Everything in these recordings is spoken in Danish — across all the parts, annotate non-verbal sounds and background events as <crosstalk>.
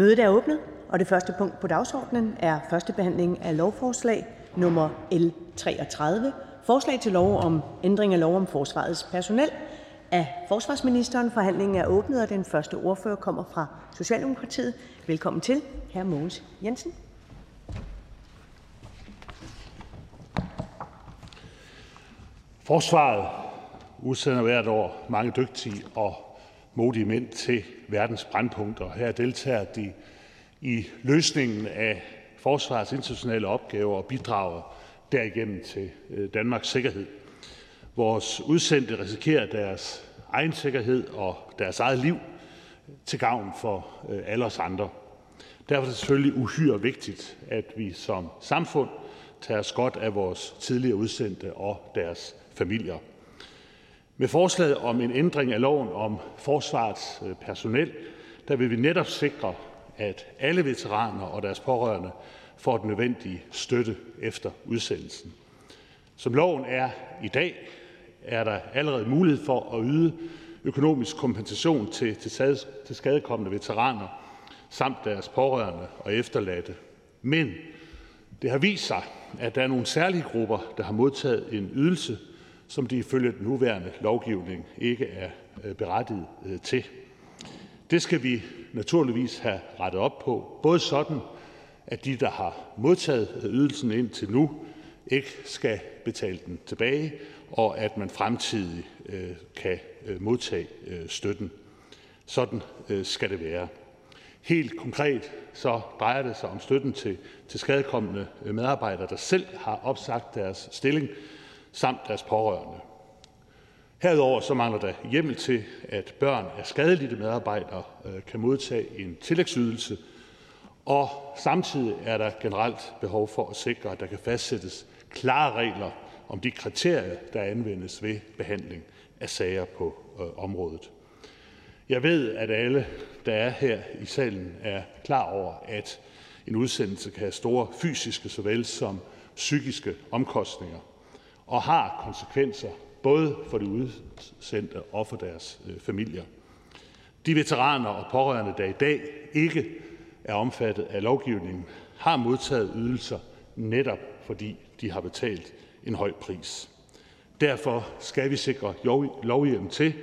Mødet er åbnet. og Det første punkt på dagsordenen er: første behandling af lovforslag nummer L 33: Forslag til lov om ændring af lov om forsvarets personel. Af forsvarsministeren Forhandlingen er åbnet, og den første ordfører kommer fra Socialdemokratiet. Velkommen til, hr. Mogens Jensen. Forsvaret udsender hvert år mange dygtige og til modige mænd til verdens brandpunkter. Her deltager de i løsningen af forsvarets internationale opgaver og bidrager derigennem til øh, Danmarks sikkerhed. Vores udsendte risikerer deres egen sikkerhed og deres eget liv til gavn for øh, alle os andre. Derfor er det selvfølgelig uhyre vigtigt, at vi som samfund tager os godt af vores tidligere udsendte og deres familier. Med forslaget om en ændring af loven om forsvarets øh, personel, der vil vi netop sikre, at alle veteraner og deres pårørende får den nødvendige støtte efter udsendelsen. Som loven er i dag, er der allerede mulighed for at yde økonomisk kompensation til, til, til skadekommende veteraner samt deres pårørende og efterladte. Men det har vist sig, at der er nogle særlige grupper, der har modtaget en ydelse, som de ifølge den nuværende lovgivning ikke er øh, berettiget øh, til. Det skal vi naturligvis have rettet op på, både sådan, at de, der har modtaget øh, ydelsen indtil nu, ikke skal betale den tilbage, og at man fremtidig kan modtage støtten. Sådan skal det være. Helt konkret så drejer det sig om støtten til, til skadekommende medarbejdere, der selv har opsagt deres stilling, samt deres pårørende. Herudover så mangler der hjemmel til, at børn af skadelidte medarbejdere øh, kan modtage en tillægsydelse, og samtidig er der generelt behov for at sikre, at der kan fastsættes klare regler om de kriterier, der anvendes ved behandling af sager på øh, området. Jeg ved, at alle, der er her i salen, er klar over, at en udsendelse kan have store fysiske såvel som psykiske omkostninger og har konsekvenser både for de udsendte og for deres øh, familier. De veteraner og pårørende, der i dag ikke er omfattet af lovgivningen, har modtaget ydelser netop fordi de har betalt en høj pris. Derfor skal vi sikre lovhjem til,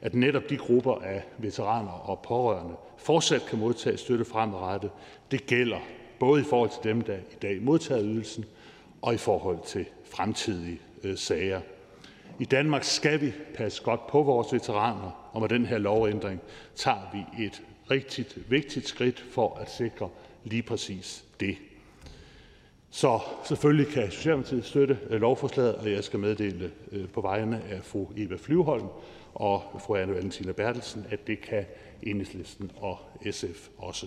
at netop de grupper af veteraner og pårørende fortsat kan modtage støtte fremadrettet. Det gælder både i forhold til dem, der i dag modtager ydelsen, og i forhold til fremtidige Øh, sager. I Danmark skal vi passe godt på vores veteraner, og med den her lovændring tager vi et rigtig vigtigt skridt for at sikre lige præcis det. Så selvfølgelig kan Socialdemokratiet støtte øh, lovforslaget, og jeg skal meddele øh, på vegne af fru Eva Flyvholm og fru Anne Valentina Bertelsen, at det kan Enhedslisten og SF også.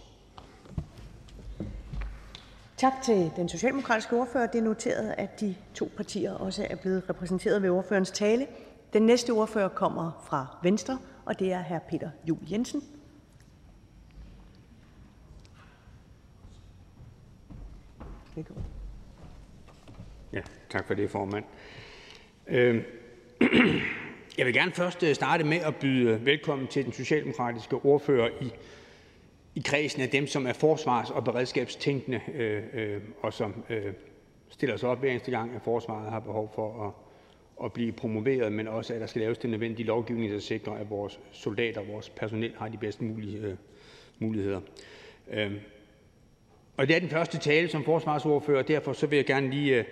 Tak til den socialdemokratiske ordfører. Det er noteret, at de to partier også er blevet repræsenteret ved ordførens tale. Den næste ordfører kommer fra Venstre, og det er hr. Peter Jul Jensen. Velkommen. Ja, tak for det, formand. Øhm, <clears throat> jeg vil gerne først øh, starte med at byde velkommen til den socialdemokratiske ordfører i i kredsen af dem, som er forsvars- og beredskabstænkende, øh, øh, og som øh, stiller sig op hver eneste gang, at forsvaret har behov for at, at blive promoveret, men også at der skal laves den nødvendige lovgivning, der sikrer, at vores soldater og vores personel har de bedste mulige, øh, muligheder. Øh, og det er den første tale som forsvarsordfører, og derfor så vil jeg gerne lige øh,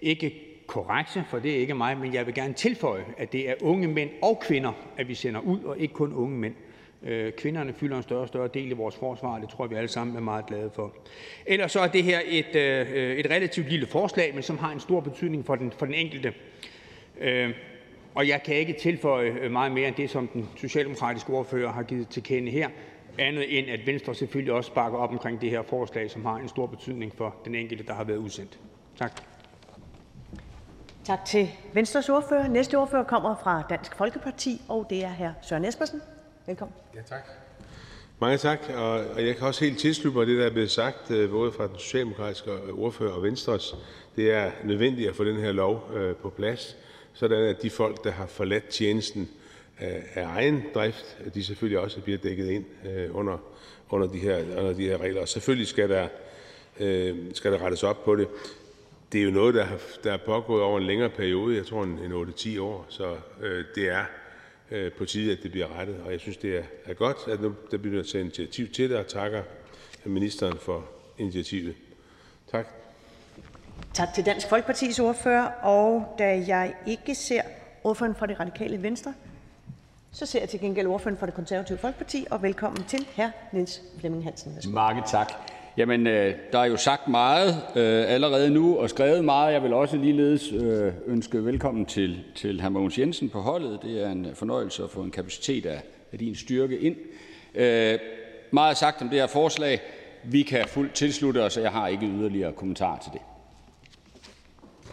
ikke korrekse, for det er ikke mig, men jeg vil gerne tilføje, at det er unge mænd og kvinder, at vi sender ud, og ikke kun unge mænd. Øh, kvinderne fylder en større og større del i vores forsvar, og det tror jeg, vi alle sammen er meget glade for. Ellers så er det her et, øh, et relativt lille forslag, men som har en stor betydning for den, for den enkelte. Øh, og jeg kan ikke tilføje øh, meget mere end det, som den socialdemokratiske ordfører har givet til kende her, andet end at Venstre selvfølgelig også bakker op omkring det her forslag, som har en stor betydning for den enkelte, der har været udsendt. Tak. Tak til Venstres ordfører. Næste ordfører kommer fra Dansk Folkeparti, og det er hr. Søren Espersen. Velkommen. Ja, tak. Mange tak, og jeg kan også helt tilslutte mig det, der er blevet sagt, øh, både fra den socialdemokratiske ordfører og Venstres. Det er nødvendigt at få den her lov øh, på plads, sådan at de folk, der har forladt tjenesten, af, af egen drift, de selvfølgelig også bliver dækket ind øh, under, under, de her, under de her regler. Og selvfølgelig skal der, øh, skal der rettes op på det. Det er jo noget, der, har, der er pågået over en længere periode, jeg tror en, en 8-10 år, så øh, det er øh, på tide, at det bliver rettet. Og jeg synes, det er, godt, at nu, der bliver taget initiativ til det, og takker ministeren for initiativet. Tak. Tak til Dansk Folkepartis ordfører. Og da jeg ikke ser ordføreren fra det radikale venstre, så ser jeg til gengæld ordføreren fra det konservative Folkeparti, og velkommen til hr. Niels Flemming Hansen. Mange tak. Jamen, øh, der er jo sagt meget øh, allerede nu og skrevet meget. Jeg vil også ligeledes øh, ønske velkommen til, til hr. Mogens Jensen på holdet. Det er en fornøjelse at få en kapacitet af, af din styrke ind. Øh, meget sagt om det her forslag. Vi kan fuldt tilslutte os, og jeg har ikke yderligere kommentar til det.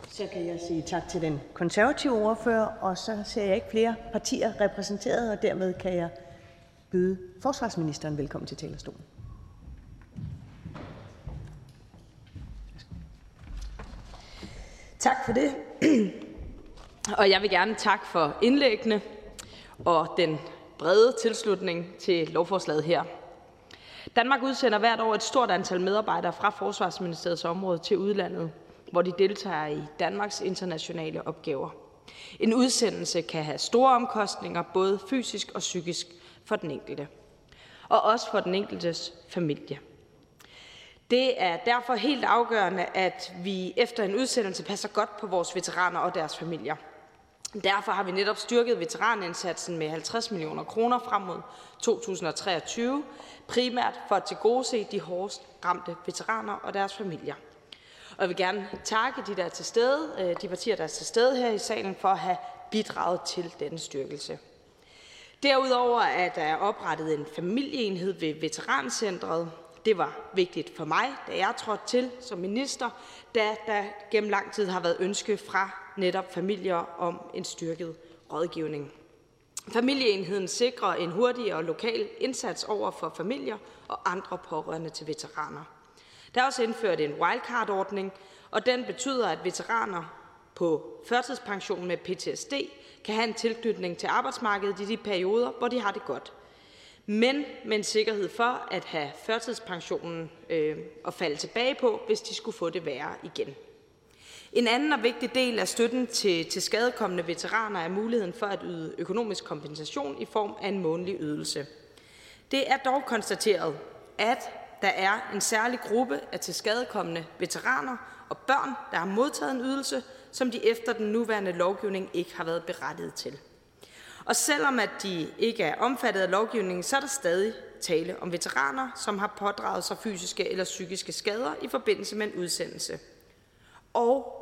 Så kan jeg sige tak til den konservative ordfører, og så ser jeg ikke flere partier repræsenteret, og dermed kan jeg byde forsvarsministeren velkommen til talerstolen. Tak for det. <clears throat> Og jeg vil gerne takke for indlæggene og den brede tilslutning til lovforslaget her. Danmark udsender hvert år et stort antal medarbejdere fra Forsvarsministeriets område til udlandet, hvor de deltager i Danmarks internationale opgaver. En udsendelse kan have store omkostninger, både fysisk og psykisk, for den enkelte. Og også for den enkeltes familie. Det er derfor helt afgørende, at vi efter en udsendelse passer godt på vores veteraner og deres familier. Derfor har vi netop styrket veteranindsatsen med 50 millioner kroner frem mod 2023, primært for at tilgodese de hårdest ramte veteraner og deres familier. Og jeg vil gerne takke de, der er til stede, øh, de partier, der er til stede her i salen, for at have bidraget til denne styrkelse. Derudover er der oprettet en familieenhed ved Veterancentret. Det var vigtigt for mig, da jeg trådte til som minister, da der gennem lang tid har været ønske fra netop familier om en styrket rådgivning. Familieenheden sikrer en hurtig og lokal indsats over for familier og andre pårørende til veteraner. Der er også indført en wildcard-ordning, og den betyder, at veteraner på førtidspension med PTSD kan have en tilknytning til arbejdsmarkedet i de perioder, hvor de har det godt. Men med en sikkerhed for at have førtidspensionen øh, at falde tilbage på, hvis de skulle få det værre igen. En anden og vigtig del af støtten til, til skadekommende veteraner er muligheden for at yde økonomisk kompensation i form af en månedlig ydelse. Det er dog konstateret, at der er en særlig gruppe af tilskadekommende veteraner og børn, der har modtaget en ydelse, som de efter den nuværende lovgivning ikke har været berettiget til. Og selvom at de ikke er omfattet af lovgivningen, så er der stadig tale om veteraner, som har pådraget sig fysiske eller psykiske skader i forbindelse med en udsendelse. Og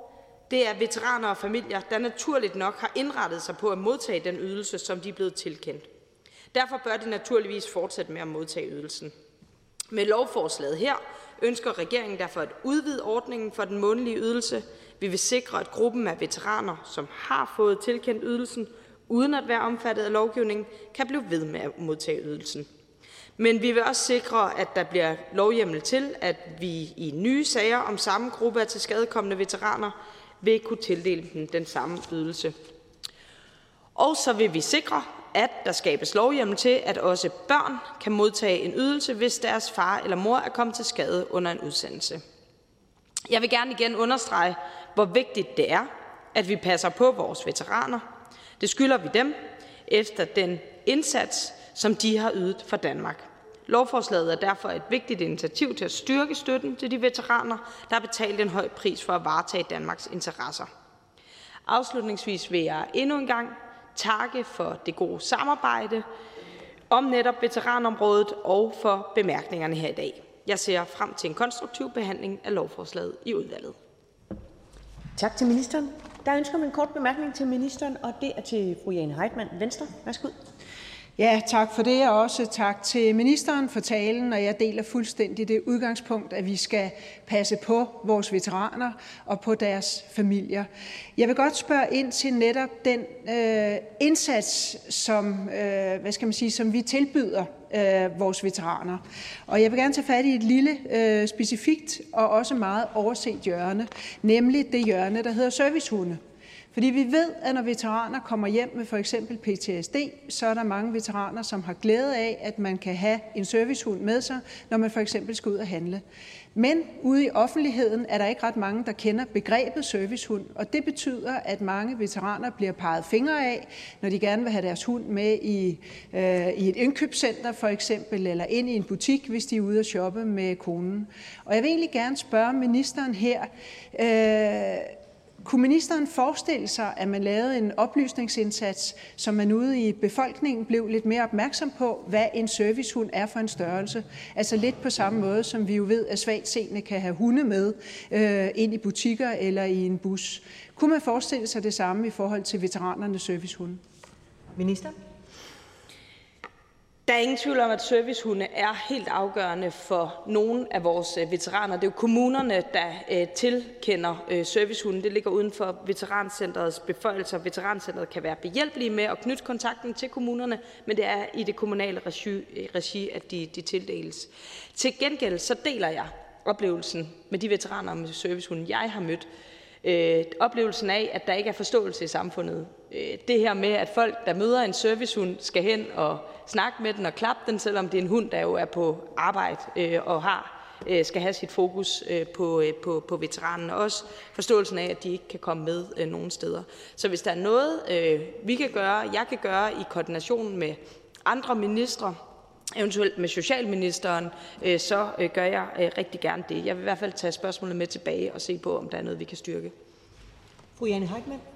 det er veteraner og familier, der naturligt nok har indrettet sig på at modtage den ydelse, som de er blevet tilkendt. Derfor bør de naturligvis fortsætte med at modtage ydelsen. Med lovforslaget her ønsker regeringen derfor at udvide ordningen for den månedlige ydelse. Vi vil sikre, at gruppen af veteraner, som har fået tilkendt ydelsen, uden at være omfattet af lovgivningen, kan blive ved med at modtage ydelsen. Men vi vil også sikre, at der bliver lovhjemmel til, at vi i nye sager om samme gruppe af tilskadekommende veteraner vil kunne tildele dem den samme ydelse. Og så vil vi sikre, at der skabes lovhjemmel til, at også børn kan modtage en ydelse, hvis deres far eller mor er kommet til skade under en udsendelse. Jeg vil gerne igen understrege, hvor vigtigt det er, at vi passer på vores veteraner. Det skylder vi dem efter den indsats, som de har ydet for Danmark. Lovforslaget er derfor et vigtigt initiativ til at styrke støtten til de veteraner, der har betalt en høj pris for at varetage Danmarks interesser. Afslutningsvis vil jeg endnu en gang takke for det gode samarbejde om netop veteranområdet og for bemærkningerne her i dag. Jeg ser frem til en konstruktiv behandling af lovforslaget i udvalget. Tak til ministeren. Der ønsker man en kort bemærkning til ministeren, og det er til fru Jane Heitmann, Venstre. Værsgo. Ja, tak for det, og også tak til ministeren for talen, og jeg deler fuldstændig det udgangspunkt, at vi skal passe på vores veteraner og på deres familier. Jeg vil godt spørge ind til netop den øh, indsats, som, øh, hvad skal man sige, som vi tilbyder øh, vores veteraner. Og jeg vil gerne tage fat i et lille, øh, specifikt og også meget overset hjørne, nemlig det hjørne, der hedder servicehunde. Fordi vi ved, at når veteraner kommer hjem med for eksempel PTSD, så er der mange veteraner, som har glæde af, at man kan have en servicehund med sig, når man for eksempel skal ud og handle. Men ude i offentligheden er der ikke ret mange, der kender begrebet servicehund, og det betyder, at mange veteraner bliver peget fingre af, når de gerne vil have deres hund med i, øh, i et indkøbscenter for eksempel, eller ind i en butik, hvis de er ude at shoppe med konen. Og jeg vil egentlig gerne spørge ministeren her, øh, kunne ministeren forestille sig, at man lavede en oplysningsindsats, så man ude i befolkningen blev lidt mere opmærksom på, hvad en servicehund er for en størrelse? Altså lidt på samme måde, som vi jo ved, at svagt seende kan have hunde med øh, ind i butikker eller i en bus. Kunne man forestille sig det samme i forhold til veteranernes servicehunde? Minister? Der er ingen tvivl om, at servicehunde er helt afgørende for nogle af vores øh, veteraner. Det er jo kommunerne, der øh, tilkender øh, servicehunde. Det ligger uden for Veterancenterets beføjelser. Veterancenteret kan være behjælpelige med at knytte kontakten til kommunerne, men det er i det kommunale regi, at de, de tildeles. Til gengæld så deler jeg oplevelsen med de veteraner med servicehunde, jeg har mødt, øh, oplevelsen af, at der ikke er forståelse i samfundet. Øh, det her med, at folk, der møder en servicehund, skal hen og snakke med den og klappe den, selvom det er en hund, der jo er på arbejde øh, og har øh, skal have sit fokus øh, på, øh, på, på veteranen, og også forståelsen af, at de ikke kan komme med øh, nogen steder. Så hvis der er noget, øh, vi kan gøre, jeg kan gøre i koordination med andre ministre, eventuelt med socialministeren, øh, så øh, gør jeg øh, rigtig gerne det. Jeg vil i hvert fald tage spørgsmålet med tilbage og se på, om der er noget, vi kan styrke. Fru Jane Heitmann.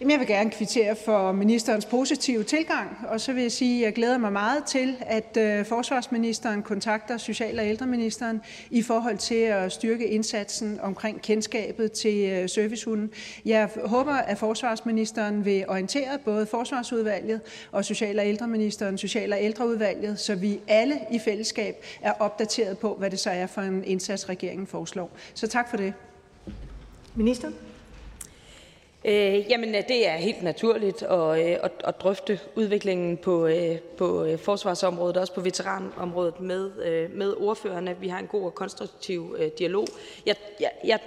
Jamen, jeg vil gerne kvittere for ministerens positive tilgang, og så vil jeg sige, at jeg glæder mig meget til, at øh, forsvarsministeren kontakter social- og ældreministeren i forhold til at styrke indsatsen omkring kendskabet til øh, servicehunden. Jeg håber, at forsvarsministeren vil orientere både forsvarsudvalget og social- og ældreministeren, social- og ældreudvalget, så vi alle i fællesskab er opdateret på, hvad det så er for en indsats, regeringen foreslår. Så tak for det. Minister? Øh, jamen, øh, det er helt naturligt at, øh, at, at drøfte udviklingen på, øh, på øh, forsvarsområdet også på veteranområdet med, øh, med ordførerne. Vi har en god og konstruktiv øh, dialog. Jeg, jeg, jeg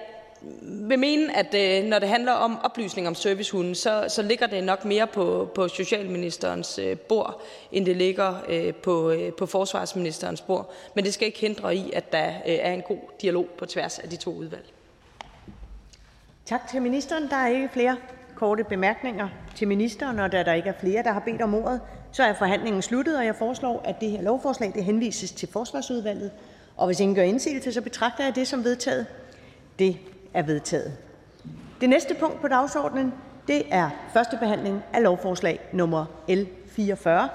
vil mene, at øh, når det handler om oplysning om servicehunden, så, så ligger det nok mere på, på socialministerens øh, bord, end det ligger øh, på, øh, på forsvarsministerens bord. Men det skal ikke hindre i, at der øh, er en god dialog på tværs af de to udvalg. Tak til ministeren. Der er ikke flere korte bemærkninger til ministeren, og da der ikke er flere, der har bedt om ordet, så er forhandlingen sluttet, og jeg foreslår, at det her lovforslag det henvises til Forsvarsudvalget. Og hvis ingen gør indsigelse, så betragter jeg det som vedtaget. Det er vedtaget. Det næste punkt på dagsordenen det er første behandling af lovforslag nummer L 44.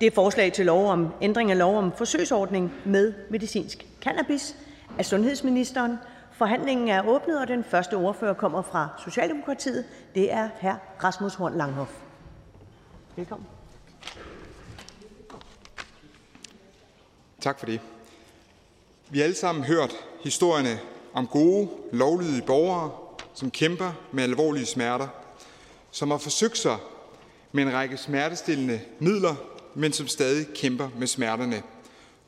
Det er forslag til lov om ændring af lov om forsøgsordning med medicinsk cannabis af sundhedsministeren Forhandlingen er åbnet, og den første ordfører kommer fra Socialdemokratiet. Det er hr. Rasmus Horn Langhoff. Velkommen. Tak for det. Vi har alle sammen hørt historierne om gode, lovlydige borgere, som kæmper med alvorlige smerter, som har forsøgt sig med en række smertestillende midler, men som stadig kæmper med smerterne,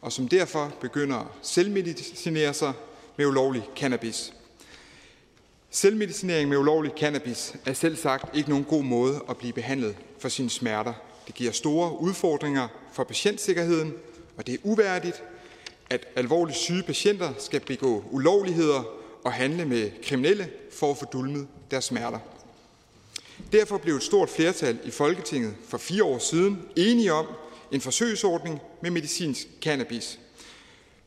og som derfor begynder at selvmedicinere sig med ulovlig cannabis. Selvmedicinering med ulovlig cannabis er selv sagt ikke nogen god måde at blive behandlet for sine smerter. Det giver store udfordringer for patientsikkerheden, og det er uværdigt, at alvorligt syge patienter skal begå ulovligheder og handle med kriminelle for at få dulmet deres smerter. Derfor blev et stort flertal i Folketinget for fire år siden enige om en forsøgsordning med medicinsk cannabis.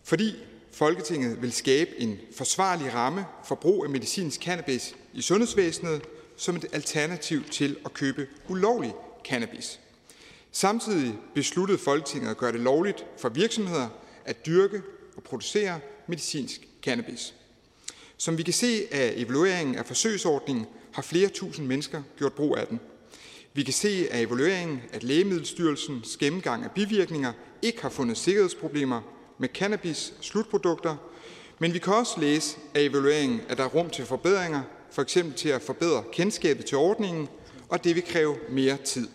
Fordi Folketinget vil skabe en forsvarlig ramme for brug af medicinsk cannabis i sundhedsvæsenet som et alternativ til at købe ulovlig cannabis. Samtidig besluttede Folketinget at gøre det lovligt for virksomheder at dyrke og producere medicinsk cannabis. Som vi kan se af evalueringen af forsøgsordningen, har flere tusind mennesker gjort brug af den. Vi kan se af evalueringen, at Lægemiddelstyrelsens gennemgang af bivirkninger ikke har fundet sikkerhedsproblemer med cannabis slutprodukter, men vi kan også læse af evalueringen, at der er rum til forbedringer, for eksempel til at forbedre kendskabet til ordningen, og det vil kræve mere tid.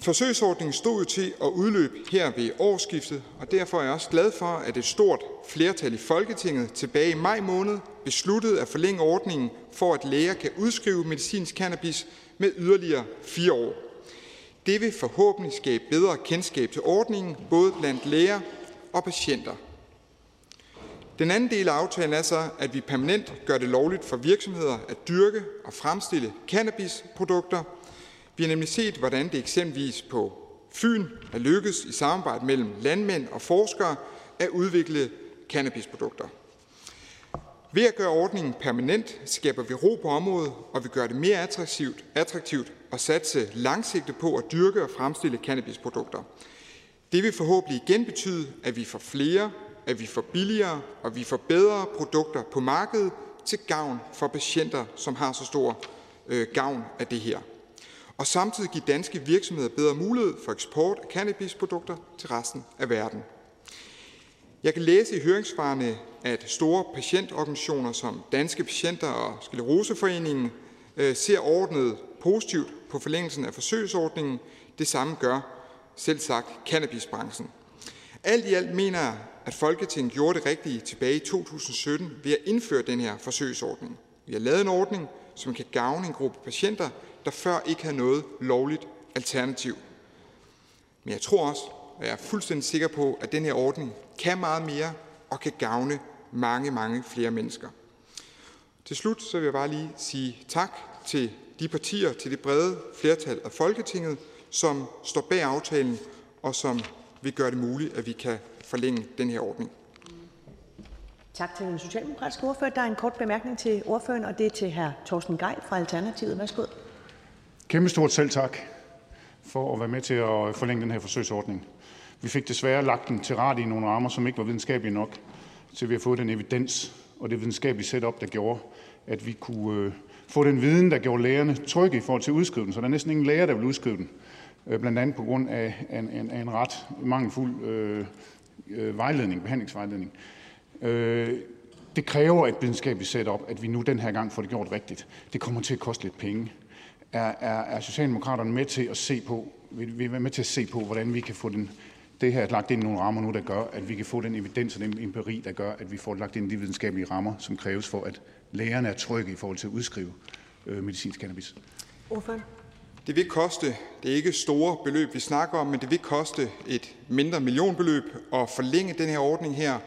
Forsøgsordningen stod jo til at udløbe her ved årsskiftet, og derfor er jeg også glad for, at et stort flertal i Folketinget tilbage i maj måned besluttede at forlænge ordningen for, at læger kan udskrive medicinsk cannabis med yderligere fire år. Det vil forhåbentlig skabe bedre kendskab til ordningen, både blandt læger og patienter. Den anden del af aftalen er så, at vi permanent gør det lovligt for virksomheder at dyrke og fremstille cannabisprodukter. Vi har nemlig set, hvordan det eksempelvis på Fyn er lykkedes i samarbejde mellem landmænd og forskere at udvikle cannabisprodukter. Ved at gøre ordningen permanent skaber vi ro på området, og vi gør det mere attraktivt, attraktivt at satse langsigtet på at dyrke og fremstille cannabisprodukter. Det vil forhåbentlig igen betyde, at vi får flere, at vi får billigere og vi får bedre produkter på markedet til gavn for patienter, som har så stor øh, gavn af det her. Og samtidig give danske virksomheder bedre mulighed for eksport af cannabisprodukter til resten af verden. Jeg kan læse i høringssvarene, at store patientorganisationer som Danske Patienter og Skleroseforeningen øh, ser ordnet positivt på forlængelsen af forsøgsordningen. Det samme gør selv sagt cannabisbranchen. Alt i alt mener jeg, at Folketinget gjorde det rigtige tilbage i 2017 ved at indføre den her forsøgsordning. Vi har lavet en ordning, som kan gavne en gruppe patienter, der før ikke havde noget lovligt alternativ. Men jeg tror også, og jeg er fuldstændig sikker på, at den her ordning kan meget mere og kan gavne mange, mange flere mennesker. Til slut så vil jeg bare lige sige tak til de partier, til det brede flertal af Folketinget, som står bag aftalen og som vil gøre det muligt, at vi kan forlænge den her ordning. Tak til den socialdemokratiske ordfører. Der er en kort bemærkning til ordføreren, og det er til hr. Torsten Gejl fra Alternativet. Værsgo. Kæmpe stort selv tak for at være med til at forlænge den her forsøgsordning. Vi fik desværre lagt den til ret i nogle rammer, som ikke var videnskabelige nok, til vi har fået den evidens og det videnskabelige setup, der gjorde, at vi kunne øh, få den viden, der gjorde lægerne trygge i forhold til at udskrive den. Så der er næsten ingen læger, der vil udskrive den, øh, blandt andet på grund af en, en, en ret mangelfuld øh, øh, vejledning, behandlingsvejledning. Øh, det kræver et videnskabeligt setup, at vi nu den her gang får det gjort rigtigt. Det kommer til at koste lidt penge. Er, er, er Socialdemokraterne med til at se på, vil vi være med til at se på, hvordan vi kan få den, det her lagt ind i nogle rammer nu, der gør, at vi kan få den evidens og den empiri, der gør, at vi får lagt ind i de videnskabelige rammer, som kræves for, at lægerne er trygge i forhold til at udskrive øh, medicinsk cannabis. Ordføreren. Det vil koste, det er ikke store beløb, vi snakker om, men det vil koste et mindre millionbeløb at forlænge den her ordning her.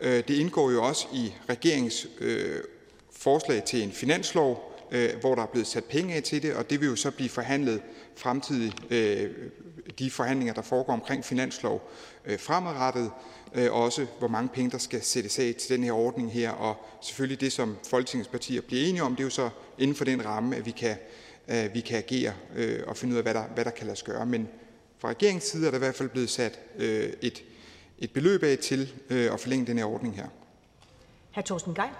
Øh, det indgår jo også i regeringens øh, forslag til en finanslov, øh, hvor der er blevet sat penge af til det, og det vil jo så blive forhandlet fremtidigt, de forhandlinger, der foregår omkring finanslov fremadrettet, også hvor mange penge, der skal sættes af til den her ordning her, og selvfølgelig det, som Folketingets partier bliver enige om, det er jo så inden for den ramme, at vi kan, vi kan agere og finde ud af, hvad der, hvad der kan lade os gøre. Men fra regeringens side er der i hvert fald blevet sat et, et beløb af til at forlænge den her ordning her. Hr. Torsten Gejl.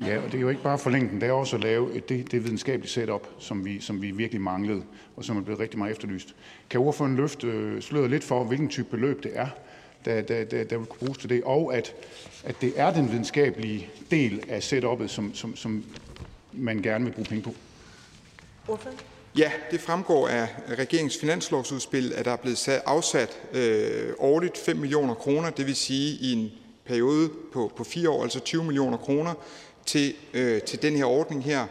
Ja, og det er jo ikke bare at forlænge den, det er også at lave et, det, det videnskabelige setup, som vi, som vi virkelig manglede, og som er blevet rigtig meget efterlyst. Kan ordføreren løfte øh, sløret lidt for, hvilken type beløb det er, der, der, der, der vil kunne bruges til det, og at, at det er den videnskabelige del af setupet, som, som, som man gerne vil bruge penge på? Ordføreren. Ja, det fremgår af regeringens finanslovsudspil, at der er blevet sat, afsat øh, årligt 5 millioner kroner, det vil sige i en periode på, på fire år, altså 20 millioner kroner, til, øh, til den her ordning her.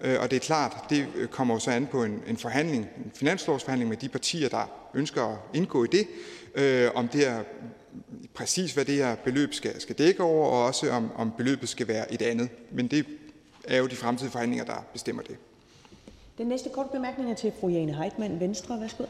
Øh, og det er klart, det kommer så an på en, en forhandling, en finanslovsforhandling med de partier, der ønsker at indgå i det, øh, om det er præcis, hvad det her beløb skal, skal dække over, og også om, om beløbet skal være et andet. Men det er jo de fremtidige forhandlinger, der bestemmer det. Den næste korte bemærkning er til fru Jane Heitmann, Venstre. Værsgo.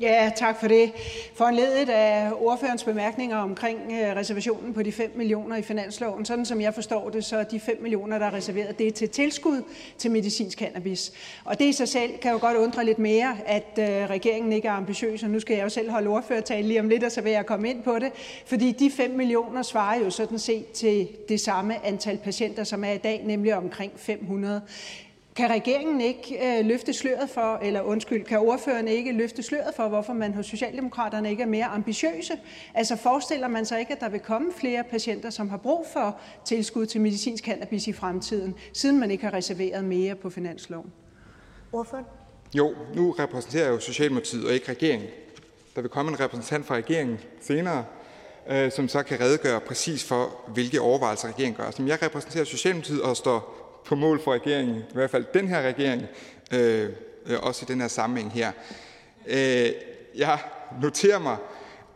Ja, tak for det. Foranledet af ordførens bemærkninger omkring øh, reservationen på de 5 millioner i finansloven. Sådan som jeg forstår det, så er de 5 millioner, der er reserveret, det er til tilskud til medicinsk cannabis. Og det i sig selv kan jo godt undre lidt mere, at øh, regeringen ikke er ambitiøs. Og nu skal jeg jo selv holde ordførertale lige om lidt, og så vil jeg komme ind på det. Fordi de 5 millioner svarer jo sådan set til det samme antal patienter, som er i dag, nemlig omkring 500. Kan regeringen ikke øh, løfte sløret for, eller undskyld, kan ordføreren ikke løfte sløret for, hvorfor man hos Socialdemokraterne ikke er mere ambitiøse? Altså forestiller man sig ikke, at der vil komme flere patienter, som har brug for tilskud til medicinsk cannabis i fremtiden, siden man ikke har reserveret mere på finansloven? Ordføreren. Jo, nu repræsenterer jeg jo Socialdemokratiet og ikke regeringen. Der vil komme en repræsentant fra regeringen senere, øh, som så kan redegøre præcis for, hvilke overvejelser regeringen gør. Som jeg repræsenterer Socialdemokratiet og står på mål for regeringen, i hvert fald den her regering, øh, øh, også i den her sammenhæng her. Øh, jeg noterer mig,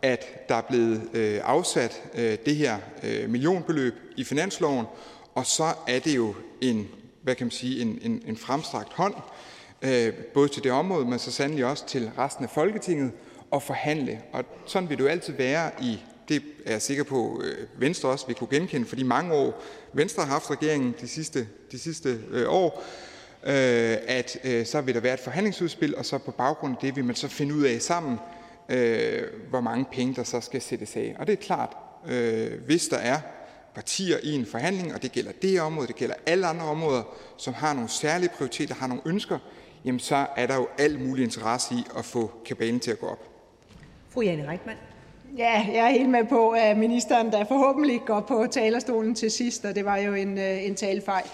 at der er blevet øh, afsat øh, det her øh, millionbeløb i finansloven, og så er det jo en, hvad kan man sige, en, en, en fremstrakt hånd, øh, både til det område, men så sandelig også til resten af Folketinget, at forhandle. Og sådan vil det jo altid være i, det er jeg sikker på, øh, Venstre også vil kunne genkende, fordi mange år Venstre har haft regeringen de sidste, de sidste øh, år, øh, at øh, så vil der være et forhandlingsudspil, og så på baggrund af det vil man så finde ud af sammen, øh, hvor mange penge der så skal sættes af. Og det er klart, øh, hvis der er partier i en forhandling, og det gælder det område, det gælder alle andre områder, som har nogle særlige prioriteter, har nogle ønsker, jamen så er der jo al mulig interesse i at få kabalen til at gå op. Fru Jane Reitmann. Ja, jeg er helt med på, at ministeren der forhåbentlig går på talerstolen til sidst, og det var jo en, øh, en talefejl.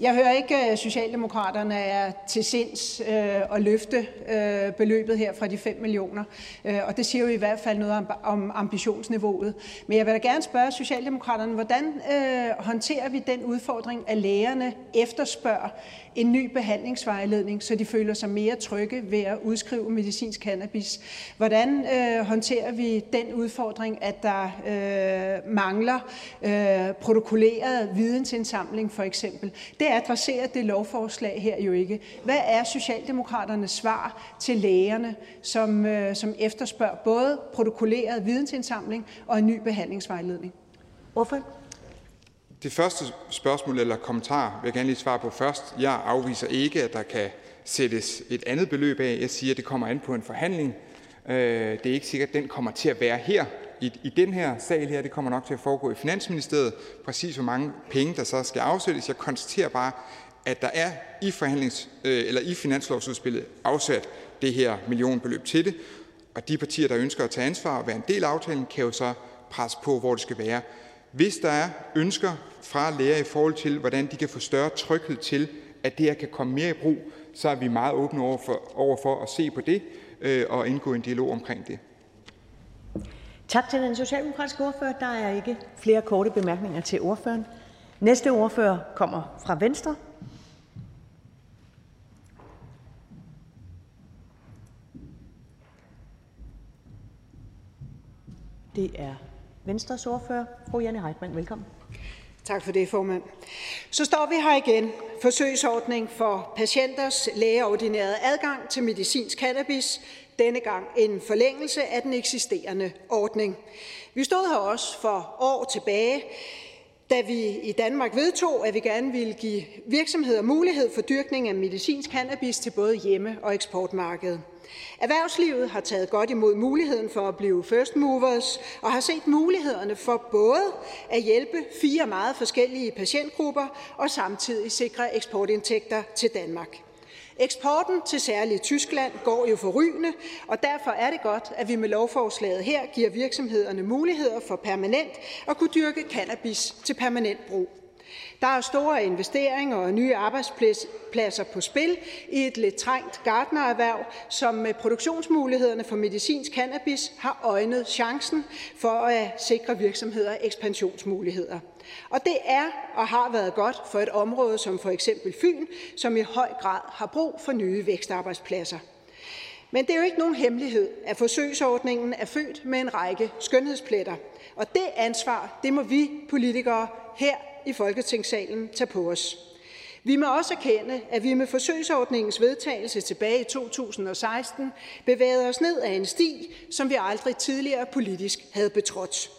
Jeg hører ikke, at Socialdemokraterne er til sinds øh, at løfte øh, beløbet her fra de 5 millioner. Øh, og det siger jo i hvert fald noget om, om ambitionsniveauet. Men jeg vil da gerne spørge Socialdemokraterne, hvordan øh, håndterer vi den udfordring, at lægerne efterspørger en ny behandlingsvejledning, så de føler sig mere trygge ved at udskrive medicinsk cannabis? Hvordan øh, håndterer vi den udfordring, at der øh, mangler øh, protokolleret vidensindsamling for eksempel? Det adresserer det lovforslag her jo ikke. Hvad er Socialdemokraternes svar til lægerne, som, øh, som efterspørger både protokolleret vidensindsamling og en ny behandlingsvejledning? Hvorfor? Det første spørgsmål eller kommentar vil jeg gerne lige svare på først. Jeg afviser ikke, at der kan sættes et andet beløb af. Jeg siger, at det kommer an på en forhandling. Øh, det er ikke sikkert, at den kommer til at være her i, i den her sal her. Det kommer nok til at foregå i Finansministeriet. Præcis hvor mange penge, der så skal afsættes. Jeg konstaterer bare, at der er i, forhandlings, øh, eller i finanslovsudspillet afsat det her millionbeløb til det. Og de partier, der ønsker at tage ansvar og være en del af aftalen, kan jo så presse på, hvor det skal være. Hvis der er ønsker fra læger i forhold til, hvordan de kan få større tryghed til, at det her kan komme mere i brug, så er vi meget åbne over for, over for at se på det øh, og indgå en dialog omkring det. Tak til den socialdemokratiske ordfører. Der er ikke flere korte bemærkninger til ordføreren. Næste ordfører kommer fra Venstre. Det er Venstres ordfører, fru Janne Heitmann. Velkommen. Tak for det, formand. Så står vi her igen. Forsøgsordning for patienters lægeordineret adgang til medicinsk cannabis. Denne gang en forlængelse af den eksisterende ordning. Vi stod her også for år tilbage, da vi i Danmark vedtog, at vi gerne ville give virksomheder mulighed for dyrkning af medicinsk cannabis til både hjemme- og eksportmarkedet. Erhvervslivet har taget godt imod muligheden for at blive first movers og har set mulighederne for både at hjælpe fire meget forskellige patientgrupper og samtidig sikre eksportindtægter til Danmark. Eksporten til særligt Tyskland går jo forrygende, og derfor er det godt, at vi med lovforslaget her giver virksomhederne muligheder for permanent at kunne dyrke cannabis til permanent brug. Der er store investeringer og nye arbejdspladser på spil i et lidt trængt gartnererhverv, som med produktionsmulighederne for medicinsk cannabis har øjnet chancen for at sikre virksomheder ekspansionsmuligheder. Og det er og har været godt for et område som for eksempel Fyn, som i høj grad har brug for nye vækstarbejdspladser. Men det er jo ikke nogen hemmelighed, at forsøgsordningen er født med en række skønhedspletter. Og det ansvar, det må vi politikere her i Folketingssalen tage på os. Vi må også erkende, at vi med forsøgsordningens vedtagelse tilbage i 2016 bevægede os ned ad en sti, som vi aldrig tidligere politisk havde betrådt.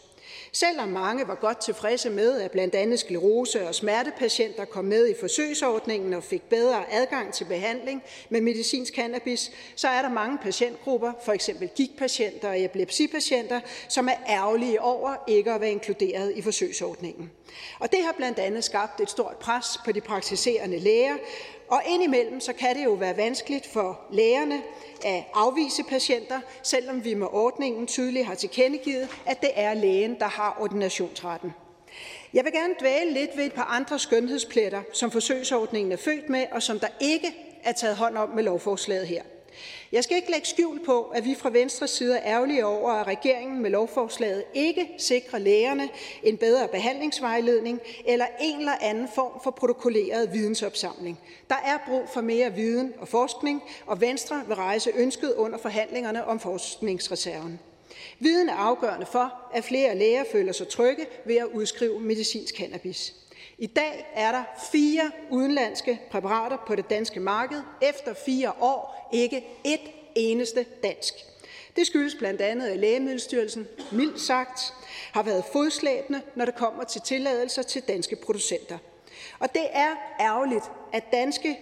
Selvom mange var godt tilfredse med, at blandt andet sklerose- og smertepatienter kom med i forsøgsordningen og fik bedre adgang til behandling med medicinsk cannabis, så er der mange patientgrupper, for eksempel gigtpatienter og epilepsipatienter, som er ærgerlige over ikke at være inkluderet i forsøgsordningen. Og det har blandt andet skabt et stort pres på de praktiserende læger, og indimellem så kan det jo være vanskeligt for lægerne at afvise patienter, selvom vi med ordningen tydeligt har tilkendegivet, at det er lægen, der har ordinationsretten. Jeg vil gerne dvæle lidt ved et par andre skønhedspletter, som forsøgsordningen er født med, og som der ikke er taget hånd om med lovforslaget her. Jeg skal ikke lægge skjul på, at vi fra Venstres side er ærgerlige over, at regeringen med lovforslaget ikke sikrer lægerne en bedre behandlingsvejledning eller en eller anden form for protokolleret vidensopsamling. Der er brug for mere viden og forskning, og Venstre vil rejse ønsket under forhandlingerne om forskningsreserven. Viden er afgørende for, at flere læger føler sig trygge ved at udskrive medicinsk cannabis. I dag er der fire udenlandske præparater på det danske marked efter fire år, ikke et eneste dansk. Det skyldes blandt andet, at Lægemiddelstyrelsen, mildt sagt, har været fodslæbende, når det kommer til tilladelser til danske producenter. Og det er ærgerligt, at danske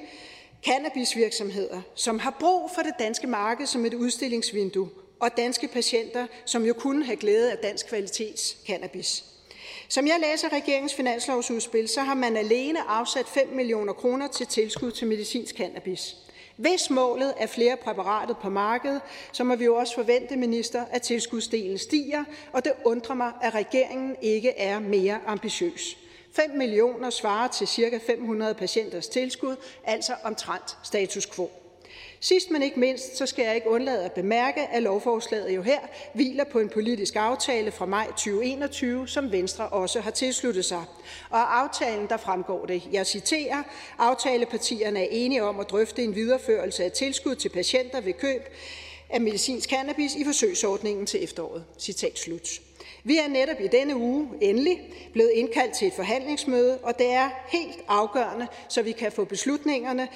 cannabisvirksomheder, som har brug for det danske marked som et udstillingsvindue, og danske patienter, som jo kunne have glæde af dansk kvalitets cannabis. Som jeg læser regeringens finanslovsudspil, så har man alene afsat 5 millioner kroner til tilskud til medicinsk cannabis. Hvis målet er flere præparater på markedet, så må vi jo også forvente, minister, at tilskudsdelen stiger, og det undrer mig, at regeringen ikke er mere ambitiøs. 5 millioner svarer til ca. 500 patienters tilskud, altså omtrent status quo. Sidst men ikke mindst, så skal jeg ikke undlade at bemærke, at lovforslaget jo her hviler på en politisk aftale fra maj 2021, som Venstre også har tilsluttet sig. Og af aftalen der fremgår det, jeg citerer, aftalepartierne er enige om at drøfte en videreførelse af tilskud til patienter ved køb af medicinsk cannabis i forsøgsordningen til efteråret. Citat slut. Vi er netop i denne uge endelig blevet indkaldt til et forhandlingsmøde, og det er helt afgørende, så vi kan få beslutningerne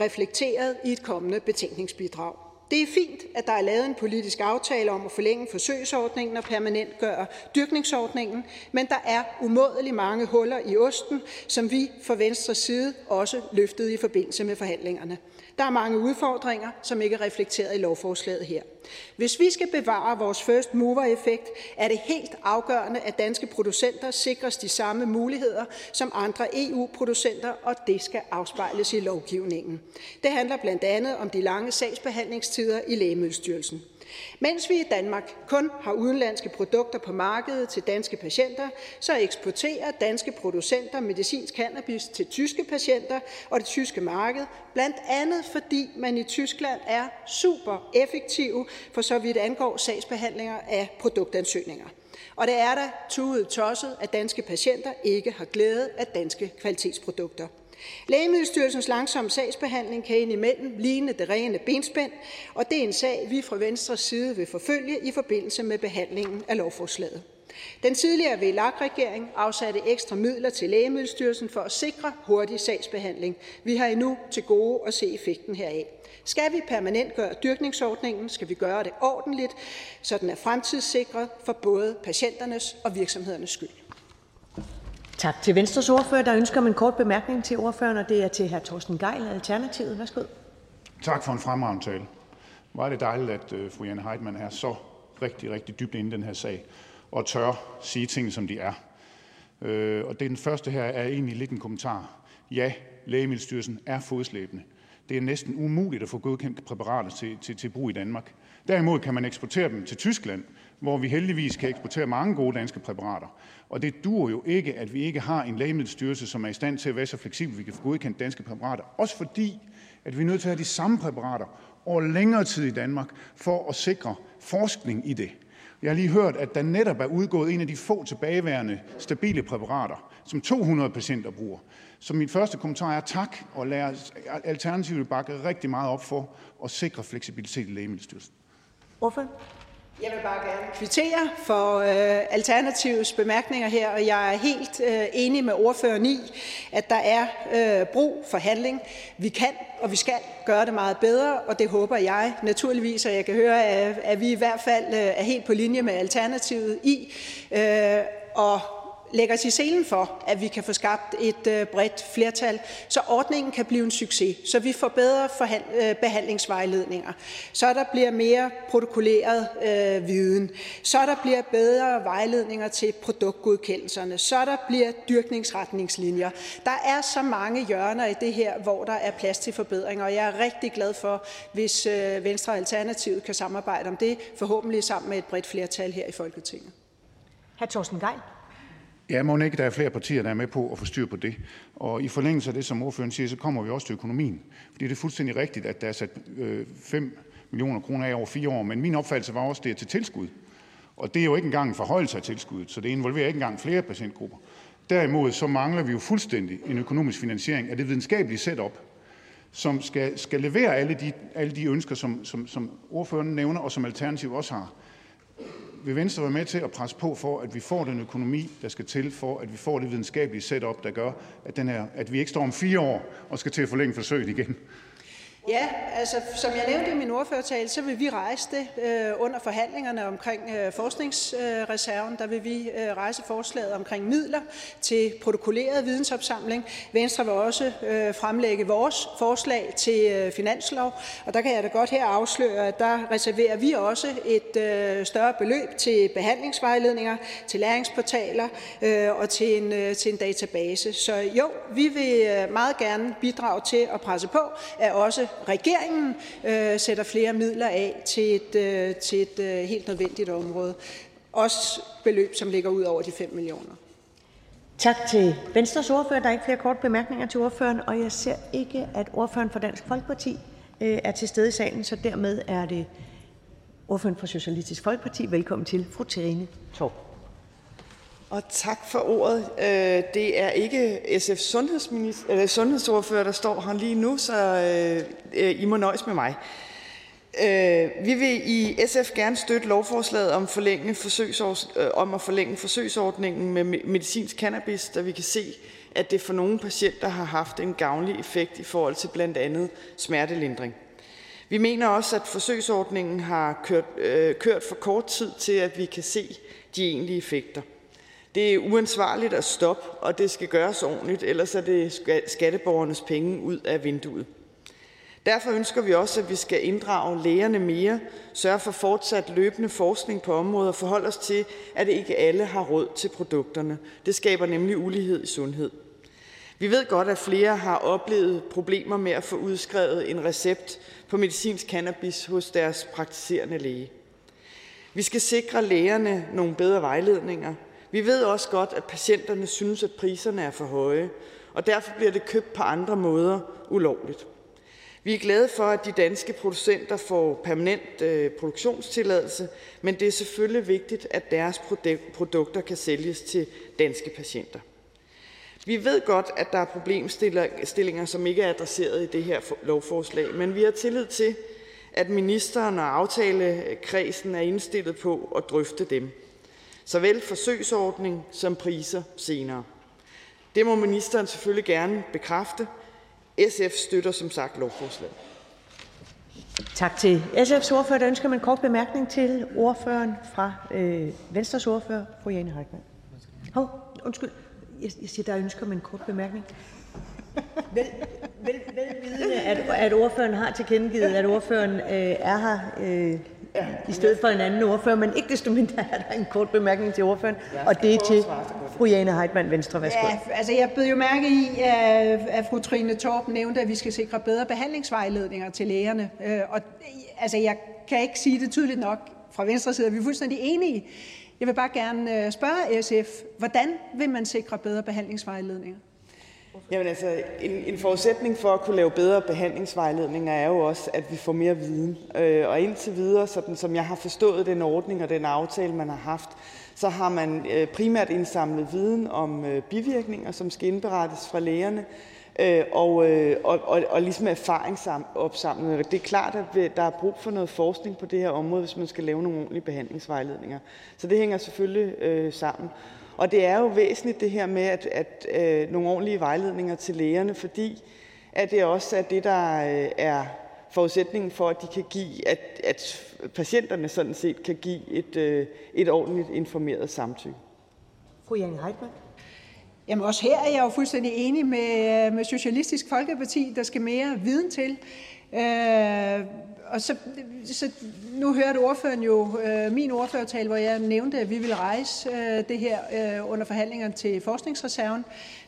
reflekteret i et kommende betænkningsbidrag. Det er fint, at der er lavet en politisk aftale om at forlænge forsøgsordningen og permanentgøre dyrkningsordningen, men der er umådelig mange huller i osten, som vi fra Venstres side også løftede i forbindelse med forhandlingerne. Der er mange udfordringer, som ikke er reflekteret i lovforslaget her. Hvis vi skal bevare vores first mover-effekt, er det helt afgørende, at danske producenter sikres de samme muligheder som andre EU-producenter, og det skal afspejles i lovgivningen. Det handler blandt andet om de lange sagsbehandlingstider i Lægemiddelstyrelsen. Mens vi i Danmark kun har udenlandske produkter på markedet til danske patienter, så eksporterer danske producenter medicinsk cannabis til tyske patienter og det tyske marked, blandt andet fordi man i Tyskland er super effektive for så vidt angår sagsbehandlinger af produktansøgninger. Og det er da tudet tosset, at danske patienter ikke har glæde af danske kvalitetsprodukter. Lægemiddelstyrelsens langsomme sagsbehandling kan indimellem ligne det rene benspænd, og det er en sag, vi fra Venstres side vil forfølge i forbindelse med behandlingen af lovforslaget. Den tidligere VLAG-regering afsatte ekstra midler til Lægemiddelstyrelsen for at sikre hurtig sagsbehandling. Vi har endnu til gode at se effekten heraf. Skal vi permanent gøre dyrkningsordningen, skal vi gøre det ordentligt, så den er fremtidssikret for både patienternes og virksomhedernes skyld. Tak til Venstres ordfører. Der ønsker om en kort bemærkning til ordføreren, og det er til hr. Torsten Geil, Alternativet. Værsgo. Tak for en fremragende tale. Hvor er det dejligt, at øh, fru Jane Heitmann er så rigtig, rigtig dybt inde i den her sag, og tør sige tingene, som de er. Øh, og det den første her er egentlig lidt en kommentar. Ja, Lægemiddelstyrelsen er fodslæbende. Det er næsten umuligt at få godkendt præparater til, til, til brug i Danmark. Derimod kan man eksportere dem til Tyskland, hvor vi heldigvis kan eksportere mange gode danske præparater. Og det duer jo ikke, at vi ikke har en lægemiddelstyrelse, som er i stand til at være så fleksibel, at vi kan få godkendt danske præparater. Også fordi, at vi er nødt til at have de samme præparater over længere tid i Danmark, for at sikre forskning i det. Jeg har lige hørt, at der netop er udgået en af de få tilbageværende stabile præparater, som 200 patienter bruger. Så min første kommentar er tak, og lad Alternativet bakke rigtig meget op for at sikre fleksibilitet i Lægemiddelstyrelsen. Hvorfor? Jeg vil bare gerne kvittere for øh, Alternativets bemærkninger her, og jeg er helt øh, enig med ordføreren i, at der er øh, brug for handling. Vi kan og vi skal gøre det meget bedre, og det håber jeg naturligvis, og jeg kan høre, at, at vi i hvert fald øh, er helt på linje med Alternativet i. Øh, og lægger os i selen for, at vi kan få skabt et øh, bredt flertal, så ordningen kan blive en succes, så vi får bedre øh, behandlingsvejledninger, så der bliver mere protokolleret øh, viden, så der bliver bedre vejledninger til produktgodkendelserne, så der bliver dyrkningsretningslinjer. Der er så mange hjørner i det her, hvor der er plads til forbedringer, og jeg er rigtig glad for, hvis øh, Venstre og Alternativet kan samarbejde om det, forhåbentlig sammen med et bredt flertal her i Folketinget. Hr. Thorsten Geil. Ja, må ikke, der er flere partier, der er med på at få styr på det. Og i forlængelse af det, som ordføreren siger, så kommer vi også til økonomien. Fordi det er fuldstændig rigtigt, at der er sat øh, 5 millioner kroner af over fire år, men min opfattelse var også, at det er til tilskud. Og det er jo ikke engang en forhøjelse af tilskuddet, så det involverer ikke engang flere patientgrupper. Derimod så mangler vi jo fuldstændig en økonomisk finansiering af det videnskabelige setup, som skal, skal levere alle de, alle de ønsker, som, som, som ordføreren nævner, og som Alternativ også har. Vil Venstre være med til at presse på for, at vi får den økonomi, der skal til for, at vi får det videnskabelige setup, der gør, at, den her, at vi ikke står om fire år og skal til at forlænge forsøget igen? Ja, altså som jeg nævnte i min ordførertale, så vil vi rejse det øh, under forhandlingerne omkring øh, forskningsreserven. Der vil vi øh, rejse forslaget omkring midler til protokolleret vidensopsamling. Venstre vil også øh, fremlægge vores forslag til øh, finanslov, og der kan jeg da godt her afsløre, at der reserverer vi også et øh, større beløb til behandlingsvejledninger, til læringsportaler øh, og til en, øh, til en database. Så jo, vi vil øh, meget gerne bidrage til at presse på, at også regeringen øh, sætter flere midler af til et, øh, til et øh, helt nødvendigt område. Også beløb, som ligger ud over de 5 millioner. Tak til Venstres ordfører. Der er ikke flere korte bemærkninger til ordføreren, og jeg ser ikke, at ordføreren for Dansk Folkeparti øh, er til stede i salen, så dermed er det ordføreren for Socialistisk Folkeparti. Velkommen til, fru Trine Torp. Og tak for ordet. Øh, det er ikke SF's sundhedsminister, eller sundhedsordfører, der står her lige nu, så øh, øh, I må nøjes med mig. Vi vil i SF gerne støtte lovforslaget om, forlænge om at forlænge forsøgsordningen med medicinsk cannabis, da vi kan se, at det for nogle patienter har haft en gavnlig effekt i forhold til blandt andet smertelindring. Vi mener også, at forsøgsordningen har kørt, øh, kørt for kort tid til, at vi kan se de egentlige effekter. Det er uansvarligt at stoppe, og det skal gøres ordentligt, ellers er det skatteborgernes penge ud af vinduet. Derfor ønsker vi også, at vi skal inddrage lægerne mere, sørge for fortsat løbende forskning på området og forholde os til, at ikke alle har råd til produkterne. Det skaber nemlig ulighed i sundhed. Vi ved godt, at flere har oplevet problemer med at få udskrevet en recept på medicinsk cannabis hos deres praktiserende læge. Vi skal sikre lægerne nogle bedre vejledninger, vi ved også godt, at patienterne synes, at priserne er for høje, og derfor bliver det købt på andre måder ulovligt. Vi er glade for, at de danske producenter får permanent øh, produktionstilladelse, men det er selvfølgelig vigtigt, at deres produkter kan sælges til danske patienter. Vi ved godt, at der er problemstillinger, som ikke er adresseret i det her lovforslag, men vi har tillid til, at ministeren og aftalekredsen er indstillet på at drøfte dem såvel forsøgsordning som priser senere. Det må ministeren selvfølgelig gerne bekræfte. SF støtter som sagt lovforslaget. Tak til SF's ordfører. Der ønsker man en kort bemærkning til ordføreren fra øh, Venstres ordfører, fru Jane Heitmann. Hov, undskyld. Jeg, jeg siger, der ønsker man en kort bemærkning. Vel, vel, velvidende, at, at ordføreren har tilkendegivet, at ordføreren øh, er her øh, ja, i stedet for en anden ordfører, men ikke desto mindre er der en kort bemærkning til ordføreren, og det er til fru Jane Heitmann, Venstre. Værsgo. Ja, altså jeg beder jo mærke i, at fru Trine Torp nævnte, at vi skal sikre bedre behandlingsvejledninger til lægerne. Øh, og altså jeg kan ikke sige det tydeligt nok. Fra Venstre side er vi fuldstændig enige. Jeg vil bare gerne øh, spørge SF, hvordan vil man sikre bedre behandlingsvejledninger? Jamen altså, en, en forudsætning for at kunne lave bedre behandlingsvejledninger er jo også, at vi får mere viden. Øh, og indtil videre, sådan som jeg har forstået den ordning og den aftale, man har haft, så har man øh, primært indsamlet viden om øh, bivirkninger, som skal indberettes fra lægerne, øh, og, øh, og, og, og ligesom erfaringsopsamling. Det er klart, at der er brug for noget forskning på det her område, hvis man skal lave nogle ordentlige behandlingsvejledninger. Så det hænger selvfølgelig øh, sammen. Og det er jo væsentligt det her med at, at øh, nogle ordentlige vejledninger til lægerne, fordi at det også er det, der øh, er forudsætningen for, at de kan give, at, at patienterne sådan set kan give et, øh, et ordentligt informeret samtykke. Fru Jane Heitmann. Jamen også her er jeg jo fuldstændig enig med, med Socialistisk Folkeparti. Der skal mere viden til. Øh, og så, så nu hørte ordføreren jo øh, min ordførertale, hvor jeg nævnte, at vi vil rejse øh, det her øh, under forhandlingerne til forskningsreserven.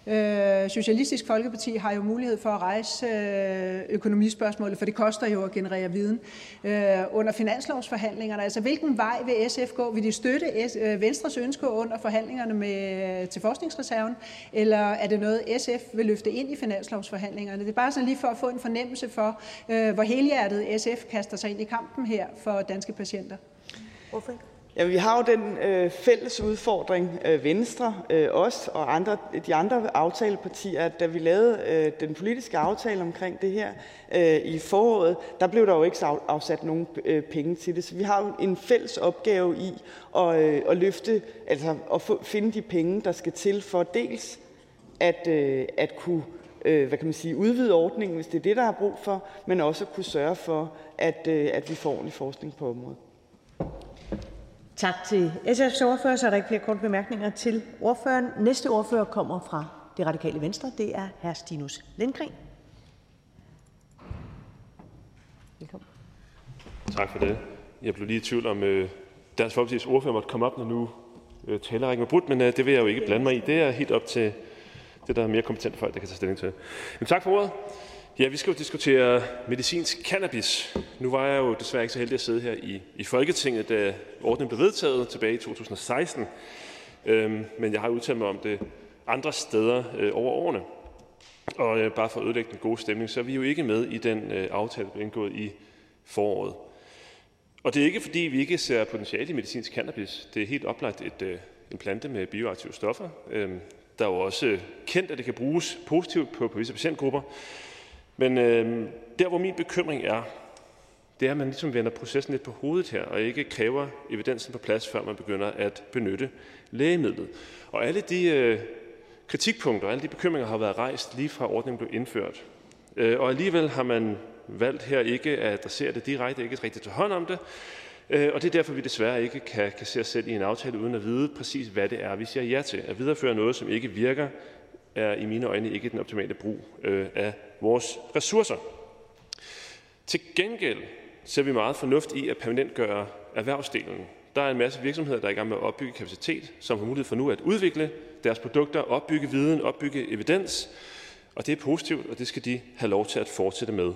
Øh, Socialistisk Folkeparti har jo mulighed for at rejse øh, økonomispørgsmålet, for det koster jo at generere viden øh, under finanslovsforhandlingerne. Altså, hvilken vej vil SF gå? Vil de støtte øh, Venstres ønske under forhandlingerne med, øh, til forskningsreserven, eller er det noget, SF vil løfte ind i finanslovsforhandlingerne? Det er bare sådan lige for at få en fornemmelse for, øh, hvor helhjertet SF kaster sig ind i kampen her for danske patienter. Hvorfor? Ja, vi har jo den øh, fælles udfordring, øh, Venstre, øh, os og andre, de andre aftalepartier, at da vi lavede øh, den politiske aftale omkring det her øh, i foråret, der blev der jo ikke afsat nogen øh, penge til det. Så vi har jo en fælles opgave i at, øh, at løfte, altså at få, finde de penge, der skal til for dels at, øh, at kunne øh, hvad kan man sige, udvide ordningen, hvis det er det, der er brug for, men også at kunne sørge for, at, øh, at vi får ordentlig forskning på området. Tak til SF's ordfører. Så er der ikke flere korte bemærkninger til ordføreren. Næste ordfører kommer fra Det Radikale Venstre. Det er hr. Stinus Lindgren. Velkommen. Tak for det. Jeg blev lige i tvivl om, øh, Dansk Folkeparti's ordfører måtte komme op, når nu øh, talerrækken var brudt, men øh, det vil jeg jo ikke blande mig i. Det er helt op til det, der er mere kompetente folk, der kan tage stilling til. Men tak for ordet. Ja, vi skal jo diskutere medicinsk cannabis. Nu var jeg jo desværre ikke så heldig at sidde her i, i Folketinget, da ordningen blev vedtaget tilbage i 2016. Øhm, men jeg har udtalt mig om det andre steder øh, over årene. Og øh, bare for at ødelægge den gode stemning, så er vi jo ikke med i den øh, aftale, der blev indgået i foråret. Og det er ikke, fordi vi ikke ser potentiale i medicinsk cannabis. Det er helt oplagt et, øh, en plante med bioaktive stoffer. Øhm, der er jo også øh, kendt, at det kan bruges positivt på, på visse patientgrupper. Men øh, der, hvor min bekymring er, det er, at man ligesom vender processen lidt på hovedet her, og ikke kræver evidensen på plads, før man begynder at benytte lægemidlet. Og alle de øh, kritikpunkter, alle de bekymringer har været rejst lige fra ordningen blev indført. Øh, og alligevel har man valgt her ikke at adressere det direkte, ikke rigtig til hånd om det. Øh, og det er derfor, vi desværre ikke kan, kan se os selv i en aftale, uden at vide præcis, hvad det er, vi siger ja til. At videreføre noget, som ikke virker, er i mine øjne ikke den optimale brug øh, af vores ressourcer. Til gengæld ser vi meget fornuft i at permanentgøre erhvervsdelen. Der er en masse virksomheder, der er i gang med at opbygge kapacitet, som har mulighed for nu at udvikle deres produkter, opbygge viden, opbygge evidens. Og det er positivt, og det skal de have lov til at fortsætte med.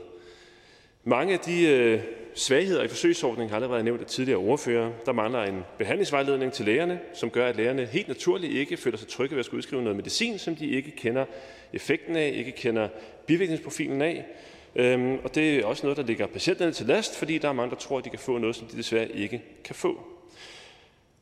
Mange af de øh, svagheder i forsøgsordningen har allerede været nævnt af tidligere ordfører. Der mangler en behandlingsvejledning til lægerne, som gør, at lægerne helt naturligt ikke føler sig trygge ved at skulle udskrive noget medicin, som de ikke kender effekten af, ikke kender bivirkningsprofilen af. Øhm, og det er også noget, der ligger patienterne til last, fordi der er mange, der tror, at de kan få noget, som de desværre ikke kan få.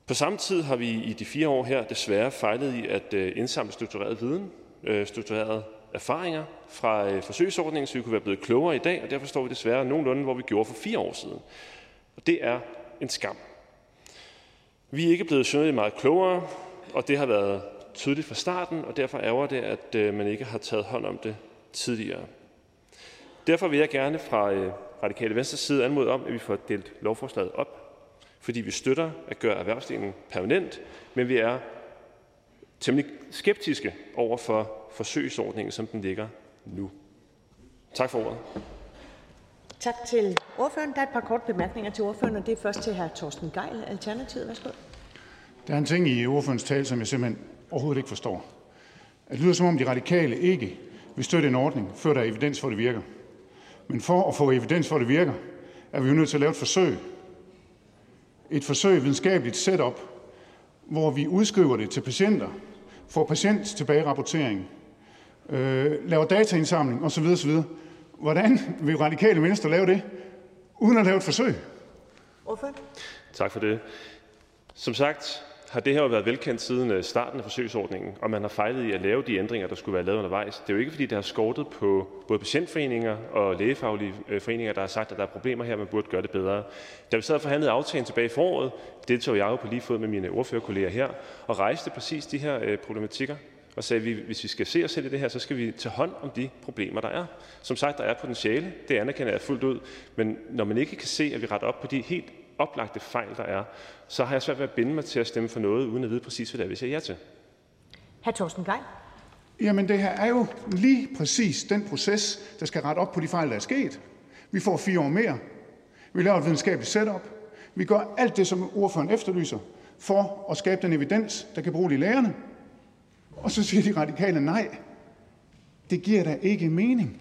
På samme tid har vi i de fire år her desværre fejlet i at øh, indsamle struktureret viden, øh, struktureret erfaringer fra øh, forsøgsordningen, så vi kunne være blevet klogere i dag, og derfor står vi desværre nogenlunde, hvor vi gjorde for fire år siden. Og det er en skam. Vi er ikke blevet synderligt meget klogere, og det har været tydeligt fra starten, og derfor ærger det, at øh, man ikke har taget hånd om det tidligere. Derfor vil jeg gerne fra øh, Radikale Venstres side anmode om, at vi får delt lovforslaget op, fordi vi støtter at gøre erhvervsdelen permanent, men vi er temmelig skeptiske over for forsøgsordningen, som den ligger nu. Tak for ordet. Tak til ordføreren. Der er et par korte bemærkninger til ordføreren, og det er først til hr. Torsten Geil, Alternativet. Værsgo. Der er en ting i ordførens tale, som jeg simpelthen overhovedet ikke forstår. Det lyder som om de radikale ikke vil støtte en ordning, før der er evidens for, at det virker. Men for at få evidens for, at det virker, er vi jo nødt til at lave et forsøg. Et forsøg, videnskabeligt setup, hvor vi udskriver det til patienter, får patient tilbagerapportering, øh, laver dataindsamling osv. osv. Hvordan vil radikale venstre lave det, uden at lave et forsøg? Hvorfor? Tak for det. Som sagt har det her jo været velkendt siden øh, starten af forsøgsordningen, og man har fejlet i at lave de ændringer, der skulle være lavet undervejs. Det er jo ikke, fordi det har skortet på både patientforeninger og lægefaglige øh, foreninger, der har sagt, at der er problemer her, man burde gøre det bedre. Da vi sad og forhandlede aftalen tilbage i foråret, deltog jeg jo på lige fod med mine ordførerkolleger her, og rejste præcis de her øh, problematikker og sagde, at hvis vi skal se os selv i det her, så skal vi tage hånd om de problemer, der er. Som sagt, der er potentiale, det anerkender jeg fuldt ud, men når man ikke kan se, at vi retter op på de helt oplagte fejl, der er, så har jeg svært ved at binde mig til at stemme for noget, uden at vide præcis, hvad det er, vi siger ja til. Hr. Torsten Geil. Jamen, det her er jo lige præcis den proces, der skal rette op på de fejl, der er sket. Vi får fire år mere. Vi laver et videnskabeligt setup. Vi gør alt det, som ordføreren efterlyser, for at skabe den evidens, der kan bruge i lærerne. Og så siger de radikale nej. Det giver da ikke mening.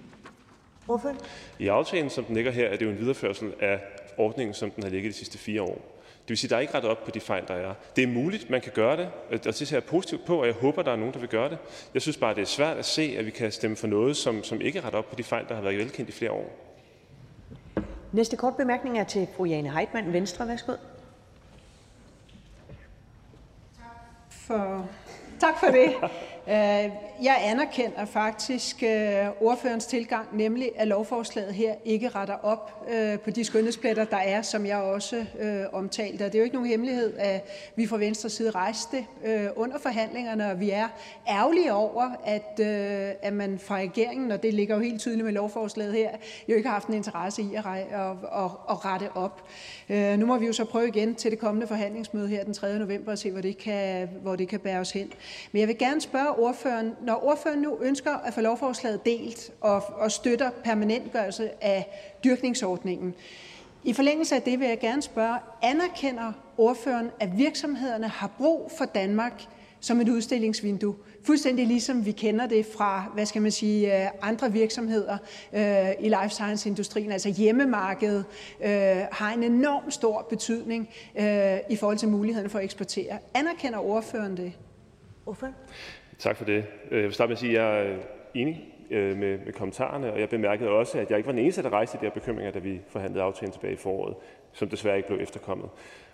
Ordføreren? I aftalen, som den ligger her, er det jo en videreførsel af ordningen, som den har ligget de sidste fire år. Det vil sige, at der er ikke rettet op på de fejl, der er. Det er muligt, man kan gøre det, og det ser jeg positivt på, og jeg håber, der er nogen, der vil gøre det. Jeg synes bare, det er svært at se, at vi kan stemme for noget, som, som ikke retter op på de fejl, der har været velkendt i flere år. Næste kort bemærkning er til fru Jane Heitmann, Venstre. Værsgo. For Tak for det. <laughs> Jeg anerkender faktisk øh, ordførens tilgang, nemlig at lovforslaget her ikke retter op øh, på de skønhedspletter, der er, som jeg også øh, omtalte. Det er jo ikke nogen hemmelighed, at vi fra Venstre side rejste det under forhandlingerne, og vi er ærgerlige over, at, øh, at man fra regeringen, og det ligger jo helt tydeligt med lovforslaget her, jo ikke har haft en interesse i at, at, at rette op. Nu må vi jo så prøve igen til det kommende forhandlingsmøde her den 3. november og se, hvor det kan, hvor det kan bære os hen. Men jeg vil gerne spørge ordføreren, når ordføreren nu ønsker at få lovforslaget delt og, og støtter permanentgørelse af dyrkningsordningen, i forlængelse af det vil jeg gerne spørge, anerkender ordføreren, at virksomhederne har brug for Danmark som et udstillingsvindue, fuldstændig ligesom vi kender det fra, hvad skal man sige, øh, andre virksomheder øh, i life science-industrien, altså hjemmemarkedet, øh, har en enorm stor betydning øh, i forhold til muligheden for at eksportere. Anerkender ordføreren det? Ordfører? Tak for det. Øh, jeg vil starte med at sige, at jeg er øh, enig øh, med, med kommentarerne, og jeg bemærkede også, at jeg ikke var den eneste, der rejste de her bekymringer, da vi forhandlede aftalen tilbage i foråret, som desværre ikke blev efterkommet.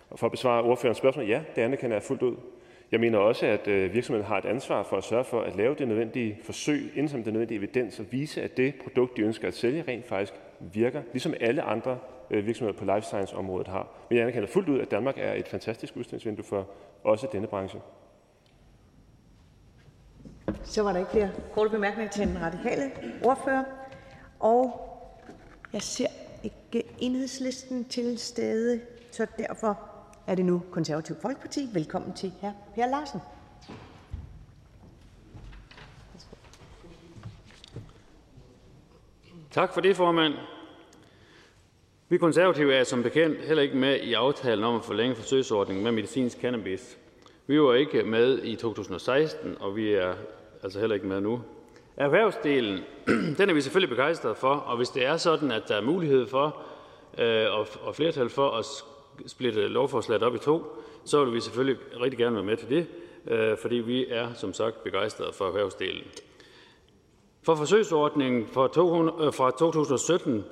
Og for at besvare ordførerens spørgsmål, ja, det anerkender jeg fuldt ud. Jeg mener også, at virksomheden har et ansvar for at sørge for at lave det nødvendige forsøg, indsamle det nødvendige evidens og vise, at det produkt, de ønsker at sælge, rent faktisk virker, ligesom alle andre virksomheder på life science-området har. Men jeg anerkender fuldt ud, at Danmark er et fantastisk udstillingsvindue for også denne branche. Så var der ikke flere korte bemærkninger til den radikale ordfører. Og jeg ser ikke enhedslisten til stede, så derfor er det nu Konservativ Folkeparti. Velkommen til hr. Per Larsen. Tak for det, formand. Vi konservative er som bekendt heller ikke med i aftalen om at forlænge forsøgsordningen med medicinsk cannabis. Vi var ikke med i 2016, og vi er altså heller ikke med nu. Erhvervsdelen, <clears throat> den er vi selvfølgelig begejstrede for, og hvis det er sådan, at der er mulighed for øh, og, og flertal for at splitte lovforslaget op i to, så vil vi selvfølgelig rigtig gerne være med til det, øh, fordi vi er som sagt begejstrede for erhvervsdelen. For forsøgsordningen for 200, øh, fra 2017,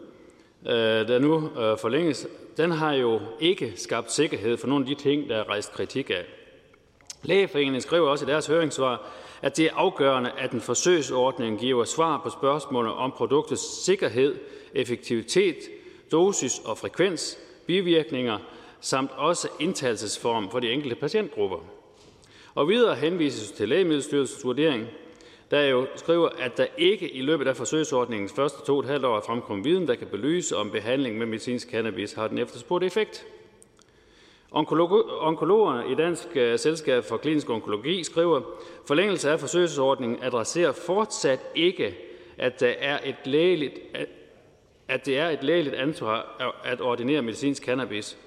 øh, der nu øh, forlænges, den har jo ikke skabt sikkerhed for nogle af de ting, der er rejst kritik af. Lægeforeningen skriver også i deres høringssvar, at det er afgørende, at en forsøgsordning giver svar på spørgsmålene om produktets sikkerhed, effektivitet, dosis og frekvens, bivirkninger samt også indtagelsesform for de enkelte patientgrupper. Og videre henvises til Lægemiddelstyrelsens vurdering, der jo skriver, at der ikke i løbet af forsøgsordningens første to og et halvt år er fremkommet viden, der kan belyse, om behandling med medicinsk cannabis har den efterspurgte effekt. Onkologerne i Dansk øh, Selskab for Klinisk Onkologi skriver, forlængelse af forsøgsordningen adresserer fortsat ikke, at, der er et lægeligt, at det er et lægeligt ansvar at ordinere medicinsk cannabis.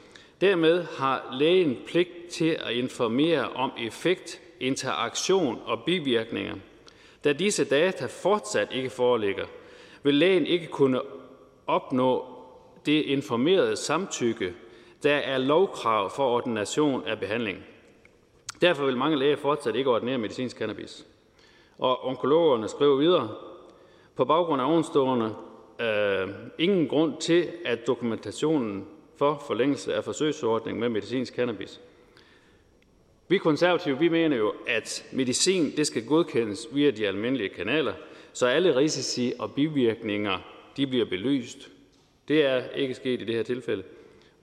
Dermed har lægen pligt til at informere om effekt, interaktion og bivirkninger. Da disse data fortsat ikke foreligger, vil lægen ikke kunne opnå det informerede samtykke der er lovkrav for ordination af behandling. Derfor vil mange læger fortsat ikke ordinere medicinsk cannabis. Og onkologerne skriver videre, på baggrund af ovenstående øh, ingen grund til, at dokumentationen for forlængelse af forsøgsordningen med medicinsk cannabis. Vi konservative vi mener jo, at medicin det skal godkendes via de almindelige kanaler, så alle risici og bivirkninger de bliver belyst. Det er ikke sket i det her tilfælde.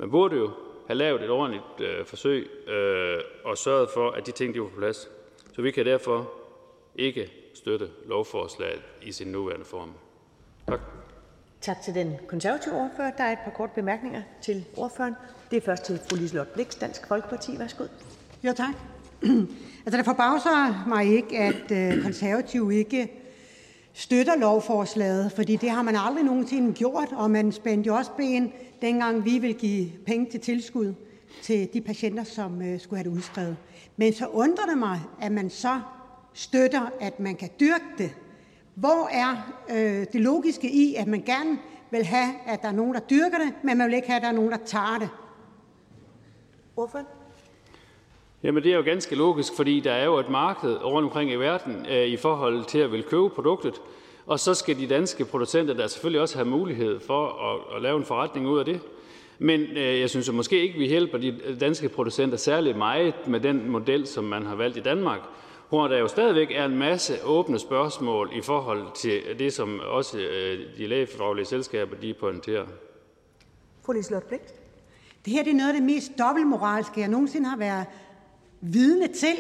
Man burde jo have lavet et ordentligt øh, forsøg øh, og sørget for, at de ting de var på plads. Så vi kan derfor ikke støtte lovforslaget i sin nuværende form. Tak. Tak til den konservative ordfører. Der er et par korte bemærkninger til ordføreren. Det er først til fru Liselott Blix, Dansk Folkeparti. Værsgo. Jo, tak. <clears throat> altså, det forbavser mig ikke, at øh, konservative ikke støtter lovforslaget, fordi det har man aldrig nogensinde gjort, og man spændte jo også ben, dengang vi ville give penge til tilskud til de patienter, som øh, skulle have det udskrevet. Men så undrer det mig, at man så støtter, at man kan dyrke det. Hvor er øh, det logiske i, at man gerne vil have, at der er nogen, der dyrker det, men man vil ikke have, at der er nogen, der tager det? Hvorfor? Jamen det er jo ganske logisk, fordi der er jo et marked rundt omkring i verden øh, i forhold til at vil købe produktet, og så skal de danske producenter der selvfølgelig også have mulighed for at, at lave en forretning ud af det. Men øh, jeg synes jo måske ikke, vi hjælper de danske producenter særlig meget med den model, som man har valgt i Danmark, hvor der jo stadigvæk er en masse åbne spørgsmål i forhold til det, som også øh, de lægefaglige selskaber de pointerer. Fru Liselotte Blik. Det her det er noget af det mest dobbeltmoralske, jeg nogensinde har været vidne til.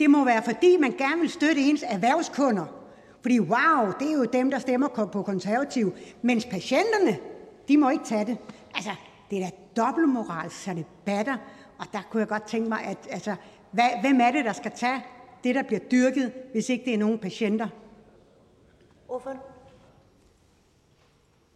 Det må være, fordi man gerne vil støtte ens erhvervskunder. Fordi wow, det er jo dem, der stemmer på konservativ. Mens patienterne, de må ikke tage det. Altså, det er da dobbeltmoral, så det batter. Og der kunne jeg godt tænke mig, at altså, hvad, hvem er det, der skal tage det, der bliver dyrket, hvis ikke det er nogen patienter? Hvorfor?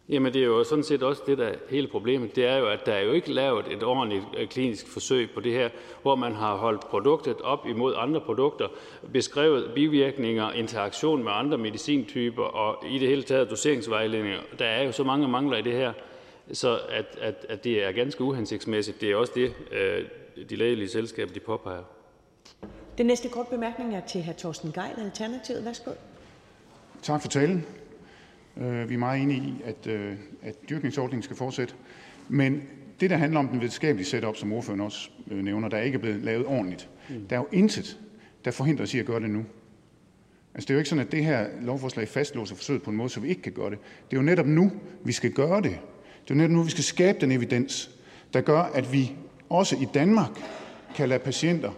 Jamen det er jo sådan set også det, der er hele problemet. Det er jo, at der er jo ikke lavet et ordentligt øh, klinisk forsøg på det her, hvor man har holdt produktet op imod andre produkter, beskrevet bivirkninger, interaktion med andre medicintyper og i det hele taget doseringsvejledninger. Der er jo så mange mangler i det her, så at, at, at det er ganske uhensigtsmæssigt. Det er også det, øh, de lægelige selskaber de påpeger. Den næste kort bemærkning er til hr. Torsten Geil, Alternativet. Værsgo. Tak for talen. Øh, vi er meget enige i, at, øh, at dyrkningsordningen skal fortsætte. Men det, der handler om den videnskabelige setup, som ordføreren også øh, nævner, der er ikke blevet lavet ordentligt. Mm. Der er jo intet, der forhindrer os i at gøre det nu. Altså, det er jo ikke sådan, at det her lovforslag fastlåser forsøget på en måde, så vi ikke kan gøre det. Det er jo netop nu, vi skal gøre det. Det er jo netop nu, vi skal skabe den evidens, der gør, at vi også i Danmark kan lade patienter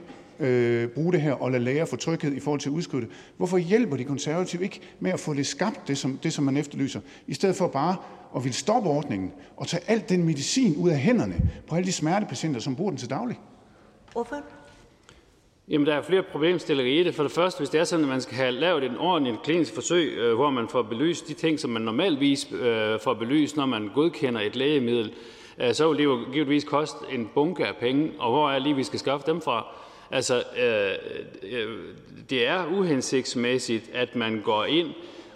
bruge det her og lade læger få tryghed i forhold til at udskrive det. Hvorfor hjælper De Konservative ikke med at få det skabt, det som, det som man efterlyser, i stedet for bare at ville stoppe ordningen og tage alt den medicin ud af hænderne på alle de smertepatienter, som bruger den til daglig? Hvorfor? Jamen, der er flere problemstillinger i det. For det første, hvis det er sådan, at man skal have lavet en ordentlig klinisk forsøg, øh, hvor man får belyst de ting, som man normalvis øh, får belyst, når man godkender et lægemiddel, øh, så vil det jo givetvis koste en bunke af penge, og hvor er lige, vi skal skaffe dem fra? Altså, øh, øh, det er uhensigtsmæssigt, at man går ind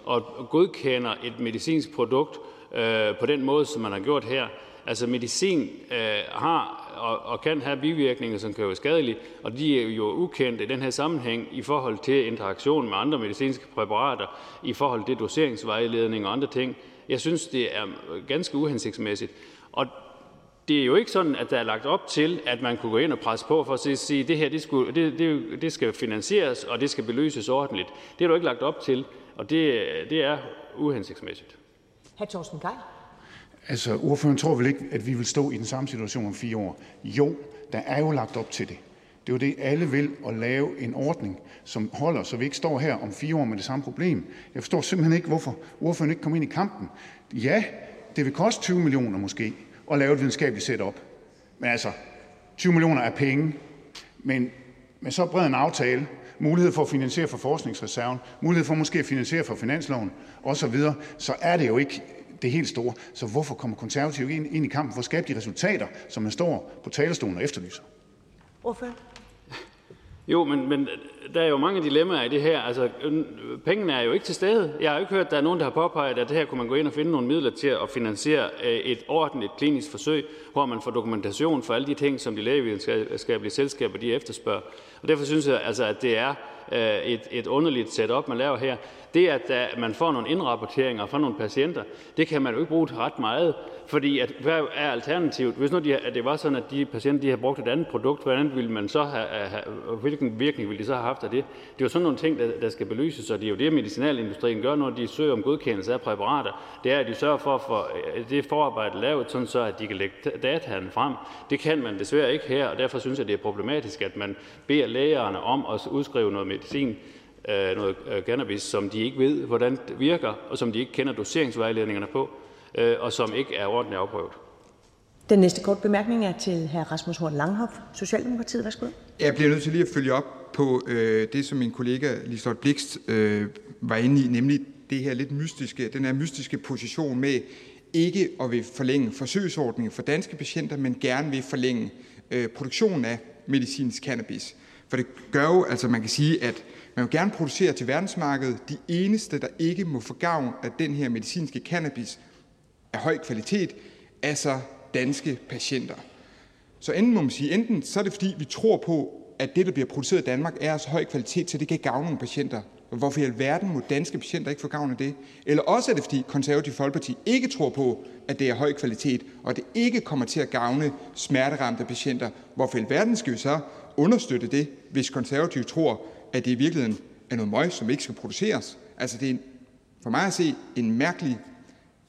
og godkender et medicinsk produkt øh, på den måde, som man har gjort her. Altså medicin øh, har og, og kan have bivirkninger, som kan være skadelige, og de er jo ukendte i den her sammenhæng i forhold til interaktion med andre medicinske præparater, i forhold til doseringsvejledning og andre ting. Jeg synes, det er ganske uhensigtsmæssigt. Og det er jo ikke sådan, at der er lagt op til, at man kunne gå ind og presse på for at sige, at det her det, skulle, det, det, det skal finansieres, og det skal belyses ordentligt. Det er du ikke lagt op til, og det, det er uhensigtsmæssigt. Hr. Torsten Geil. Altså, ordføreren tror vel ikke, at vi vil stå i den samme situation om fire år? Jo, der er jo lagt op til det. Det er jo det, alle vil, at lave en ordning, som holder, så vi ikke står her om fire år med det samme problem. Jeg forstår simpelthen ikke, hvorfor ordføreren ikke kommer ind i kampen. Ja, det vil koste 20 millioner måske, at lave et videnskabeligt setup. Men altså, 20 millioner er penge, men med så bred en aftale, mulighed for at finansiere for forskningsreserven, mulighed for måske at finansiere for finansloven osv., så er det jo ikke det helt store. Så hvorfor kommer konservative ind, ind i kampen for at skabe de resultater, som man står på talerstolen og efterlyser? Jo, men, men der er jo mange dilemmaer i det her. Altså, pengene er jo ikke til stede. Jeg har jo ikke hørt, at der er nogen, der har påpeget, at det her kunne man gå ind og finde nogle midler til at finansiere øh, et ordentligt klinisk forsøg, hvor man får dokumentation for alle de ting, som de lægevidenskabelige selskaber de efterspørger. Og derfor synes jeg, altså, at det er øh, et, et underligt setup, man laver her. Det, at øh, man får nogle indrapporteringer fra nogle patienter, det kan man jo ikke bruge til ret meget. Fordi at, hvad er alternativet? Hvis nu de, at det var sådan, at de patienter de har brugt et andet produkt, hvordan ville man så have, have, hvilken virkning ville de så have haft af det? Det er jo sådan nogle ting, der, der skal belyses, og det er jo det, medicinalindustrien gør, når de søger om godkendelse af præparater. Det er, at de sørger for at få øh, det forarbejde lavet, sådan så at de kan lægge dataen frem. Det kan man desværre ikke her, og derfor synes jeg, det er problematisk, at man beder lægerne om at udskrive noget medicin, øh, noget øh, cannabis, som de ikke ved, hvordan det virker, og som de ikke kender doseringsvejledningerne på øh, og som ikke er ordentligt afprøvet. Den næste kort bemærkning er til hr. Rasmus Horn Langhoff, Socialdemokratiet. Værsgo. Jeg bliver nødt til lige at følge op på øh, det, som min kollega Liselotte Blikst øh, var inde i, nemlig det her lidt mystiske, den her mystiske position med ikke at vil forlænge forsøgsordningen for danske patienter, men gerne vil forlænge øh, produktionen af medicinsk cannabis. For det gør jo, altså man kan sige, at man vil gerne producere til verdensmarkedet. De eneste, der ikke må få gavn af den her medicinske cannabis af høj kvalitet, er så danske patienter. Så enten må man sige, enten så er det fordi, vi tror på, at det, der bliver produceret i Danmark, er af så høj kvalitet, så det kan gavne nogle patienter. Hvorfor i alverden må danske patienter ikke få gavn af det? Eller også er det, fordi konservative folkeparti ikke tror på, at det er høj kvalitet, og det ikke kommer til at gavne smerteramte patienter. Hvorfor i alverden skal vi så understøtte det, hvis konservative tror, at det i virkeligheden er noget møg, som ikke skal produceres? Altså det er for mig at se en mærkelig,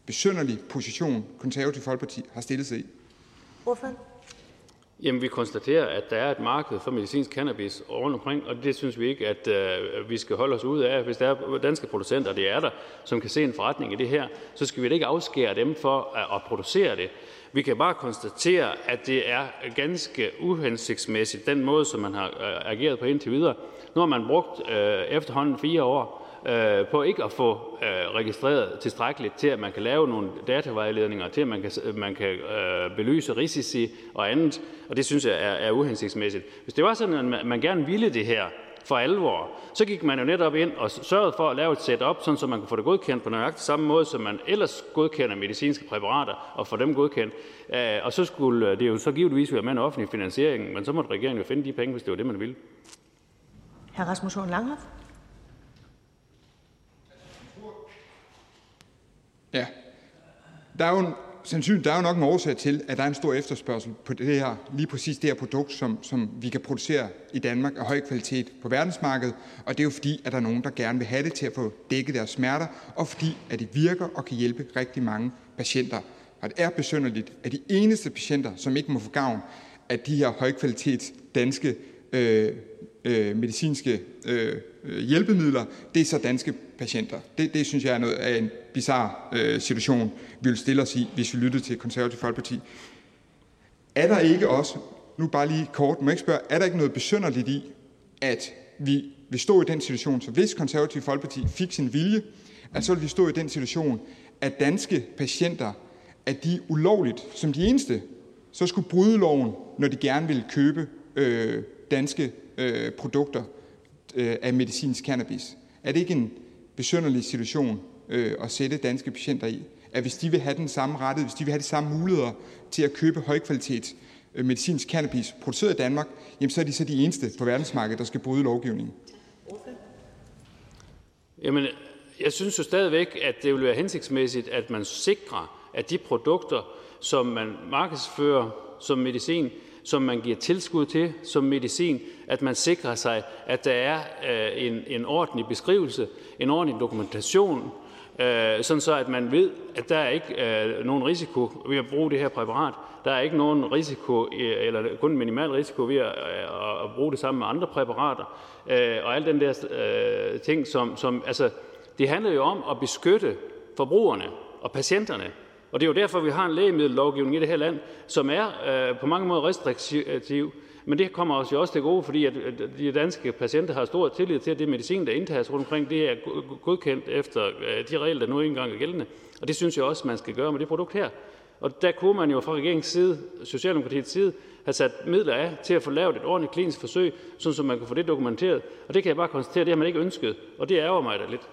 besynderlig position, konservative folkeparti har stillet sig i. Hvorfor? Jamen, vi konstaterer, at der er et marked for medicinsk cannabis rundt omkring, og det synes vi ikke, at øh, vi skal holde os ud af. Hvis der er danske producenter, det er der, som kan se en forretning i det her, så skal vi da ikke afskære dem for at, at producere det. Vi kan bare konstatere, at det er ganske uhensigtsmæssigt, den måde, som man har øh, ageret på indtil videre. Nu har man brugt øh, efterhånden fire år øh, på ikke at få øh, registreret tilstrækkeligt til, at man kan lave nogle datavejledninger, til at man kan, man kan øh, belyse risici og andet, og det synes jeg er, er uhensigtsmæssigt. Hvis det var sådan, at man gerne ville det her for alvor, så gik man jo netop ind og sørgede for at lave et setup, sådan så man kunne få det godkendt på nøjagtigt samme måde, som man ellers godkender medicinske præparater og få dem godkendt. Øh, og så skulle det jo så givetvis være med en offentlig finansiering, men så måtte regeringen jo finde de penge, hvis det var det, man ville. Hr. Rasmus Horn Langhoff? Ja. Der er jo en, der er jo nok en årsag til, at der er en stor efterspørgsel på det her, lige præcis det her produkt, som, som vi kan producere i Danmark af høj kvalitet på verdensmarkedet. Og det er jo fordi, at der er nogen, der gerne vil have det til at få dækket deres smerter, og fordi, at det virker og kan hjælpe rigtig mange patienter. Og det er besynderligt, at de eneste patienter, som ikke må få gavn af de her højkvalitets danske øh, øh, medicinske øh, hjælpemidler, det er så danske patienter. Det, det synes jeg er noget af en bizarre øh, situation, vi vil stille os i, hvis vi lyttede til Konservative Folkeparti. Er der ikke også, nu bare lige kort, må jeg ikke spørge, er der ikke noget besynderligt i, at vi vil stå i den situation, så hvis Konservative Folkeparti fik sin vilje, at så ville vi stå i den situation, at danske patienter, at de ulovligt, som de eneste, så skulle bryde loven, når de gerne vil købe øh, danske øh, produkter øh, af medicinsk cannabis. Er det ikke en besynderlig situation øh, at sætte danske patienter i? At hvis de vil have den samme rette, hvis de vil have de samme muligheder til at købe højkvalitet øh, medicinsk cannabis produceret i Danmark, jamen så er de så de eneste på verdensmarkedet, der skal bryde lovgivningen. Jamen, jeg synes jo stadigvæk, at det vil være hensigtsmæssigt, at man sikrer, at de produkter, som man markedsfører som medicin, som man giver tilskud til som medicin, at man sikrer sig, at der er øh, en, en ordentlig beskrivelse, en ordentlig dokumentation, øh, sådan så at man ved, at der er ikke øh, nogen risiko ved at bruge det her præparat. Der er ikke nogen risiko, øh, eller kun minimal risiko ved at, øh, at bruge det sammen med andre præparater. Øh, og alle den der ting, som, som altså, det handler jo om at beskytte forbrugerne og patienterne og det er jo derfor, vi har en lægemiddellovgivning i det her land, som er øh, på mange måder restriktiv. Men det kommer os jo også til gode, fordi at øh, de danske patienter har stor tillid til, at det medicin, der indtages rundt omkring, det er godkendt efter øh, de regler, der nu engang er gældende. Og det synes jeg også, man skal gøre med det produkt her. Og der kunne man jo fra regeringens side, Socialdemokratiets side, have sat midler af til at få lavet et ordentligt klinisk forsøg, så man kan få det dokumenteret. Og det kan jeg bare konstatere, det har man ikke ønsket. Og det ærger mig da lidt.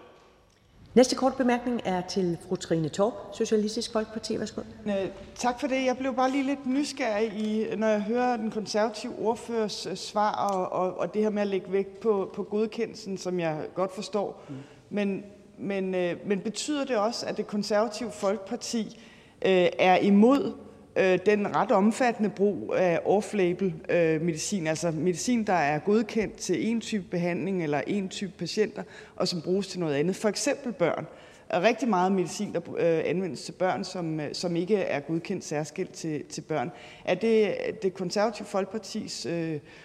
Næste kort bemærkning er til fru Trine Torp, Socialistisk Folkeparti. Værsgo. Øh, tak for det. Jeg blev bare lige lidt nysgerrig, i, når jeg hører den konservative ordførers øh, svar og, og, og det her med at lægge vægt på, på godkendelsen, som jeg godt forstår. Mm. Men, men, øh, men betyder det også, at det konservative Folkeparti øh, er imod Øh, den ret omfattende brug af off-label-medicin, øh, altså medicin, der er godkendt til en type behandling eller en type patienter, og som bruges til noget andet. For eksempel børn. Der er rigtig meget medicin, der øh, anvendes til børn, som, som ikke er godkendt særskilt til, til børn. Er det det konservative folkepartis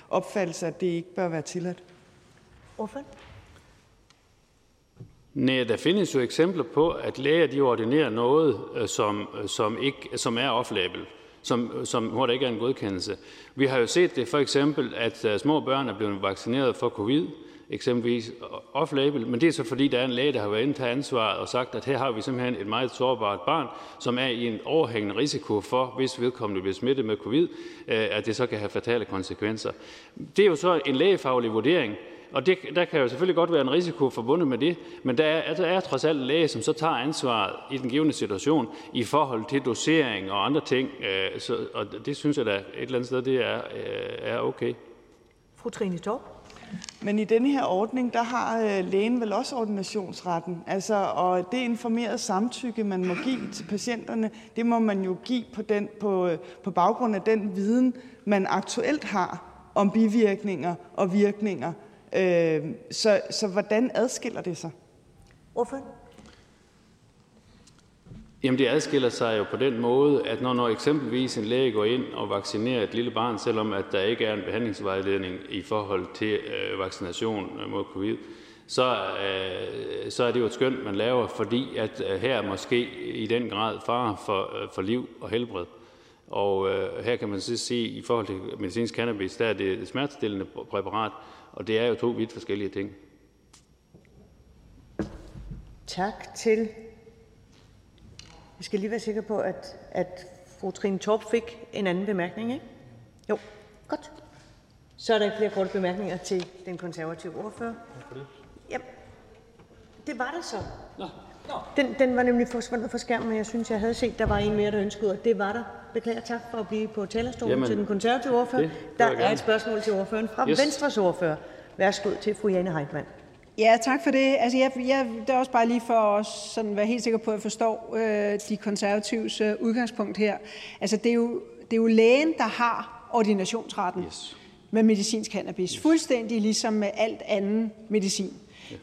opfattelse, at det ikke bør være tilladt? Hvorfor? Nej, der findes jo eksempler på, at læger de ordinerer noget, øh, som, øh, som, ikke, som er off-label, som, øh, som, hvor der ikke er en godkendelse. Vi har jo set det for eksempel, at små børn er blevet vaccineret for covid eksempelvis off-label, men det er så fordi, der er en læge, der har været inde til ansvaret og sagt, at her har vi simpelthen et meget sårbart barn, som er i en overhængende risiko for, hvis vedkommende bliver smittet med covid, at det så kan have fatale konsekvenser. Det er jo så en lægefaglig vurdering, og det, der kan jo selvfølgelig godt være en risiko forbundet med det, men der er, der er trods alt læge, som så tager ansvaret i den givende situation i forhold til dosering og andre ting, øh, så, og det synes jeg da et eller andet sted, det er, er okay. Fru Trine Torp. Men i denne her ordning, der har øh, lægen vel også ordinationsretten. Altså, og det informerede samtykke, man må give til patienterne, det må man jo give på, den, på, øh, på baggrund af den viden, man aktuelt har om bivirkninger og virkninger. Øh, så, så hvordan adskiller det sig? Hvorfor? Jamen det adskiller sig jo på den måde, at når, når eksempelvis en læge går ind og vaccinerer et lille barn, selvom at der ikke er en behandlingsvejledning i forhold til øh, vaccination mod covid, så, øh, så er det jo et skønt, man laver, fordi at øh, her er måske i den grad fare for, øh, for liv og helbred. Og øh, her kan man så sige, at i forhold til medicinsk cannabis, der er det et smertestillende præparat, og det er jo to vidt forskellige ting. Tak til vi skal lige være sikre på, at, at fru Trine Torp fik en anden bemærkning, ikke? Jo, godt. Så er der ikke flere korte bemærkninger til den konservative ordfører. Jamen, det var det så. Nå. Den, den var nemlig forsvundet fra skærmen, men jeg synes, jeg havde set, der var en mere, der ønskede, og det var der. Beklager tak for at blive på talerstolen Jamen, til den konservative ordfører. det Der er gerne. et spørgsmål til ordføreren fra Yes. Venstres ordfører. Værsgo til fru Jane Heitmann. Ja, tak for det. Altså, jeg, jeg, det er også bare lige for at sådan være helt sikker på, at jeg forstår øh, de konservatives øh, udgangspunkt her. Altså, det er, jo, det er jo lægen, der har ordinationsretten yes. med medicinsk cannabis. Yes. Fuldstændig ligesom med alt anden medicin.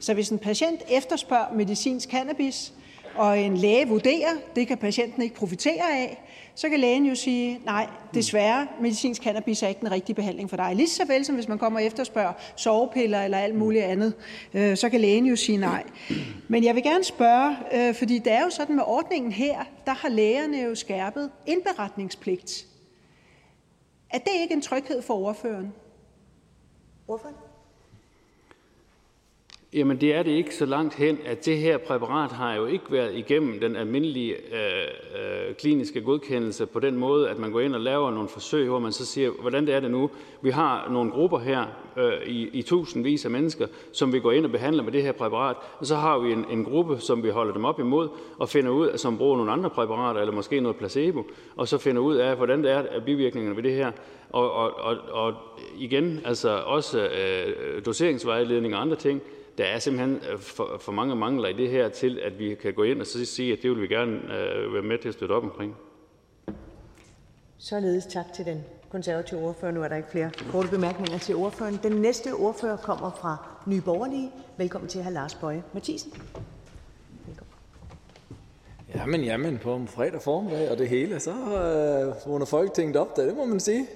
Så hvis en patient efterspørger medicinsk cannabis, og en læge vurderer, det kan patienten ikke profitere af, så kan lægen jo sige, nej, desværre, medicinsk cannabis er ikke den rigtige behandling for dig. Lige så vel som hvis man kommer og efterspørger sovepiller eller alt muligt andet, øh, så kan lægen jo sige nej. Men jeg vil gerne spørge, øh, fordi det er jo sådan med ordningen her, der har lægerne jo skærpet indberetningspligt. Er det ikke en tryghed for ordføreren? Ordføreren? Jamen det er det ikke så langt hen, at det her præparat har jo ikke været igennem den almindelige øh, øh, kliniske godkendelse på den måde, at man går ind og laver nogle forsøg, hvor man så siger, hvordan det er det nu. Vi har nogle grupper her øh, i, i tusindvis af mennesker, som vi går ind og behandler med det her præparat, og så har vi en, en gruppe, som vi holder dem op imod, og finder ud, af, som bruger nogle andre præparater, eller måske noget placebo, og så finder ud af, hvordan det er at bivirkningerne ved det her. Og, og, og, og igen, altså også øh, doseringsvejledning og andre ting, der er simpelthen øh, for, for mange mangler i det her til, at vi kan gå ind og så sige, at det vil vi gerne øh, være med til at støtte op omkring. Således tak til den konservative ordfører. Nu er der ikke flere korte bemærkninger til ordføreren. Den næste ordfører kommer fra Nye Borgerlige. Velkommen til hr. Lars Bøje Mathisen. Jamen, jamen, på en fredag formiddag og det hele, så øh, vågner Folketinget op, der, det må man sige.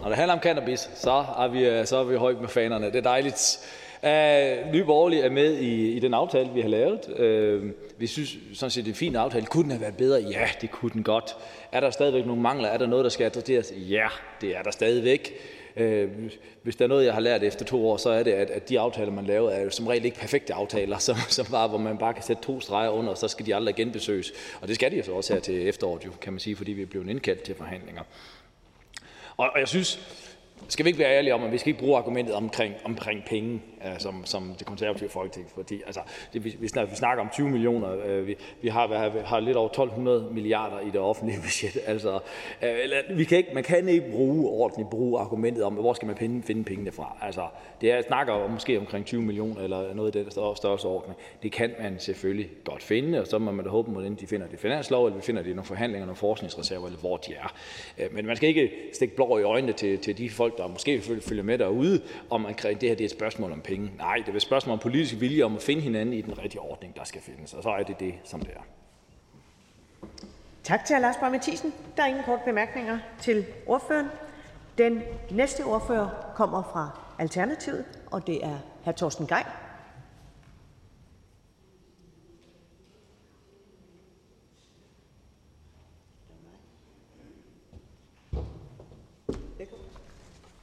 Når det handler om cannabis, så er vi, øh, så er vi højt med fanerne. Det er dejligt. Uh, Nye Borgerlige er med i, i den aftale, vi har lavet. Uh, vi synes sådan set, det er en fin aftale. Kunne den have været bedre? Ja, det kunne den godt. Er der stadigvæk nogle mangler? Er der noget, der skal adresseres? Ja, det er der stadigvæk. Uh, hvis der er noget, jeg har lært efter to år, så er det, at, at de aftaler, man laver, er jo som regel ikke perfekte aftaler, <laughs> som, som bare, hvor man bare kan sætte to streger under, og så skal de aldrig genbesøges. Og det skal de jo så også her til efteråret, jo, kan man sige, fordi vi er blevet indkaldt til forhandlinger. Og, og jeg synes, skal vi ikke være ærlige om, at vi skal ikke bruge argumentet omkring, omkring penge, øh, som, som det konservative folketing, fordi altså, det, vi, vi, snakker, vi snakker om 20 millioner, øh, vi, vi, har, vi, har, lidt over 1200 milliarder i det offentlige <laughs> budget, altså, øh, eller, vi kan ikke, man kan ikke bruge ordentligt bruge argumentet om, hvor skal man finde, finde pengene fra, altså, det er, snakker om, måske omkring 20 millioner, eller noget i den der ordning, det kan man selvfølgelig godt finde, og så må man da håbe, at de finder det i finanslov, eller vi finder det i nogle forhandlinger, nogle forskningsreserver, eller hvor de er. Øh, Men man skal ikke stikke blå i øjnene til, til de folk, der måske følger med derude, om at det her det er et spørgsmål om penge. Nej, det er et spørgsmål om politisk vilje om at finde hinanden i den rigtige ordning, der skal findes. Og så er det det, som det er. Tak til hr. Lars Borg Mathisen. Der er ingen korte bemærkninger til ordføreren. Den næste ordfører kommer fra Alternativet, og det er hr. Torsten Gejl.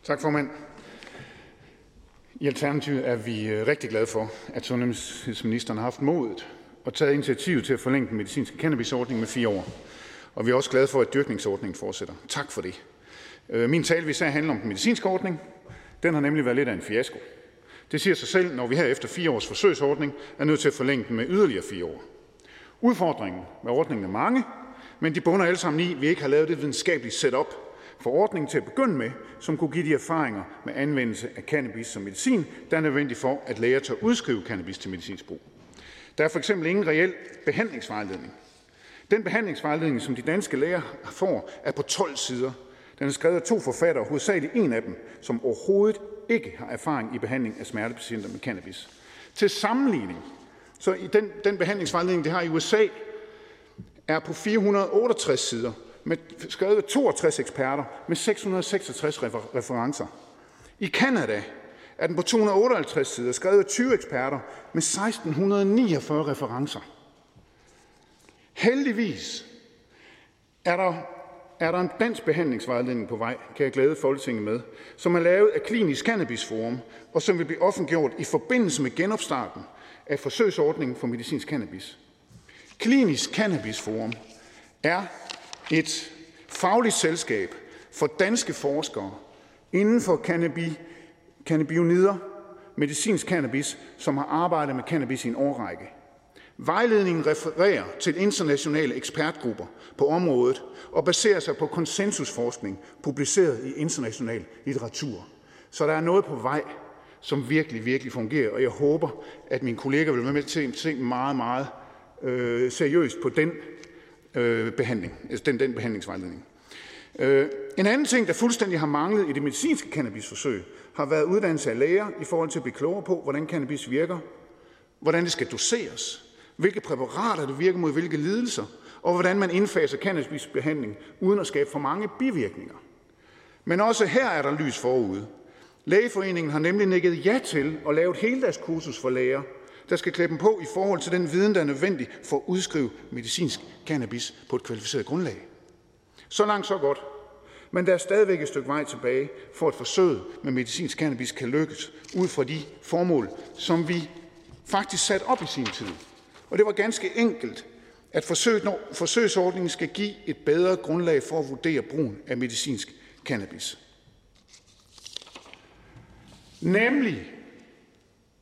Tak, formand. I Alternativet er vi øh, rigtig glade for, at sundhedsministeren har haft modet og taget initiativ til at forlænge den medicinske cannabisordning med fire år. Og vi er også glade for, at dyrkningsordningen fortsætter. Tak for det. Øh, min tale vil især handle om den medicinske ordning. Den har nemlig været lidt af en fiasko. Det siger sig selv, når vi her efter fire års forsøgsordning er nødt til at forlænge den med yderligere fire år. Udfordringen med ordningen er mange, men de bunder alle sammen i, at vi ikke har lavet det videnskabelige setup for ordningen til at begynde med, som kunne give de erfaringer med anvendelse af cannabis som medicin, der er nødvendig for, at læger tør udskrive cannabis til medicinsk brug. Der er for eksempel ingen reel behandlingsvejledning. Den behandlingsvejledning, som de danske læger får, er på 12 sider. Den er skrevet af to forfattere, hovedsageligt en af dem, som overhovedet ikke har erfaring i behandling af smertepatienter med cannabis. Til sammenligning, så i den, den behandlingsvejledning, det har i USA, er på 468 sider, med, skrevet af 62 eksperter med 666 refer- referencer. I Kanada er den på 258 sider, skrevet af 20 eksperter med 1649 referencer. Heldigvis er der, er der en dansk behandlingsvejledning på vej, kan jeg glæde Folketinget med, som er lavet af Klinisk Cannabis Forum, og som vil blive offentliggjort i forbindelse med genopstarten af forsøgsordningen for medicinsk cannabis. Klinisk Cannabis Forum er et fagligt selskab for danske forskere inden for cannabi, medicinsk cannabis, som har arbejdet med cannabis i en årrække. Vejledningen refererer til internationale ekspertgrupper på området og baserer sig på konsensusforskning publiceret i international litteratur. Så der er noget på vej, som virkelig, virkelig fungerer, og jeg håber, at mine kolleger vil være med til at se meget, meget øh, seriøst på den Øh, behandling, altså den, den behandlingsvejledning. Øh, en anden ting, der fuldstændig har manglet i det medicinske cannabisforsøg, har været uddannelse af læger i forhold til at blive klogere på, hvordan cannabis virker, hvordan det skal doseres, hvilke præparater det virker mod hvilke lidelser, og hvordan man indfaser cannabisbehandling uden at skabe for mange bivirkninger. Men også her er der lys forude. Lægeforeningen har nemlig nikket ja til at lave et heldagskursus for læger, der skal klæde dem på i forhold til den viden, der er nødvendig for at udskrive medicinsk cannabis på et kvalificeret grundlag. Så langt, så godt. Men der er stadigvæk et stykke vej tilbage, for at forsøget med medicinsk cannabis kan lykkes, ud fra de formål, som vi faktisk satte op i sin tid. Og det var ganske enkelt, at forsøg, forsøgsordningen skal give et bedre grundlag for at vurdere brugen af medicinsk cannabis. Nemlig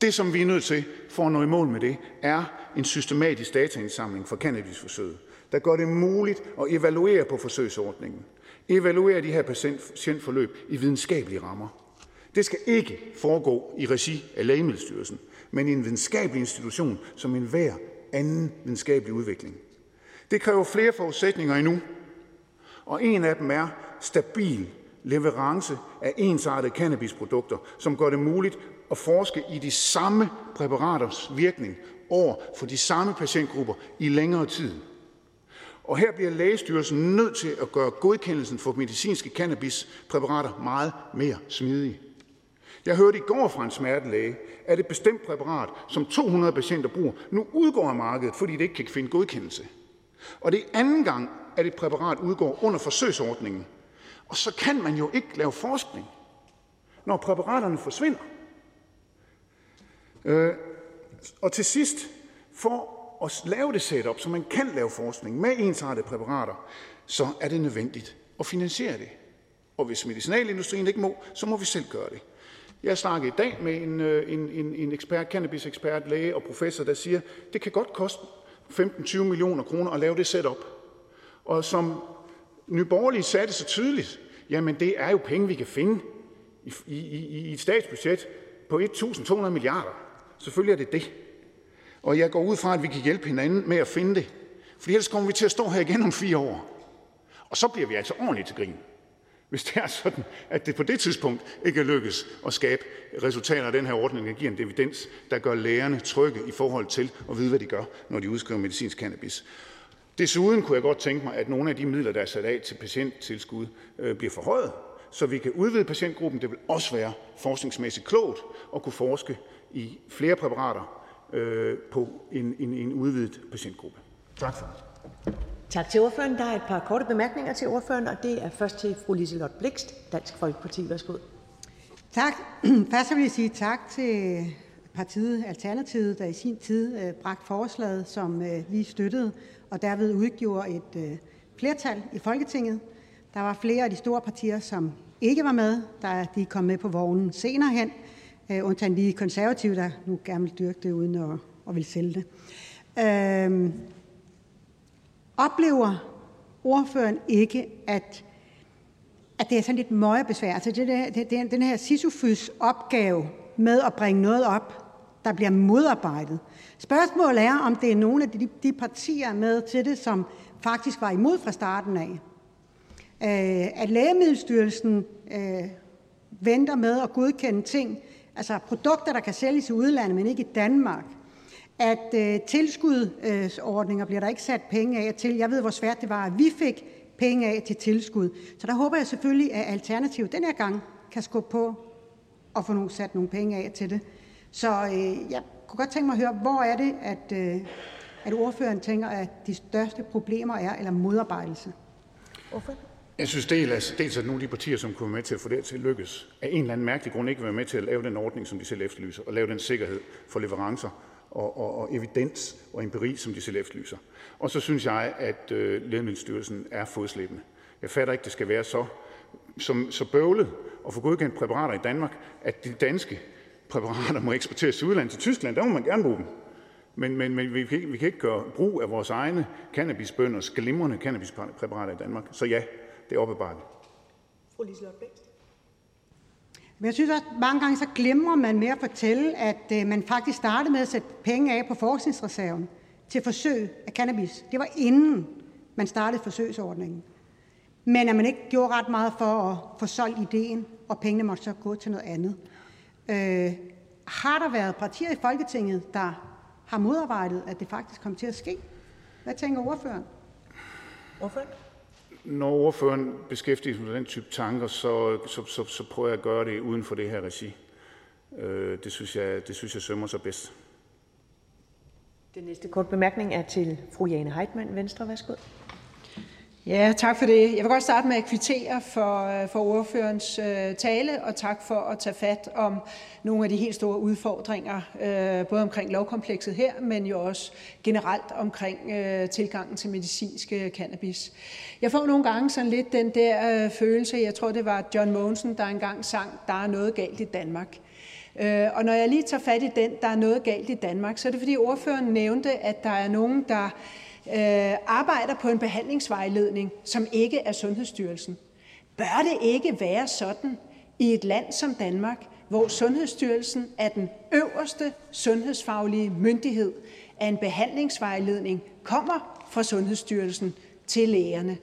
det, som vi er nødt til for at nå i mål med det, er en systematisk dataindsamling for cannabisforsøget, der gør det muligt at evaluere på forsøgsordningen. Evaluere de her patientforløb i videnskabelige rammer. Det skal ikke foregå i regi af Lægemiddelstyrelsen, men i en videnskabelig institution som enhver anden videnskabelig udvikling. Det kræver flere forudsætninger endnu, og en af dem er stabil leverance af ensartede cannabisprodukter, som gør det muligt at forske i de samme præparaters virkning over for de samme patientgrupper i længere tid. Og her bliver Lægestyrelsen nødt til at gøre godkendelsen for medicinske cannabispræparater meget mere smidig. Jeg hørte i går fra en smertelæge, at et bestemt præparat, som 200 patienter bruger, nu udgår af markedet, fordi det ikke kan finde godkendelse. Og det er anden gang, at et præparat udgår under forsøgsordningen. Og så kan man jo ikke lave forskning, når præparaterne forsvinder. Øh, og til sidst, for at lave det setup, så man kan lave forskning med ensartede præparater, så er det nødvendigt at finansiere det. Og hvis medicinalindustrien ikke må, så må vi selv gøre det. Jeg snakkede i dag med en, øh, en, en, en ekspert, cannabis-ekspert, læge og professor, der siger, det kan godt koste 15-20 millioner kroner at lave det setup. Og som Nyborgerlige sagde det så tydeligt, jamen det er jo penge, vi kan finde i, i, i et statsbudget på 1.200 milliarder. Selvfølgelig er det det. Og jeg går ud fra, at vi kan hjælpe hinanden med at finde det. For ellers kommer vi til at stå her igen om fire år. Og så bliver vi altså ordentligt til grin. Hvis det er sådan, at det på det tidspunkt ikke er lykkes at skabe resultater af den her ordning, der giver en evidens, der gør lægerne trygge i forhold til at vide, hvad de gør, når de udskriver medicinsk cannabis. Desuden kunne jeg godt tænke mig, at nogle af de midler, der er sat af til patienttilskud, øh, bliver forhøjet, så vi kan udvide patientgruppen. Det vil også være forskningsmæssigt klogt at kunne forske i flere præparater øh, på en, en, en udvidet patientgruppe. Tak for Tak til ordføreren. Der er et par korte bemærkninger til ordføreren, og det er først til fru Liselott Blikst, Dansk Folkeparti. Værsgo. Tak. <clears throat> Først vil jeg sige tak til partiet Alternativet, der i sin tid øh, bragte forslaget, som øh, vi støttede, og derved udgjorde et øh, flertal i Folketinget. Der var flere af de store partier, som ikke var med, da de kom med på vognen senere hen, øh, Øh, undtagen lige konservative, der nu gerne vil dyrke det uden at, at vil sælge det. Øh, oplever ordføreren ikke, at, at det er sådan lidt møgebesvær? Altså det der, det, det, den her Sisyfus opgave med at bringe noget op, der bliver modarbejdet. Spørgsmålet er, om det er nogle af de, de partier med til det, som faktisk var imod fra starten af. Øh, at Lægemiddelstyrelsen øh, venter med at godkende ting, altså produkter, der kan sælges i udlandet, men ikke i Danmark. At øh, tilskudsordninger bliver der ikke sat penge af til. Jeg ved, hvor svært det var, at vi fik penge af til tilskud. Så der håber jeg selvfølgelig, at Alternativ den her gang kan skubbe på og få nogle, sat nogle penge af til det. Så øh, jeg kunne godt tænke mig at høre, hvor er det, at, øh, at ordføreren tænker, at de største problemer er, eller modarbejdelse? Ordfører? Jeg synes dels, dels at nogle af de partier, som kunne være med til at få det til at lykkes, af en eller anden mærkelig grund ikke vil være med til at lave den ordning, som de selv efterlyser, og lave den sikkerhed for leverancer og, og, og evidens og empiri, som de selv efterlyser. Og så synes jeg, at øh, Lægemiddelstyrelsen er fodslæbende. Jeg fatter ikke, det skal være så, som, så bøvlet at få godkendt præparater i Danmark, at de danske præparater må eksporteres til udlandet, til Tyskland. Der må man gerne bruge dem. Men, men, men vi, kan ikke, vi kan ikke gøre brug af vores egne cannabisbønders glimrende cannabispræparater i Danmark. Så ja, det er op ad bakke. Fru Liselotte Bækst. Men jeg synes også, at mange gange så glemmer man med at fortælle, at øh, man faktisk startede med at sætte penge af på forskningsreserven til forsøg af cannabis. Det var inden man startede forsøgsordningen. Men at man ikke gjorde ret meget for at få solgt ideen, og pengene måtte så gå til noget andet. Øh, har der været partier i Folketinget, der har modarbejdet, at det faktisk kom til at ske? Hvad tænker ordføreren? Ordføreren? Når ordføreren beskæftiger sig med den type tanker, så, så, så, så prøver jeg at gøre det uden for det her regi. Øh, det, synes jeg, det synes jeg sømmer sig bedst. Den næste kort bemærkning er til fru Jane Heitmann, Venstre. Værsgo. Ja, tak for det. Jeg vil godt starte med at kvittere for, øh, for ordførens øh, tale, og tak for at tage fat om nogle af de helt store udfordringer, øh, både omkring lovkomplekset her, men jo også generelt omkring øh, tilgangen til medicinsk øh, cannabis. Jeg får nogle gange sådan lidt den der øh, følelse, jeg tror det var John Monsen, der engang sang, der er noget galt i Danmark. Øh, og når jeg lige tager fat i den, der er noget galt i Danmark, så er det fordi ordføreren nævnte, at der er nogen, der øh, arbejder på en behandlingsvejledning, som ikke er Sundhedsstyrelsen. Bør det ikke være sådan i et land som Danmark, hvor Sundhedsstyrelsen er den øverste sundhedsfaglige myndighed, at en behandlingsvejledning kommer fra Sundhedsstyrelsen til lægerne?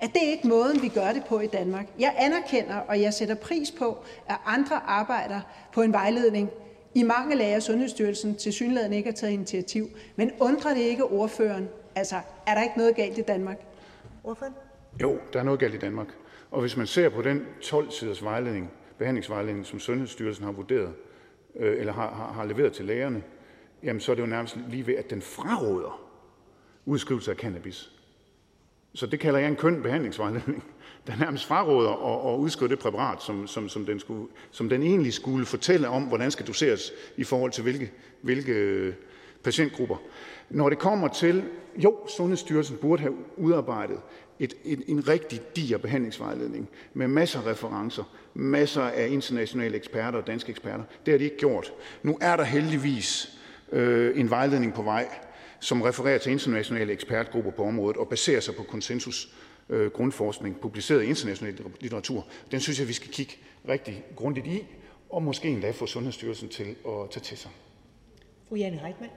Er det ikke måden, vi gør det på i Danmark? Jeg anerkender, og jeg sætter pris på, at andre arbejder på en vejledning, i mange af Sundhedsstyrelsen til synligheden ikke har taget initiativ. Men undrer det ikke ordføreren, Altså, er der ikke noget galt i Danmark? Ordføreren? Jo, der er noget galt i Danmark. Og hvis man ser på den 12-siders vejledning, behandlingsvejledning, som Sundhedsstyrelsen har vurderet, øh, eller har, har, har leveret til lægerne, jamen så er det jo nærmest lige ved, at den fraråder udskrivelse af cannabis. Så det kalder jeg en køn behandlingsvejledning, <laughs> der nærmest fraråder at, at udskrive det præparat, som, som, som, den skulle, som den egentlig skulle fortælle om, hvordan skal doseres i forhold til hvilke, hvilke patientgrupper. Når det kommer til, jo, Sundhedsstyrelsen burde have udarbejdet et, et, en rigtig diger behandlingsvejledning med masser af referencer, masser af internationale eksperter og danske eksperter. Det har de ikke gjort. Nu er der heldigvis øh, en vejledning på vej, som refererer til internationale ekspertgrupper på området og baserer sig på konsensus øh, grundforskning, publiceret i international litteratur. Den synes jeg, vi skal kigge rigtig grundigt i, og måske endda få Sundhedsstyrelsen til at tage til sig. Fru Jane Heitmann.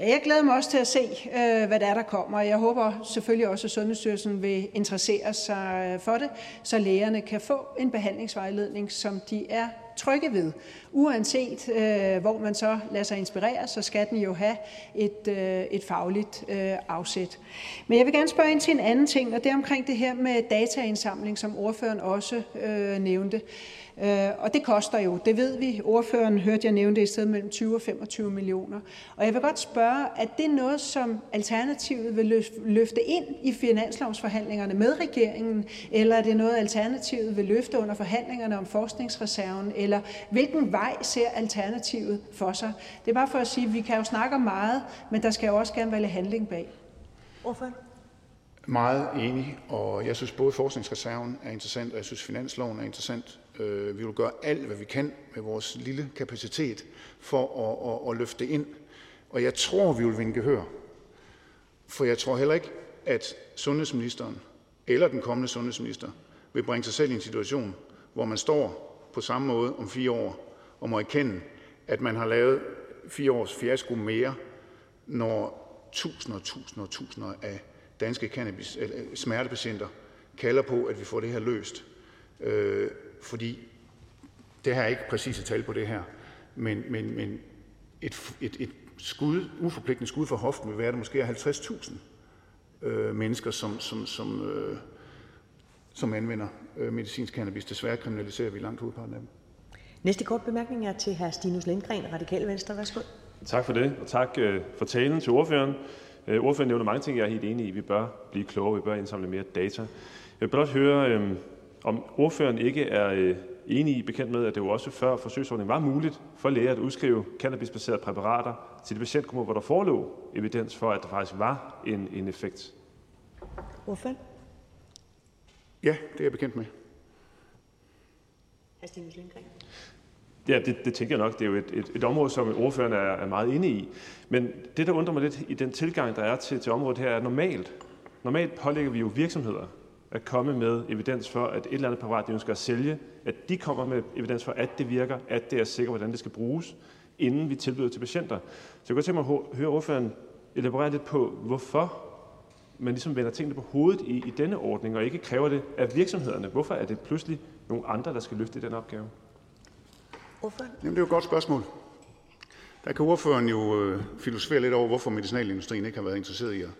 Ja, jeg glæder mig også til at se, øh, hvad der er, der kommer. Jeg håber selvfølgelig også, at Sundhedsstyrelsen vil interessere sig øh, for det, så lægerne kan få en behandlingsvejledning, som de er trygge ved. Uanset øh, hvor man så lader sig inspirere, så skal den jo have et, øh, et fagligt øh, afsæt. Men jeg vil gerne spørge ind til en anden ting, og det er omkring det her med dataindsamling, som ordføreren også øh, nævnte. Øh, og det koster jo, det ved vi. Ordføreren hørte jeg nævne det i sted mellem 20 og 25 millioner. Og jeg vil godt spørge, er det noget, som Alternativet vil løfte ind i finanslovsforhandlingerne med regeringen, eller er det noget, Alternativet vil løfte under forhandlingerne om forskningsreserven, eller hvilken vej ser Alternativet for sig? Det er bare for at sige, at vi kan jo snakke om meget, men der skal jo også gerne være lidt handling bag. Ordfører? Meget enig, og jeg synes både forskningsreserven er interessant, og jeg synes finansloven er interessant. Øh, vi vil gøre alt, hvad vi kan med vores lille kapacitet for at, at, at løfte ind. Og jeg tror, vi vil vinde gehør. For jeg tror heller ikke, at sundhedsministeren eller den kommende sundhedsminister vil bringe sig selv i en situation, hvor man står på samme måde om fire år og må erkende, at man har lavet fire års fiasko mere, når tusinder og tusinder og tusinder af danske cannabis, smertepatienter kalder på, at vi får det her løst. Øh, fordi det her er ikke præcise tal på det her, men, men, men et, et, et skud, uforpligtende skud for hoften vil være, at der måske er 50.000 øh, mennesker, som, som, som, øh, som anvender øh, medicinsk cannabis. Desværre kriminaliserer vi langt hovedparten af dem. Næste kort bemærkning er til hr. Stinus Lindgren, Radikale Venstre. Værsgo. Tak for det, og tak øh, for talen til ordføreren. Øh, ordføreren nævner mange ting, jeg er helt enig i. Vi bør blive klogere, vi bør indsamle mere data. Jeg vil blot høre, øh, om ordføreren ikke er enig i, bekendt med, at det jo også før forsøgsordningen var muligt for læger at udskrive cannabisbaserede præparater til de patientgrupper, hvor der forelå evidens for, at der faktisk var en, en effekt. Ordføreren? Ja, det er jeg bekendt med. Hr. Stinus Lindgren? Ja, det, det tænker jeg nok. Det er jo et, et, et område, som ordføreren er, er meget inde i. Men det, der undrer mig lidt i den tilgang, der er til, til området her, er normalt. Normalt pålægger vi jo virksomheder at komme med evidens for, at et eller andet præparat, de ønsker at sælge, at de kommer med evidens for, at det virker, at det er sikkert, hvordan det skal bruges, inden vi tilbyder til patienter. Så jeg kunne tænke mig at høre ordføreren elaborere lidt på, hvorfor man ligesom vender tingene på hovedet i, i denne ordning, og ikke kræver det af virksomhederne. Hvorfor er det pludselig nogle andre, der skal løfte den opgave? Ordføreren? Jamen, det er jo et godt spørgsmål. Der kan ordføreren jo øh, filosofere lidt over, hvorfor medicinalindustrien ikke har været interesseret i at,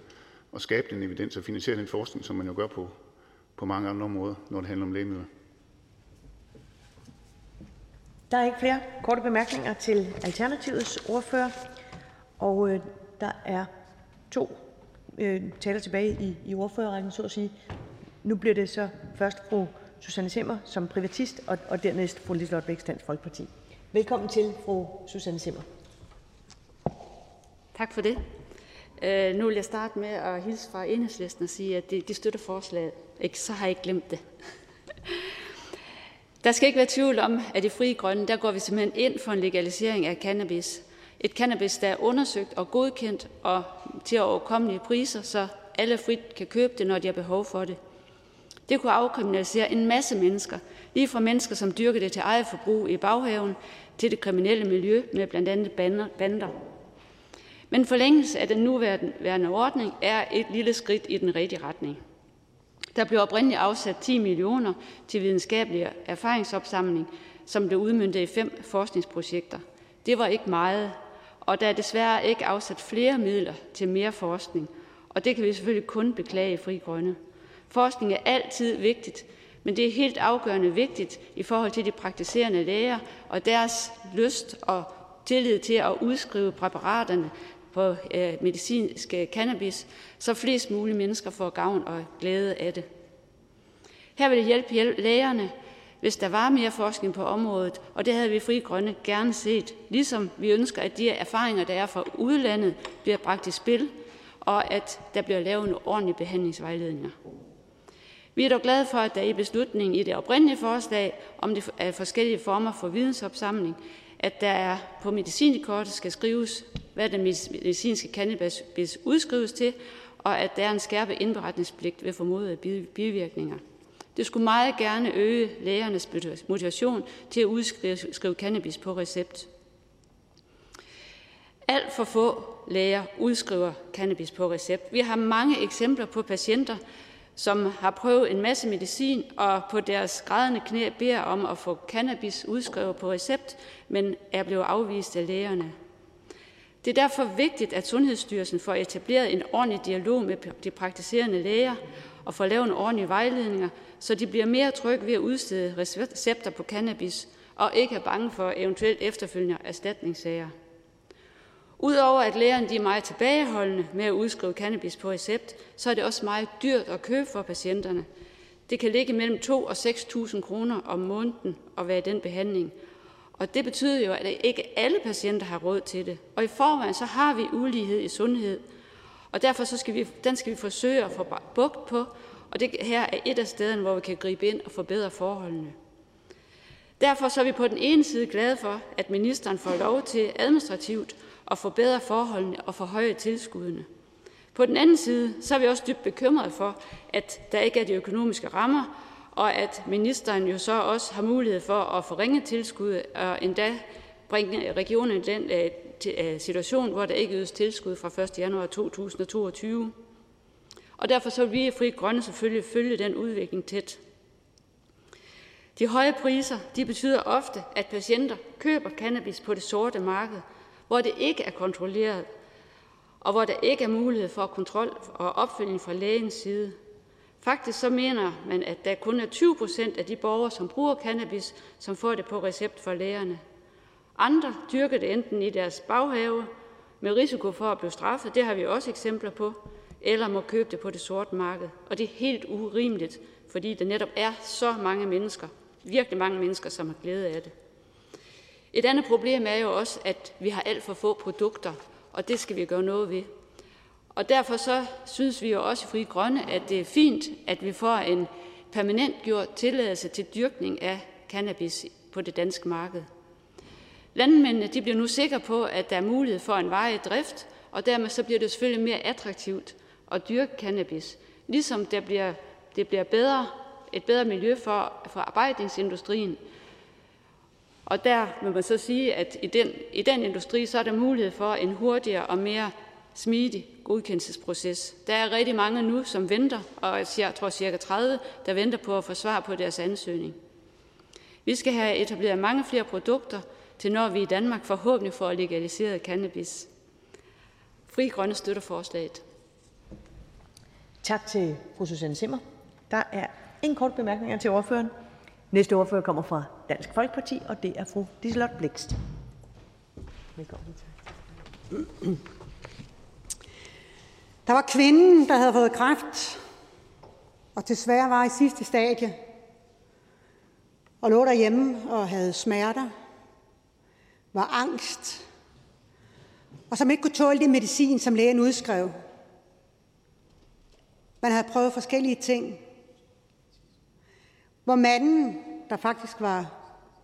at skabe den evidens og finansiere den forskning, som man jo gør på, på mange andre områder, når det handler om lægemidler. Der er ikke flere korte bemærkninger til Alternativets ordfører, og øh, der er to øh, taler tilbage i, i ordførerrækken, så at sige. Nu bliver det så først fru Susanne Simmer som privatist, og, og dernæst fru Liselotte Bæks Dansk Folkeparti. Velkommen til, fru Susanne Simmer. Tak for det. Øh, nu vil jeg starte med at hilse fra enhedslisten og sige, at de, de støtter forslaget. Ikke, så har jeg ikke glemt det. <laughs> Der skal ikke være tvivl om, at i Frie Grønne, der går vi simpelthen ind for en legalisering af cannabis. Et cannabis, der er undersøgt og godkendt og til overkommelige priser, så alle frit kan købe det, når de har behov for det. Det kunne afkriminalisere en masse mennesker, lige fra mennesker, som dyrker det til eget forbrug i baghaven, til det kriminelle miljø med blandt andet bander. Men forlængelse af den nuværende ordning er et lille skridt i den rigtige retning. Der blev oprindeligt afsat 10 millioner til videnskabelig erfaringsopsamling, som blev udmyndtet i fem forskningsprojekter. Det var ikke meget, og der er desværre ikke afsat flere midler til mere forskning, og det kan vi selvfølgelig kun beklage i Fri Grønne. Forskning er altid vigtigt, men det er helt afgørende vigtigt i forhold til de praktiserende læger og deres lyst og tillid til at udskrive præparaterne på øh, medicinsk øh, cannabis, så flest mulige mennesker får gavn og glæde af det. Her vil det hjælpe, lægerne, hvis der var mere forskning på området, og det havde vi fri grønne gerne set, ligesom vi ønsker, at de erfaringer, der er fra udlandet, bliver bragt i spil, og at der bliver lavet nogle ordentlige behandlingsvejledninger. Vi er dog glade for, at der i beslutningen i det oprindelige forslag om de forskellige former for vidensopsamling, at der er på medicinkortet skal skrives, hvad den medicinske cannabis udskrives til, og at der er en skærpet indberetningspligt ved formodede bivirkninger. Det skulle meget gerne øge lægernes motivation til at udskrive cannabis på recept. Alt for få læger udskriver cannabis på recept. Vi har mange eksempler på patienter, som har prøvet en masse medicin og på deres grædende knæ beder om at få cannabis udskrevet på recept, men er blevet afvist af lægerne. Det er derfor vigtigt, at Sundhedsstyrelsen får etableret en ordentlig dialog med de praktiserende læger og får lavet en ordentlig vejledninger, så de bliver mere trygge ved at udstede recepter på cannabis og ikke er bange for eventuelt efterfølgende erstatningssager. Udover at lægerne de er meget tilbageholdende med at udskrive cannabis på recept, så er det også meget dyrt at købe for patienterne. Det kan ligge mellem 2 og 6.000 kroner om måneden at være i den behandling. Og det betyder jo, at ikke alle patienter har råd til det. Og i forvejen så har vi ulighed i sundhed. Og derfor så skal vi, den skal vi forsøge at få bugt på. Og det her er et af stederne, hvor vi kan gribe ind og forbedre forholdene. Derfor så er vi på den ene side glade for, at ministeren får lov til administrativt at forbedre forholdene og forhøje tilskuddene. På den anden side så er vi også dybt bekymrede for, at der ikke er de økonomiske rammer, og at ministeren jo så også har mulighed for at forringe tilskud og endda bringe regionen i den øh, øh, situation, hvor der ikke ydes tilskud fra 1. januar 2022. Og derfor så vil vi i Fri Grønne selvfølgelig følge den udvikling tæt. De høje priser de betyder ofte, at patienter køber cannabis på det sorte marked, hvor det ikke er kontrolleret, og hvor der ikke er mulighed for kontrol og opfølging fra lægens side. Faktisk så mener man, at der kun er 20 procent af de borgere, som bruger cannabis, som får det på recept for lægerne. Andre dyrker det enten i deres baghave med risiko for at blive straffet, det har vi også eksempler på, eller må købe det på det sorte marked. Og det er helt urimeligt, fordi der netop er så mange mennesker, virkelig mange mennesker, som har glæde af det. Et andet problem er jo også, at vi har alt for få produkter, og det skal vi gøre noget ved. Og derfor så synes vi jo også i Fri Grønne, at det er fint, at vi får en permanent gjort tilladelse til dyrkning af cannabis på det danske marked. Landmændene de bliver nu sikre på, at der er mulighed for en varig drift, og dermed så bliver det selvfølgelig mere attraktivt at dyrke cannabis. Ligesom der bliver, det bliver bedre, et bedre miljø for, for arbejdningsindustrien. Og der må man så sige, at i den, i den industri, så er der mulighed for en hurtigere og mere smidig godkendelsesproces. Der er rigtig mange nu, som venter, og jeg tror cirka 30, der venter på at få svar på deres ansøgning. Vi skal have etableret mange flere produkter, til når vi i Danmark forhåbentlig får legaliseret cannabis. Fri Grønne støtter forslaget. Tak til fru Susanne Simmer. Der er ingen kort bemærkninger til ordføreren. Næste ordfører kommer fra Dansk Folkeparti, og det er fru Liselotte Blikst. Velkommen. Der var kvinden, der havde fået kræft, og desværre var i sidste stadie, og lå derhjemme og havde smerter, var angst, og som ikke kunne tåle det medicin, som lægen udskrev. Man havde prøvet forskellige ting. Hvor manden, der faktisk var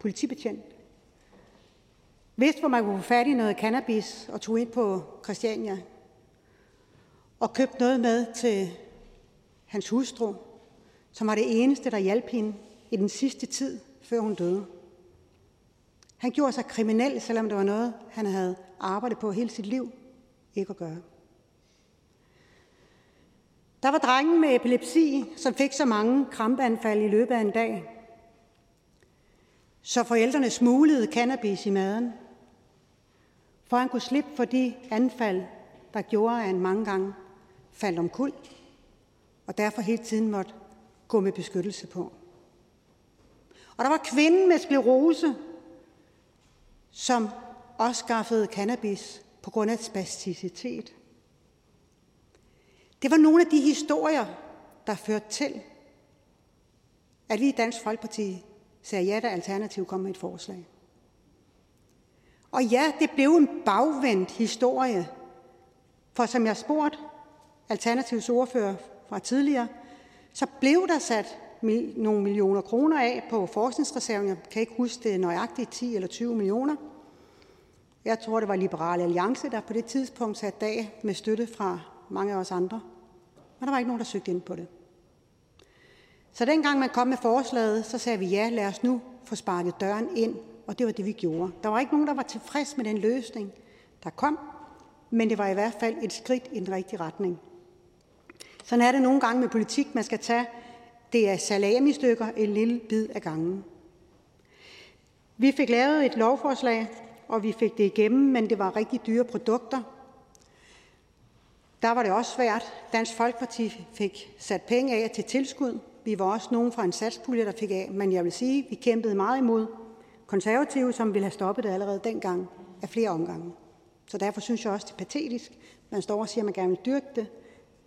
politibetjent, vidste, hvor man kunne få fat i noget cannabis og tog ind på Christiania og købte noget med til hans hustru, som var det eneste, der hjalp hende i den sidste tid, før hun døde. Han gjorde sig kriminel, selvom det var noget, han havde arbejdet på hele sit liv ikke at gøre. Der var drengen med epilepsi, som fik så mange krampeanfald i løbet af en dag, så forældrene smuglede cannabis i maden, for han kunne slippe for de anfald, der gjorde, at han mange gange faldt om kul, og derfor hele tiden måtte gå med beskyttelse på. Og der var kvinden med sklerose, som også skaffede cannabis på grund af spasticitet. Det var nogle af de historier, der førte til, at vi i Dansk Folkeparti sagde ja, da Alternativ kom med et forslag. Og ja, det blev en bagvendt historie, for som jeg spurgte Alternativs ordfører fra tidligere, så blev der sat nogle millioner kroner af på forskningsreserven. Jeg kan ikke huske det nøjagtigt, 10 eller 20 millioner. Jeg tror, det var Liberale Alliance, der på det tidspunkt satte dag med støtte fra mange af os andre. Men der var ikke nogen, der søgte ind på det. Så dengang man kom med forslaget, så sagde vi ja, lad os nu få sparket døren ind, og det var det, vi gjorde. Der var ikke nogen, der var tilfreds med den løsning, der kom, men det var i hvert fald et skridt i den rigtige retning. Sådan er det nogle gange med politik, man skal tage det er salami-stykker, en lille bid af gangen. Vi fik lavet et lovforslag, og vi fik det igennem, men det var rigtig dyre produkter. Der var det også svært. Dansk Folkeparti fik sat penge af til tilskud. Vi var også nogen fra en satspulje, der fik af, men jeg vil sige, at vi kæmpede meget imod konservative, som ville have stoppet det allerede dengang af flere omgange. Så derfor synes jeg også, det er patetisk. Man står og siger, at man gerne vil dyrke det,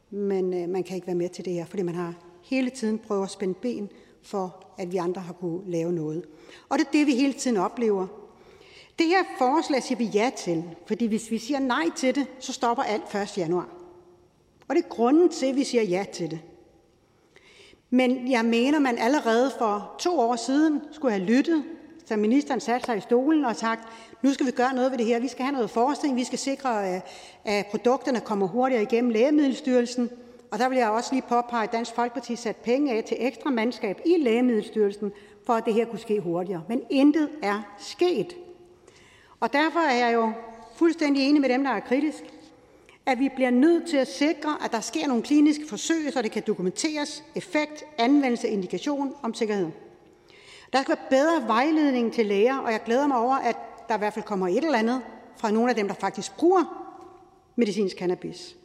men øh, man kan ikke være med til det her, fordi man har hele tiden prøvet at spænde ben for, at vi andre har kunne lave noget. Og det er det, vi hele tiden oplever. Det her forslag siger vi ja til, fordi hvis vi siger nej til det, så stopper alt 1. januar. Og det er grunden til, at vi siger ja til det. Men jeg mener, man allerede for to år siden skulle have lyttet, så ministeren satte sig i stolen og sagt, nu skal vi gøre noget ved det her. Vi skal have noget forskning. Vi skal sikre, øh, at produkterne kommer hurtigere igennem Lægemiddelstyrelsen. Og der vil jeg også lige påpege, at Dansk Folkeparti satte penge af til ekstra mandskab i Lægemiddelstyrelsen, for at det her kunne ske hurtigere. Men intet er sket. Og derfor er jeg jo fuldstændig enig med dem, der er kritisk, at vi bliver nødt til at sikre, at der sker nogle kliniske forsøg, så det kan dokumenteres effekt, anvendelse, indikation om sikkerhed. Der skal være bedre vejledning til læger, og jeg glæder mig over, at der i hvert fald kommer et eller andet fra nogle af dem, der faktisk bruger medicinsk cannabis.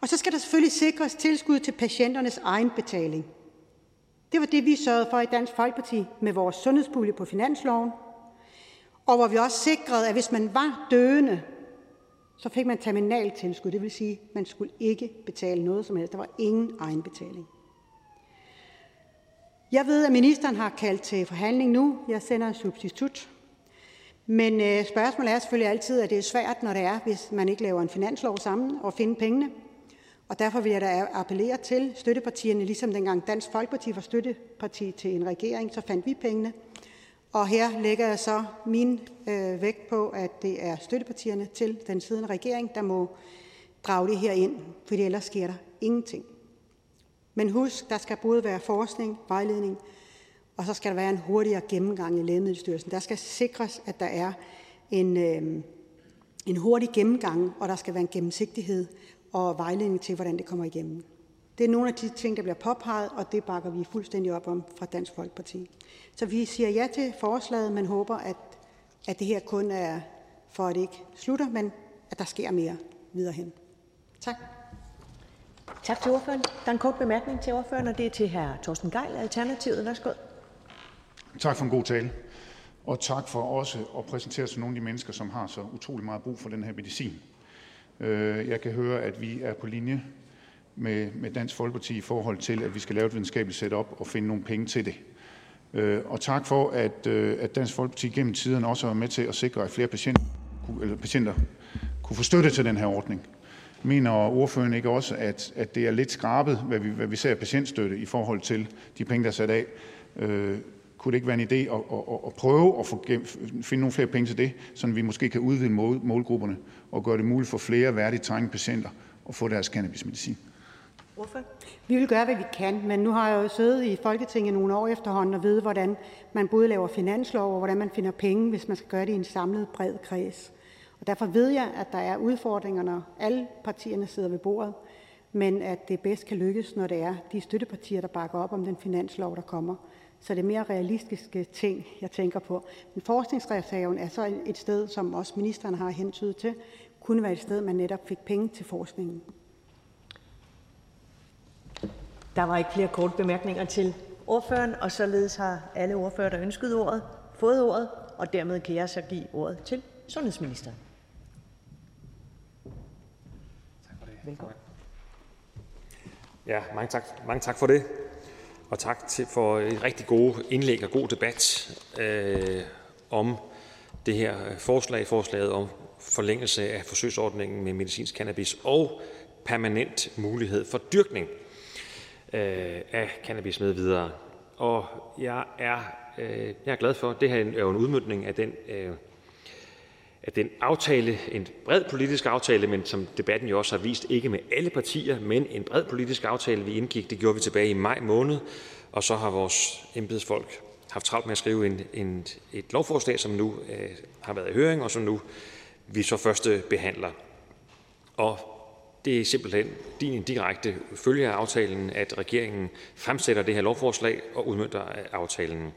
Og så skal der selvfølgelig sikres tilskud til patienternes egen betaling. Det var det, vi sørgede for i Dansk Folkeparti med vores sundhedspulje på finansloven, og hvor vi også sikrede, at hvis man var døende, så fik man terminaltilskud. Det vil sige, at man skulle ikke betale noget som helst. Der var ingen egenbetaling. Jeg ved, at ministeren har kaldt til forhandling nu. Jeg sender en substitut. Men øh, spørgsmålet er selvfølgelig altid, at det er svært, når det er, hvis man ikke laver en finanslov sammen og finde pengene. Og derfor vil jeg da appellere til støttepartierne, ligesom dengang Dansk Folkeparti var støtteparti til en regering, så fandt vi pengene. Og her lægger jeg så min øh, vægt på, at det er støttepartierne til den siddende regering, der må drage det her ind, for ellers sker der ingenting. Men husk, der skal både være forskning, vejledning, og så skal der være en hurtigere gennemgang i Lægemiddelstyrelsen. Der skal sikres, at der er en, øh, en hurtig gennemgang, og der skal være en gennemsigtighed og vejledning til, hvordan det kommer igennem. Det er nogle af de ting, der bliver påpeget, og det bakker vi fuldstændig op om fra Dansk Folkeparti. Så vi siger ja til forslaget, men håber, at, at det her kun er for, at det ikke slutter, men at der sker mere videre hen. Tak. Tak til ordføreren. Der er en kort bemærkning til ordføreren, og det er til hr. Torsten Geil, Alternativet. Værsgo. Tak for en god tale. Og tak for også at præsentere sig nogle af de mennesker, som har så utrolig meget brug for den her medicin. Øh, jeg kan høre, at vi er på linje med, med Dansk Folkeparti i forhold til, at vi skal lave et videnskabeligt setup og finde nogle penge til det. Øh, og tak for, at, øh, at Dansk Folkeparti gennem tiden også har været med til at sikre, at flere patienter, eller patienter kunne få støtte til den her ordning. Mener ordføreren ikke også, at, at det er lidt skrabet, hvad vi, hvad vi ser af patientstøtte i forhold til de penge, der er sat af? Øh, kunne det ikke være en idé at, at, at prøve at få, finde nogle flere penge til det, så vi måske kan udvide målgrupperne og gøre det muligt for flere værdigt trængende patienter at få deres cannabismedicin? Vi vil gøre, hvad vi kan, men nu har jeg jo siddet i Folketinget nogle år efterhånden og ved, hvordan man både laver finanslov og hvordan man finder penge, hvis man skal gøre det i en samlet bred kreds. Og derfor ved jeg, at der er udfordringer, når alle partierne sidder ved bordet, men at det bedst kan lykkes, når det er de støttepartier, der bakker op om den finanslov, der kommer. Så det er mere realistiske ting, jeg tænker på. Men forskningsreserven er så et sted, som også ministeren har hentydet til, kunne være et sted, man netop fik penge til forskningen. Der var ikke flere korte bemærkninger til ordføreren, og således har alle ordfører, der ønskede ordet, fået ordet, og dermed kan jeg så give ordet til sundhedsministeren. Velkommen. Ja, mange tak, mange tak for det. Og tak til for et rigtig gode indlæg og god debat øh, om det her forslag, forslaget om forlængelse af forsøgsordningen med medicinsk cannabis og permanent mulighed for dyrkning øh, af cannabis med videre. Og jeg er, øh, jeg er glad for, at det her er jo en udmyndning af den, øh, at den aftale, en bred politisk aftale, men som debatten jo også har vist, ikke med alle partier, men en bred politisk aftale, vi indgik. Det gjorde vi tilbage i maj måned, og så har vores embedsfolk haft travlt med at skrive en, en, et lovforslag, som nu øh, har været i høring, og som nu vi så første behandler. Og det er simpelthen din direkte følge af aftalen, at regeringen fremsætter det her lovforslag og udmønter øh, aftalen.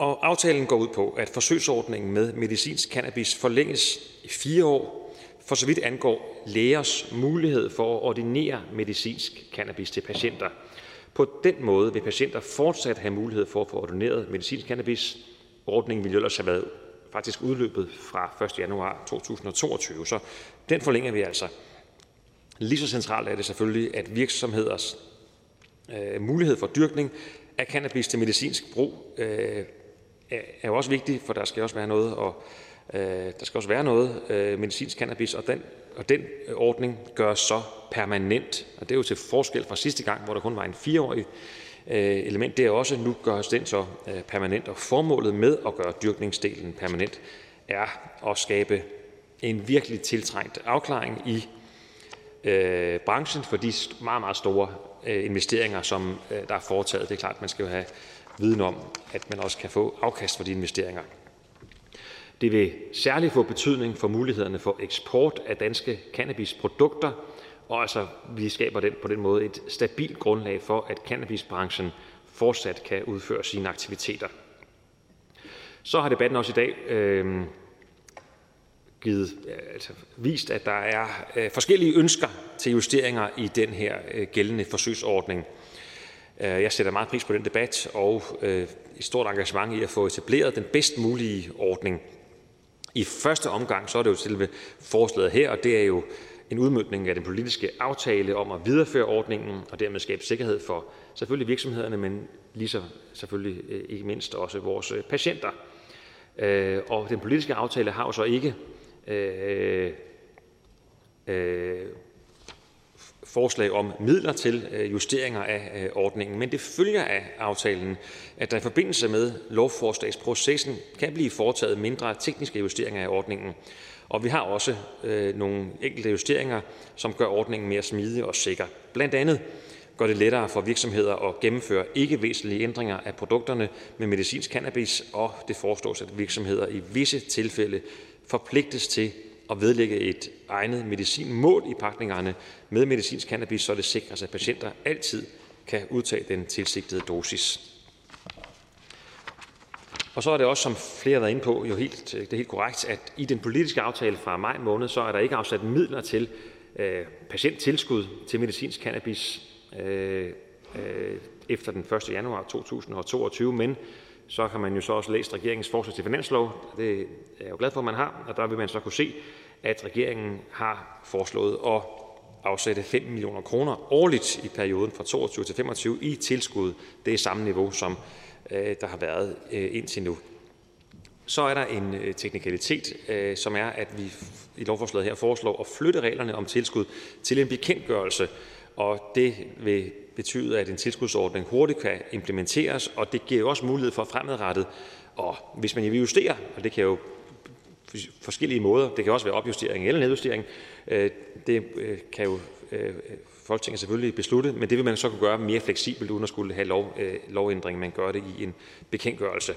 Og aftalen går ud på, at forsøgsordningen med medicinsk cannabis forlænges i fire år, for så vidt angår lægers mulighed for at ordinere medicinsk cannabis til patienter. På den måde vil patienter fortsat have mulighed for at få ordineret medicinsk cannabis. Ordningen ville ellers have været faktisk udløbet fra 1. januar 2022, så den forlænger vi altså. Lige så centralt er det selvfølgelig, at virksomheders øh, mulighed for dyrkning af cannabis til medicinsk brug øh, er jo også vigtig, for der skal også være noget, og øh, der skal også være noget øh, medicinsk cannabis, og den, og den øh, ordning gør så permanent. Og det er jo til forskel fra sidste gang, hvor der kun var en fireårig øh, element. Det er også, nu gøres den så øh, permanent, og formålet med at gøre dyrkningsdelen permanent er at skabe en virkelig tiltrængt afklaring i øh, branchen for de meget, meget store øh, investeringer, som øh, der er foretaget. Det er klart, man skal jo have viden om, at man også kan få afkast for de investeringer. Det vil særligt få betydning for mulighederne for eksport af danske cannabisprodukter, og altså vi skaber den, på den måde et stabilt grundlag for, at cannabisbranchen fortsat kan udføre sine aktiviteter. Så har debatten også i dag øh, givet, øh, altså, vist, at der er øh, forskellige ønsker til justeringer i den her øh, gældende forsøgsordning. Øh, jeg sætter meget pris på den debat og øh, et stort engagement i at få etableret den bedst mulige ordning. I første omgang så er det jo selve forslaget her, og det er jo en udmøntning af den politiske aftale om at videreføre ordningen og dermed skabe sikkerhed for selvfølgelig virksomhederne, men lige så selvfølgelig øh, ikke mindst også vores patienter. Og den politiske aftale har jo så ikke øh, øh, forslag om midler til øh, justeringer af øh, ordningen, men det følger af aftalen, at der i forbindelse med lovforslagsprocessen kan blive foretaget mindre tekniske justeringer af ordningen. Og vi har også øh, nogle enkelte justeringer, som gør ordningen mere smidig og sikker. Blandt andet gør det lettere for virksomheder at gennemføre ikke-væsentlige ændringer af produkterne med medicinsk cannabis, og det foreslås, at virksomheder i visse tilfælde forpligtes til at vedlægge et egnet medicinmål i pakningerne med medicinsk cannabis, så det sikres, at patienter altid kan udtage den tilsigtede dosis. Og så er det også, som flere har været inde på, jo helt, det er helt korrekt, at i den politiske aftale fra maj måned, så er der ikke afsat midler til øh, patienttilskud til medicinsk cannabis øh, øh, efter den 1. januar 2022, men så kan man jo så også læse regeringens forslag til finanslov. Det er jeg jo glad for, at man har, og der vil man så kunne se, at regeringen har foreslået at afsætte 5 millioner kroner årligt i perioden fra 22 til 25 i tilskud. Det er samme niveau, som øh, der har været øh, indtil nu. Så er der en øh, teknikalitet, øh, som er, at vi i lovforslaget her foreslår at flytte reglerne om tilskud til en bekendtgørelse, og det vil betyde, at en tilskudsordning hurtigt kan implementeres, og det giver jo også mulighed for fremadrettet, og hvis man vil justere, og det kan jo forskellige måder, det kan også være opjustering eller nedjustering, øh, det øh, kan jo øh, Folketinget selvfølgelig beslutte, men det vil man så kunne gøre mere fleksibelt, uden at skulle have lov, lovændring, man gør det i en bekendtgørelse.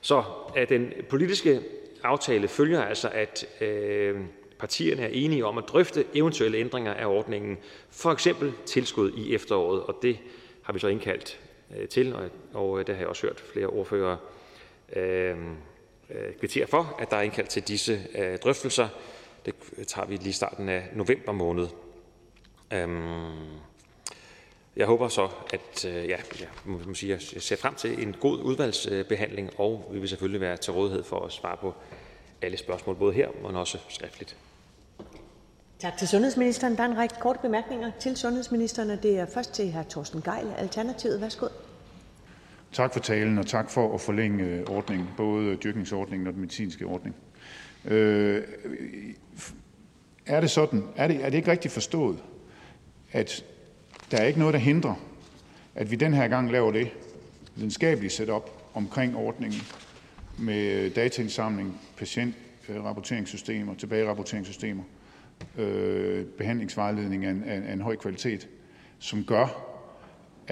Så at den politiske aftale følger altså, at øh, partierne er enige om at drøfte eventuelle ændringer af ordningen, for eksempel tilskud i efteråret, og det har vi så indkaldt øh, til, og, og det har jeg også hørt flere ordfører øh, Øh, kvittere for, at der er indkaldt til disse øh, drøftelser. Det tager vi lige starten af november måned. Øhm, jeg håber så, at øh, ja, jeg må sige, jeg ser frem til en god udvalgsbehandling, og vi vil selvfølgelig være til rådighed for at svare på alle spørgsmål, både her, men også skriftligt. Tak til sundhedsministeren. Der er en række korte bemærkninger til sundhedsministeren, og det er først til hr. Torsten Geil, Alternativet. Værsgo. Tak for talen, og tak for at forlænge øh, ordningen, både dyrkningsordningen og den medicinske ordning. Øh, er det sådan, er det, er det ikke rigtigt forstået, at der er ikke noget, der hindrer, at vi den her gang laver det videnskabelige setup omkring ordningen med øh, dataindsamling, patientrapporteringssystemer, øh, tilbagerapporteringssystemer, øh, behandlingsvejledning af en, af en høj kvalitet, som gør,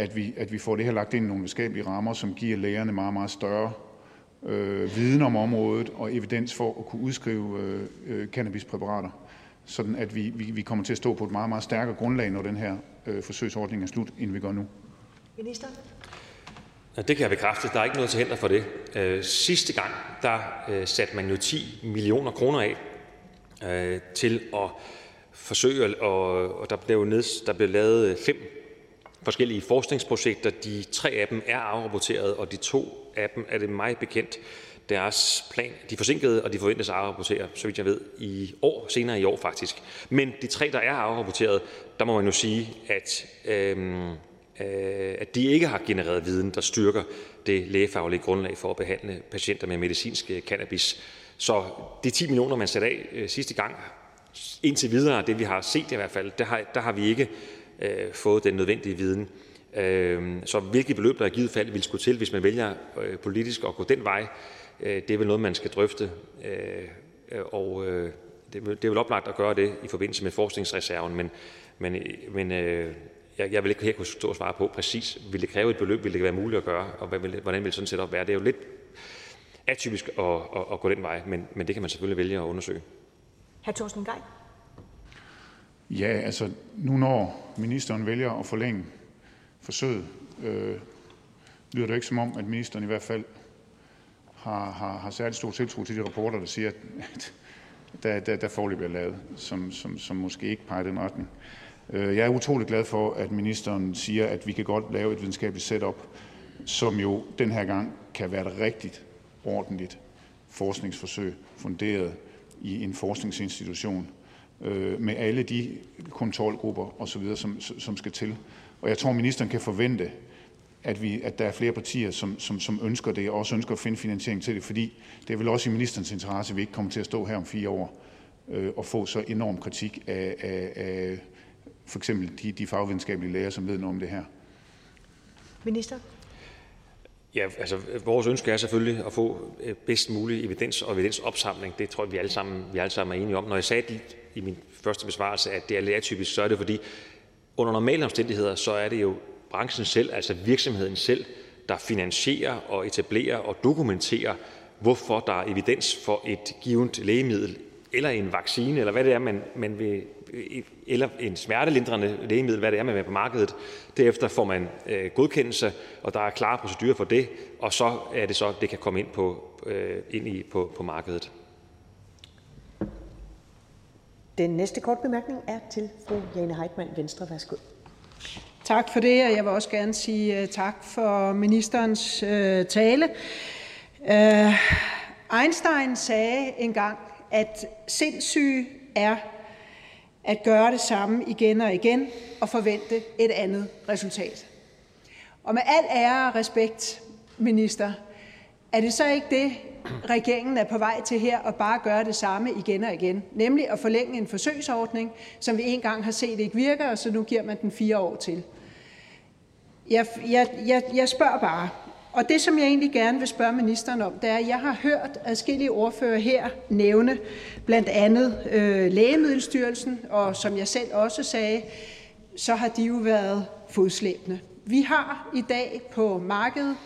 at vi, at vi får det her lagt ind i nogle videnskabelige rammer, som giver lægerne meget, meget større øh, viden om området og evidens for at kunne udskrive øh, øh, cannabispræparater, sådan at vi, vi, vi kommer til at stå på et meget, meget stærkere grundlag, når den her øh, forsøgsordning er slut, end vi gør nu. Minister? Det kan jeg bekræfte. Der er ikke noget til hinder for det. Øh, sidste gang der øh, satte man jo 10 millioner kroner af øh, til at forsøge, og, og der, blev ned, der blev lavet fem forskellige forskningsprojekter. De tre af dem er afrapporteret, og de to af dem er det meget bekendt deres plan. De er forsinkede, og de forventes at afrapportere, så vidt jeg ved, i år, senere i år faktisk. Men de tre, der er afrapporteret, der må man jo sige, at, øhm, øh, at de ikke har genereret viden, der styrker det lægefaglige grundlag for at behandle patienter med medicinsk øh, cannabis. Så de 10 millioner, man satte af øh, sidste gang, indtil videre, det vi har set i hvert fald, der har, der har vi ikke øh, fået den nødvendige viden. Øh, så hvilke beløb, der i givet fald vil skulle til, hvis man vælger øh, politisk at gå den vej, øh, det er vel noget, man skal drøfte. Øh, øh og øh, det, det er vel oplagt at gøre det i forbindelse med forskningsreserven, men, men, men øh, jeg, jeg vil ikke her kunne stå og svare på præcis, vil det kræve et beløb, vil det være muligt at gøre, og hvad vil, hvordan vil det sådan set op være. Det er jo lidt atypisk at, at, at gå den vej, men, men det kan man selvfølgelig vælge at undersøge. Hr. Thorsten Geil? Ja, altså nu når ministeren vælger at forlænge forsøget, øh, lyder det ikke som om, at ministeren i hvert fald har, har, har særlig stor tiltro til de rapporter, der siger, at der, der, der forløb bliver lavet, som, som, som måske ikke peger i den retning. Øh, jeg er utrolig glad for, at ministeren siger, at vi kan godt lave et videnskabeligt setup, som jo den her gang kan være et rigtigt ordentligt forskningsforsøg, funderet i en forskningsinstitution, øh, med alle de kontrolgrupper osv., som, som skal til. Og jeg tror, ministeren kan forvente, at, vi, at der er flere partier, som, som, som ønsker det, og også ønsker at finde finansiering til det, fordi det er vel også i ministerens interesse, at vi ikke kommer til at stå her om fire år øh, og få så enorm kritik af, af, af for eksempel de, de fagvidenskabelige læger, som ved noget om det her. Minister? Ja, altså vores ønske er selvfølgelig at få øh, bedst mulig evidens og evidensopsamling. Det tror jeg, vi alle sammen, vi alle sammen er enige om. Når jeg sagde i min første besvarelse, at det er lidt atypisk, så er det fordi, under normale omstændigheder, så er det jo branchen selv, altså virksomheden selv, der finansierer og etablerer og dokumenterer, hvorfor der er evidens for et givet lægemiddel eller en vaccine, eller hvad det er, man, man vil, eller en smertelindrende lægemiddel, hvad det er, man vil på markedet. Derefter får man øh, godkendelse, og der er klare procedurer for det, og så er det så, det kan komme ind på, øh, ind i, på, på markedet. Den næste kort bemærkning er til fru Jane Heitmann, Venstre. Værsgo. Tak for det, og jeg vil også gerne sige tak for ministerens uh, tale. Uh, Einstein sagde engang, at sindssyge er at gøre det samme igen og igen og forvente et andet resultat. Og med al ære og respekt, minister, er det så ikke det, regeringen er på vej til her at bare gøre det samme igen og igen, nemlig at forlænge en forsøgsordning, som vi engang har set ikke virker, og så nu giver man den fire år til. Jeg, jeg, jeg, jeg spørger bare, og det, som jeg egentlig gerne vil spørge ministeren om, det er, at jeg har hørt adskillige ordfører her nævne blandt andet øh, Lægemiddelstyrelsen, og som jeg selv også sagde, så har de jo været fodslæbende. Vi har i dag på markedet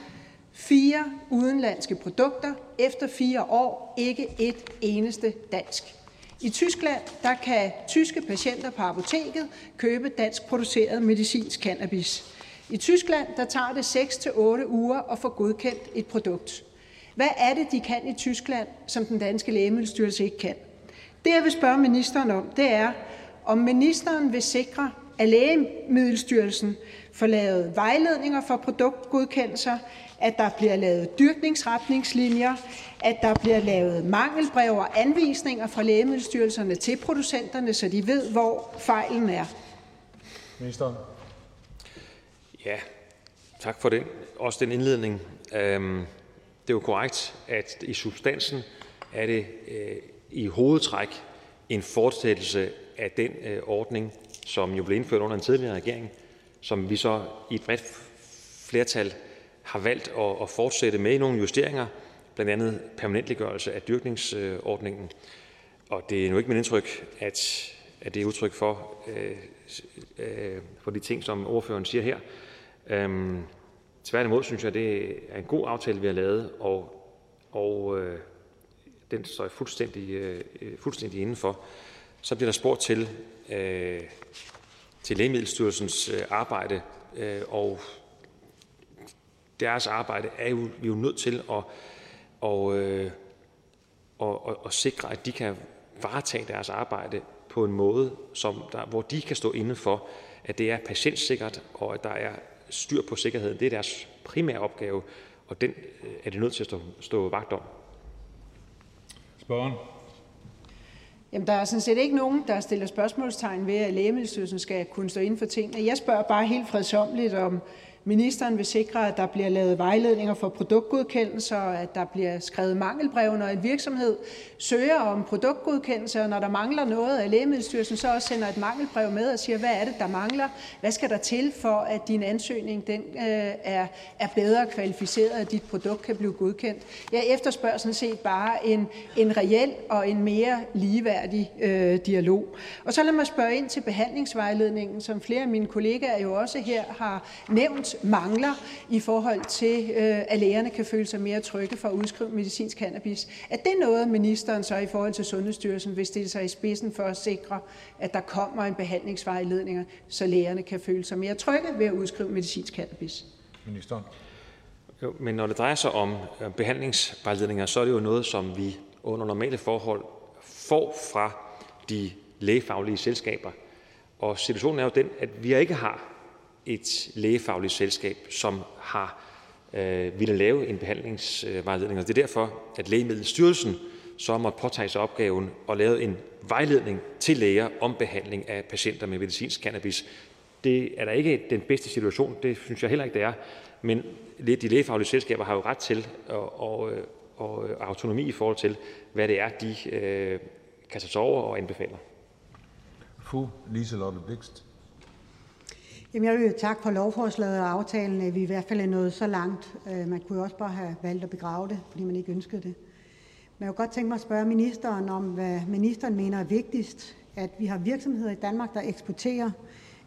fire udenlandske produkter, efter fire år ikke et eneste dansk. I Tyskland der kan tyske patienter på apoteket købe dansk produceret medicinsk cannabis. I Tyskland der tager det 6-8 uger at få godkendt et produkt. Hvad er det, de kan i Tyskland, som den danske lægemiddelstyrelse ikke kan? Det, jeg vil spørge ministeren om, det er, om ministeren vil sikre, at Lægemiddelstyrelsen får lavet vejledninger for produktgodkendelser, at der bliver lavet dyrkningsretningslinjer, at der bliver lavet mangelbrev og anvisninger fra Lægemiddelstyrelserne til producenterne, så de ved, hvor fejlen er. Ministeren. Ja, tak for det. Også den indledning. Øhm, det er jo korrekt, at i substansen er det øh, i hovedtræk en fortsættelse af den øh, ordning, som jo blev indført under en tidligere regering, som vi så i et bredt flertal har valgt at, at fortsætte med nogle justeringer, blandt andet permanentliggørelse af dyrkningsordningen. Og det er nu ikke mit indtryk, at, at det er udtryk for, øh, øh, for de ting, som ordføreren siger her. Øhm, tværtimod synes jeg, det er en god aftale, vi har lavet, og, og øh, den står jeg fuldstændig, øh, øh fuldstændig indenfor. Så bliver der spurgt til, øh, til Lægemiddelstyrelsens øh, arbejde, øh, og deres arbejde er jo, vi er jo nødt til at, og, øh, og, og, og sikre, at de kan varetage deres arbejde på en måde, som der, hvor de kan stå inde for, at det er patientsikkert, og at der er styr på sikkerheden. Det er deres primære opgave, og den øh, er de nødt til at stå, stå vagt om. Spørgen. Jamen, der er sådan set ikke nogen, der stiller spørgsmålstegn ved, at Lægemiddelstyrelsen skal kunne stå inden for tingene. Jeg spørger bare helt fredsomligt, om Ministeren vil sikre, at der bliver lavet vejledninger for produktgodkendelser, og at der bliver skrevet mangelbreve, når en virksomhed søger om produktgodkendelse, og når der mangler noget, af Lægemiddelstyrelsen så også sender et mangelbrev med og siger, hvad er det, der mangler? Hvad skal der til for, at din ansøgning den, øh, er, er bedre kvalificeret, at dit produkt kan blive godkendt? Jeg efterspørger sådan set bare en, en reel og en mere ligeværdig øh, dialog. Og så lad mig spørge ind til behandlingsvejledningen, som flere af mine kollegaer jo også her har nævnt mangler i forhold til, øh, at lægerne kan føle sig mere trygge for at udskrive medicinsk cannabis. Er det noget, ministeren så i forhold til Sundhedsstyrelsen vil stille sig i spidsen for at sikre, at der kommer en behandlingsvejledning, så lægerne kan føle sig mere trygge ved at udskrive medicinsk cannabis? Ministeren. Jo, men når det drejer sig om øh, behandlingsvejledninger, så er det jo noget, som vi under normale forhold får fra de lægefaglige selskaber. Og situationen er jo den, at vi ikke har et lægefagligt selskab, som har øh, ville lave en behandlingsvejledning. Og det er derfor, at Lægemiddelstyrelsen så måtte påtage sig opgaven og lave en vejledning til læger om behandling af patienter med medicinsk cannabis. Det er da ikke den bedste situation, det synes jeg heller ikke, det er, men de lægefaglige selskaber har jo ret til og, og, øh, og øh, autonomi i forhold til, hvad det er, de øh, kan sig over og anbefaler. Fru Liselotte Blikst. Jamen, jeg vil takke for lovforslaget og aftalen, at vi i hvert fald er nået så langt. Øh, man kunne jo også bare have valgt at begrave det, fordi man ikke ønskede det. Men jeg vil godt tænke mig at spørge ministeren om, hvad ministeren mener er vigtigst. At vi har virksomheder i Danmark, der eksporterer,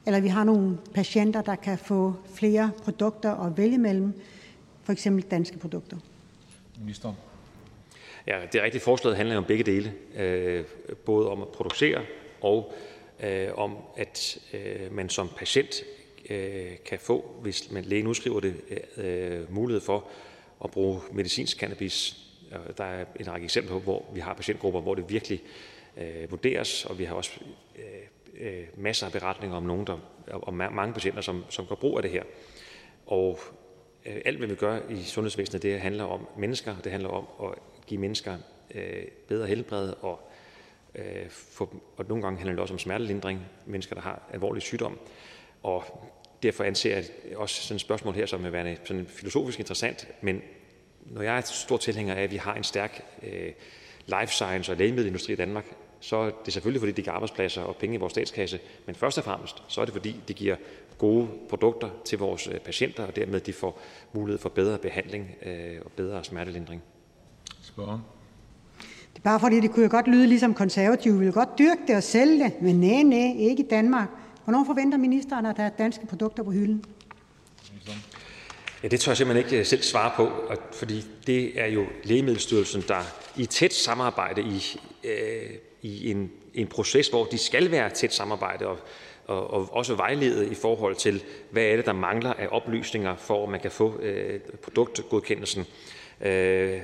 eller vi har nogle patienter, der kan få flere produkter at vælge mellem, for eksempel danske produkter. Ministeren. Ja, det er rigtigt. Forslaget handler om begge dele. Øh, både om at producere og øh, om, at øh, man som patient øh, kan få, hvis man lægen udskriver det, øh, mulighed for at bruge medicinsk cannabis. Der er en række eksempler på, hvor vi har patientgrupper, hvor det virkelig øh, vurderes, og vi har også øh, øh, masser af beretninger om nogen, der, om mange patienter, som, som gør brug af det her. Og øh, alt, hvad vi gør i sundhedsvæsenet, det handler om mennesker, det handler om at give mennesker øh, bedre helbred og Øh, for, og nogle gange handler det også om smertelindring, mennesker, der har alvorlig sygdom. Og derfor anser jeg også sådan et spørgsmål her som værende sådan filosofisk interessant, men når jeg er stor tilhænger af, at vi har en stærk øh, life science og lægemiddelindustri i Danmark, så er det selvfølgelig, fordi det giver arbejdspladser og penge i vores statskasse, men først og fremmest, så er det fordi, det giver gode produkter til vores øh, patienter, og dermed de får mulighed for bedre behandling øh, og bedre smertelindring. Spørgsmål. Det er bare fordi, det kunne jo godt lyde ligesom konservative ville godt dyrke det og sælge det, men nej, nej, ikke i Danmark. Hvornår forventer ministeren, at der er danske produkter på hylden? Ja, det tør jeg simpelthen ikke øh, selv svare på, fordi det er jo Lægemiddelstyrelsen, der i tæt samarbejde i, øh, i en, en proces, hvor de skal være tæt samarbejde og, og, og også vejlede i forhold til, hvad er det, der mangler af oplysninger, for at man kan få øh, produktgodkendelsen. Øh,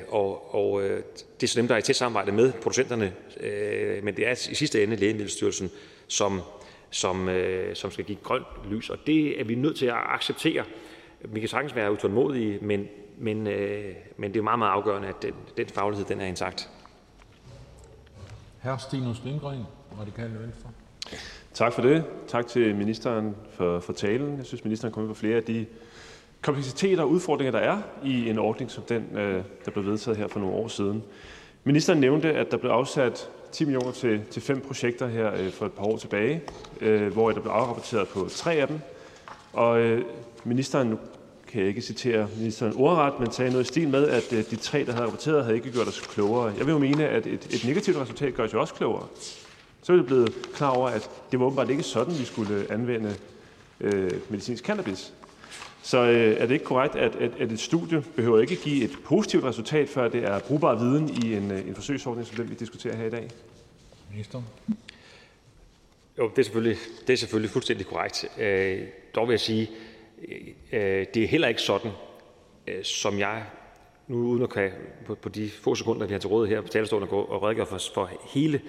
og og øh, det er så dem, der er i tæt samarbejde med producenterne, øh, men det er i sidste ende Lægemiddelstyrelsen, som, som, øh, som skal give grønt lys, og det er vi nødt til at acceptere. Vi kan sagtens være utålmodige, men, men, øh, men det er meget, meget afgørende, at den, den faglighed den er intakt. Hr. Stinus Lindgren, Radikale Venstre. Tak for det. Tak til ministeren for, for talen. Jeg synes, ministeren kommer på flere af de kompleksiteter og udfordringer, der er i en ordning som den, øh, der blev vedtaget her for nogle år siden. Ministeren nævnte, at der blev afsat 10 millioner til, til fem projekter her øh, for et par år tilbage, øh, hvor der blev afrapporteret på tre af dem. Og øh, ministeren, nu kan jeg ikke citere ministeren ordret, men sagde noget i stil med, at de tre, der havde rapporteret, havde ikke gjort os klogere. Jeg vil jo mene, at et, et negativt resultat gør os jo også klogere. Så er vi blevet klar over, at det var åbenbart ikke sådan, vi skulle anvende øh, medicinsk cannabis. Så øh, er det ikke korrekt, at, at, at et studie behøver ikke give et positivt resultat, før det er brugbar viden i en, øh, en forsøgsordning, som den vi diskuterer her i dag? Minister. Jo, det er selvfølgelig, det er selvfølgelig fuldstændig korrekt. Øh, dog vil jeg sige, øh, det er heller ikke sådan, øh, som jeg nu uden at kan på, på de få sekunder, vi har til råd her på talerstolen, gå og redegøre for, for hele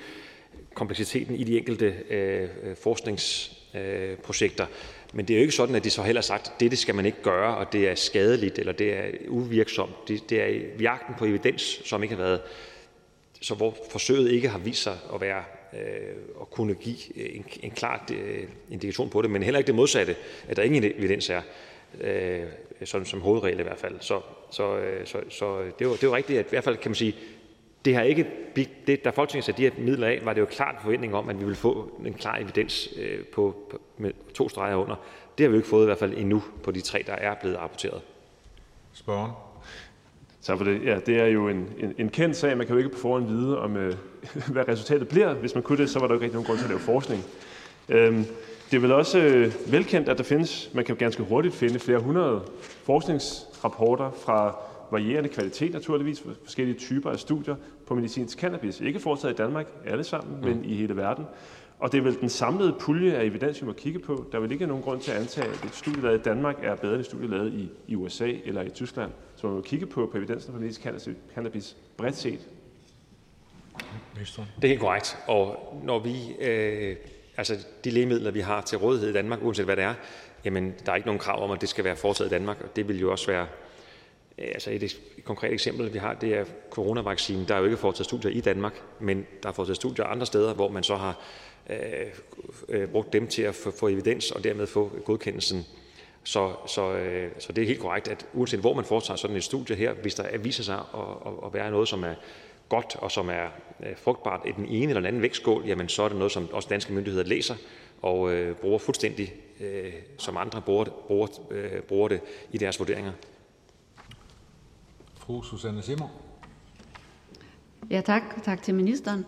kompleksiteten i de enkelte øh, forskningsprojekter. Men det er jo ikke sådan, at de så heller har sagt, at det skal man ikke gøre, og det er skadeligt, eller det er uvirksomt. Det, det er jagten på evidens, som ikke har været, så hvor forsøget ikke har vist sig at være øh, og kunne give øh, en, en klar øh, indikation på det, men heller ikke det modsatte, at der ingen evidens er, øh, sådan som hovedregel i hvert fald. Så, så, så, så det, er jo, det er jo rigtigt, at i hvert fald kan man sige, det har ikke, det, da Folketinget satte de her midler af, var det jo klart forventning om, at vi ville få en klar evidens øh, på, på, med to streger under. Det har vi jo ikke fået i hvert fald endnu på de tre, der er blevet rapporteret. Spørgen. Tak for det. Ja, det er jo en, en, en kendt sag. Man kan jo ikke på forhånd vide, om, øh, <laughs> hvad resultatet bliver. Hvis man kunne det, så var der jo ikke rigtig nogen grund til at lave forskning. Øhm, det er vel også øh, velkendt, at der findes, man kan ganske hurtigt finde flere hundrede forskningsrapporter fra varierende kvalitet naturligvis, forskellige typer af studier på medicinsk cannabis. Ikke foretaget i Danmark alle sammen, mm. men i hele verden. Og det er vel den samlede pulje af evidens, vi må kigge på. Der vil ikke nogen grund til at antage, at et studie lavet i Danmark er bedre end et studie lavet i, i USA eller i Tyskland. Så man må kigge på, på evidensen for medicinsk cannabis bredt set. Det er helt korrekt. Og når vi, øh, altså de lægemidler, vi har til rådighed i Danmark, uanset hvad det er, jamen der er ikke nogen krav om, at det skal være foretaget i Danmark. Og det vil jo også være Øh, altså et konkret eksempel, vi har, det er coronavaccinen. Der er jo ikke foretaget studier i Danmark, men der er foretaget studier andre steder, hvor man så har øh, øh, brugt dem til at få, få evidens og dermed få godkendelsen. Så, så, øh, så det er helt korrekt, at uanset hvor man foretager sådan et studie her, hvis der viser sig at, at, at være noget, som er godt og som er øh, frugtbart i den ene eller den anden vægtskål, jamen så er det noget, som også danske myndigheder læser og øh, bruger fuldstændig, øh, som andre bruger, bruger, øh, bruger det i deres vurderinger. Fru Susanne Simmer. Ja, tak. Tak til ministeren.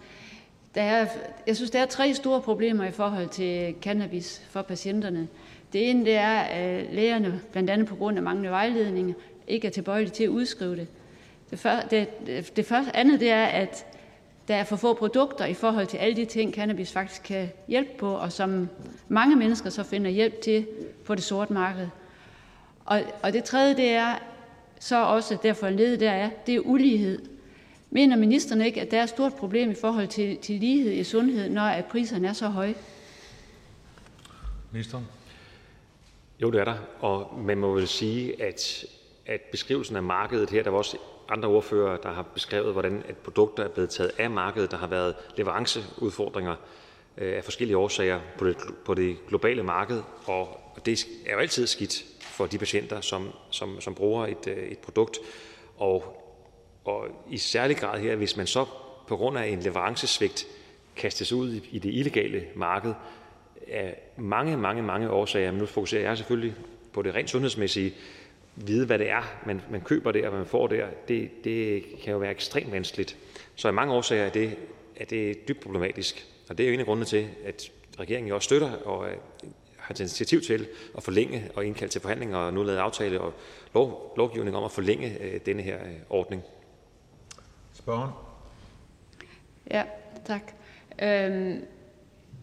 Der er, jeg synes, der er tre store problemer i forhold til cannabis for patienterne. Det ene det er, at lægerne, blandt andet på grund af manglende vejledning, ikke er tilbøjelige til at udskrive det. Det, før, det, det første, andet det er, at der er for få produkter i forhold til alle de ting, cannabis faktisk kan hjælpe på, og som mange mennesker så finder hjælp til på det sorte marked. Og, og det tredje, det er, så også derfor led der er, det er ulighed. Mener ministeren ikke, at der er et stort problem i forhold til, til lighed i sundhed, når at priserne er så høje? Ministeren? Jo, det er der. Og man må vel sige, at, at beskrivelsen af markedet her, der var også andre ordfører, der har beskrevet, hvordan et produkter er blevet taget af markedet. Der har været leveranceudfordringer øh, af forskellige årsager på det, på det globale marked, og det er jo altid skidt for de patienter, som, som, som bruger et, øh, et produkt. Og, og i særlig grad her, hvis man så på grund af en leverancesvigt kastes ud i, i det illegale marked, af mange, mange, mange årsager. Men nu fokuserer jeg selvfølgelig på det rent sundhedsmæssige. Vide, hvad det er, man, man køber der, og hvad man får der, det, det kan jo være ekstremt vanskeligt. Så i mange årsager er det, er det dybt problematisk. Og det er jo en af grundene til, at regeringen også støtter og har taget initiativ til at forlænge og indkalde til forhandlinger og nu lavet aftale og lov, lovgivning om at forlænge øh, denne her øh, ordning. Spørgen? Ja, tak. Øhm,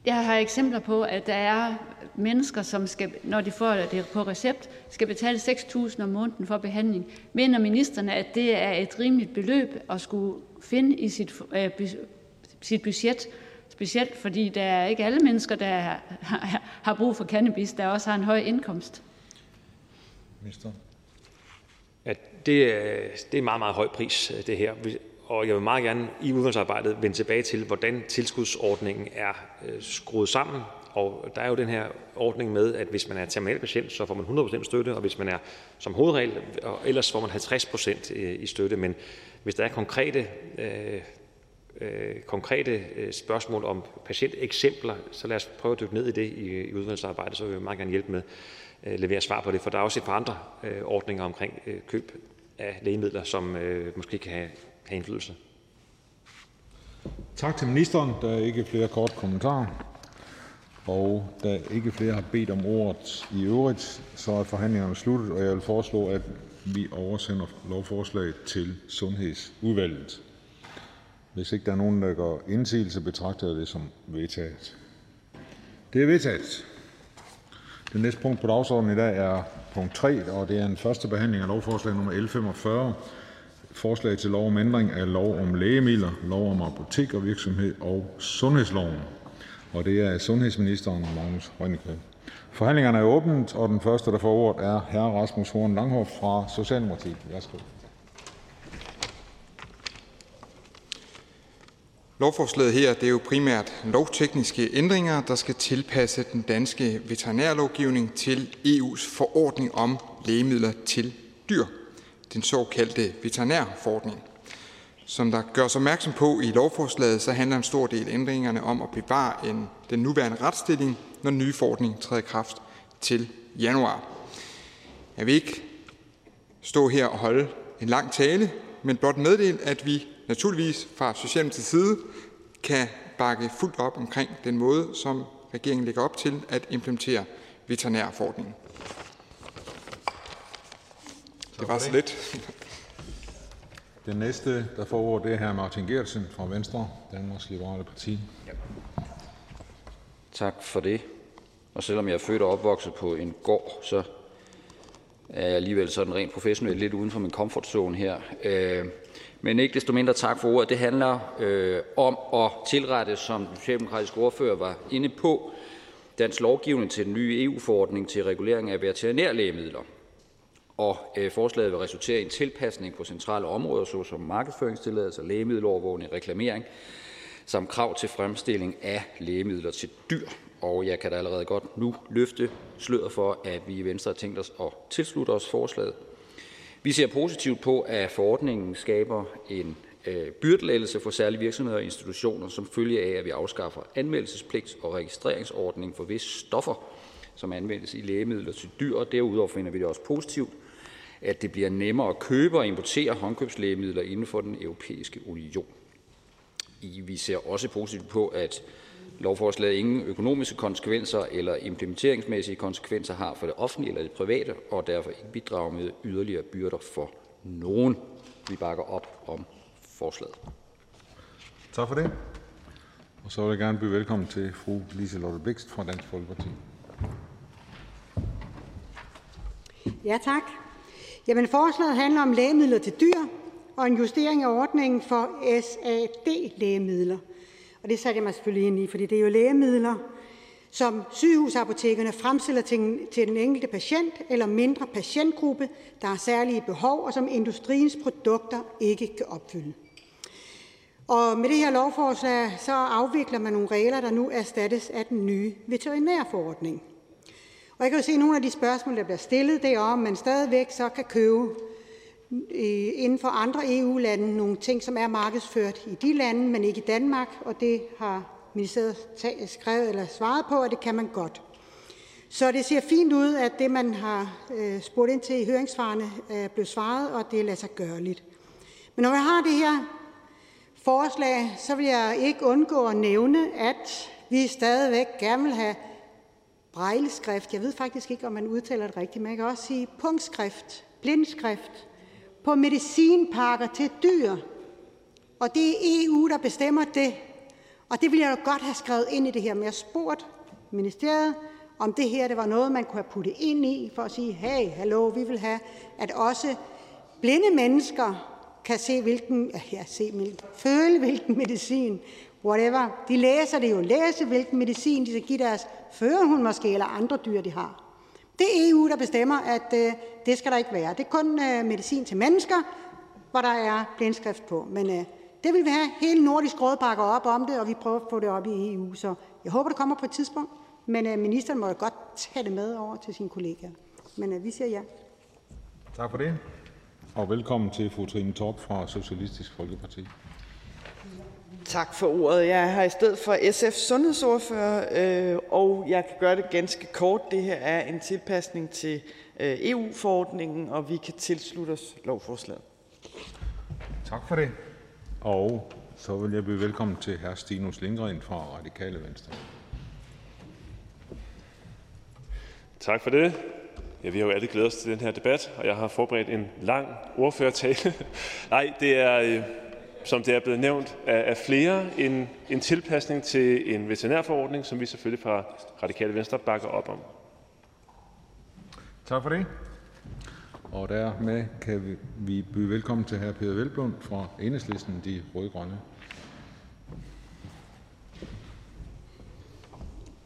jeg har eksempler på, at der er mennesker, som skal, når de får det på recept, skal betale 6.000 om måneden for behandling. Mener ministerne, at det er et rimeligt beløb at skulle finde i sit, øh, sit budget, specielt fordi der er ikke alle mennesker, der har brug for cannabis, der også har en høj indkomst. Minister. Ja, det, er, det er en meget, meget høj pris, det her. Og jeg vil meget gerne i udvalgsarbejdet vende tilbage til, hvordan tilskudsordningen er øh, skruet sammen. Og der er jo den her ordning med, at hvis man er terminal patient, så får man 100% støtte, og hvis man er som hovedregel, og ellers får man 50% øh, i støtte. Men hvis der er konkrete øh, øh, konkrete øh, spørgsmål om patienteksempler, så lad os prøve at dykke ned i det i, i udvalgsarbejdet, så vil vi meget gerne hjælpe med at øh, levere svar på det, for der er også et par andre øh, ordninger omkring øh, køb af lægemidler, som øh, måske kan have, have indflydelse. Tak til ministeren. Der er ikke flere kort kommentarer. Og da ikke flere har bedt om ordet i øvrigt, så er forhandlingerne sluttet, og jeg vil foreslå, at vi oversender lovforslaget til Sundhedsudvalget. Hvis ikke der er nogen, der gør indsigelse, betragter jeg det som vedtaget. Det er vedtaget. Det næste punkt på dagsordenen i dag er punkt 3, og det er en første behandling af lovforslag nummer L 45, forslag til lov om ændring af lov om lægemidler, lov om apotek og sundhedsloven. Og det er sundhedsministeren, Magnus Heunicke. Forhandlingerne er åbent, og den første, der får ordet, er hr. Rasmus Horn Langhoff fra Socialdemokratiet. Værsgo. Lovforslaget her det er jo primært lovtekniske ændringer, der skal tilpasse den danske veterinærlovgivning til EU's forordning om lægemidler til dyr, den såkaldte veterinærforordning. Som der gørs opmærksom på i lovforslaget, så handler en stor del af ændringerne om at bevare en, den nuværende retsstilling, når den nye forordning træder i kraft til januar. Jeg vil ikke stå her og holde en lang tale, men blot meddele, at vi naturligvis fra Socialdemokratiets side kan bakke fuldt op omkring den måde, som regeringen lægger op til at implementere veterinærforordningen. Det var så lidt. Den næste, der får ordet, det er hr. Martin Geertsen fra Venstre, Danmarks Liberale Parti. Tak for det. Og selvom jeg er født og opvokset på en gård, så er jeg alligevel sådan rent professionelt lidt uden for min comfort zone her. Men ikke desto mindre tak for ordet. Det handler øh, om at tilrette, som den socialdemokratiske ordfører var inde på, dansk lovgivning til den nye EU-forordning til regulering af veterinærlægemidler. Og øh, forslaget vil resultere i en tilpasning på centrale områder, såsom markedsføringstilladelser, lægemiddelovervågning, reklamering, samt krav til fremstilling af lægemidler til dyr. Og jeg kan da allerede godt nu løfte sløret for, at vi i Venstre har tænkt os at tilslutte os forslaget. Vi ser positivt på, at forordningen skaber en øh, byrdelettelse for særlige virksomheder og institutioner, som følge af, at vi afskaffer anmeldelsespligt og registreringsordning for visse stoffer, som anvendes i lægemidler til dyr. Og derudover finder vi det også positivt, at det bliver nemmere at købe og importere håndkøbslægemidler inden for den europæiske union. Vi ser også positivt på, at lovforslaget ingen økonomiske konsekvenser eller implementeringsmæssige konsekvenser har for det offentlige eller det private, og derfor ikke bidrager med yderligere byrder for nogen. Vi bakker op om forslaget. Tak for det. Og så vil jeg gerne byde velkommen til fru Liselotte Blikst fra Dansk Folkeparti. Ja, tak. Jamen, forslaget handler om lægemidler til dyr og en justering af ordningen for SAD-lægemidler. Og det satte jeg mig selvfølgelig ind i, fordi det er jo lægemidler, som sygehusapotekerne fremstiller til, til den enkelte patient eller mindre patientgruppe, der har særlige behov, og som industriens produkter ikke kan opfylde. Og med det her lovforslag, så afvikler man nogle regler, der nu erstattes af den nye veterinærforordning. Og jeg kan jo se, at nogle af de spørgsmål, der bliver stillet, det er om, man stadigvæk så kan købe inden for andre EU-lande nogle ting, som er markedsført i de lande, men ikke i Danmark, og det har ministeriet skrevet eller svaret på, at det kan man godt. Så det ser fint ud, at det, man har øh, spurgt ind til i høringsvarene, er blevet svaret, og det lader sig lidt. Men når vi har det her forslag, så vil jeg ikke undgå at nævne, at vi stadigvæk gerne vil have brejleskrift. Jeg ved faktisk ikke, om man udtaler det rigtigt, men jeg kan også sige punktskrift, blindskrift, på medicinpakker til dyr. Og det er EU, der bestemmer det. Og det ville jeg jo godt have skrevet ind i det her, men jeg spurgte ministeriet, om det her det var noget, man kunne have puttet ind i, for at sige, hey, hallo, vi vil have, at også blinde mennesker kan se, hvilken, ja, se, føle, hvilken medicin, whatever. De læser det jo, læse, hvilken medicin de skal give deres førerhund måske, eller andre dyr, de har. Det er EU, der bestemmer, at øh, det skal der ikke være. Det er kun øh, medicin til mennesker, hvor der er blindskrift på. Men øh, det vil vi have. Hele Nordisk Råd bakker op om det, og vi prøver at få det op i EU. Så jeg håber, det kommer på et tidspunkt. Men øh, ministeren må jo godt tage det med over til sine kollegaer. Men øh, vi siger ja. Tak for det. Og velkommen til fru Trine Torp fra Socialistisk Folkeparti. Tak for ordet. Jeg er her i stedet for SF's sundhedsordfører, øh, og jeg kan gøre det ganske kort. Det her er en tilpasning til øh, EU-forordningen, og vi kan tilslutte os lovforslaget. Tak for det. Og så vil jeg byde velkommen til hr. Stinus Lindgren fra Radikale Venstre. Tak for det. Ja, vi har jo alle glædet os til den her debat, og jeg har forberedt en lang ordførertale. <laughs> Nej, det er, øh, som det er blevet nævnt af flere, en, en tilpasning til en veterinærforordning, som vi selvfølgelig fra Radikale Venstre bakker op om. Tak for det. Og dermed kan vi byde velkommen til hr. Peter Velblund fra Enhedslisten, De Røde-Grønne.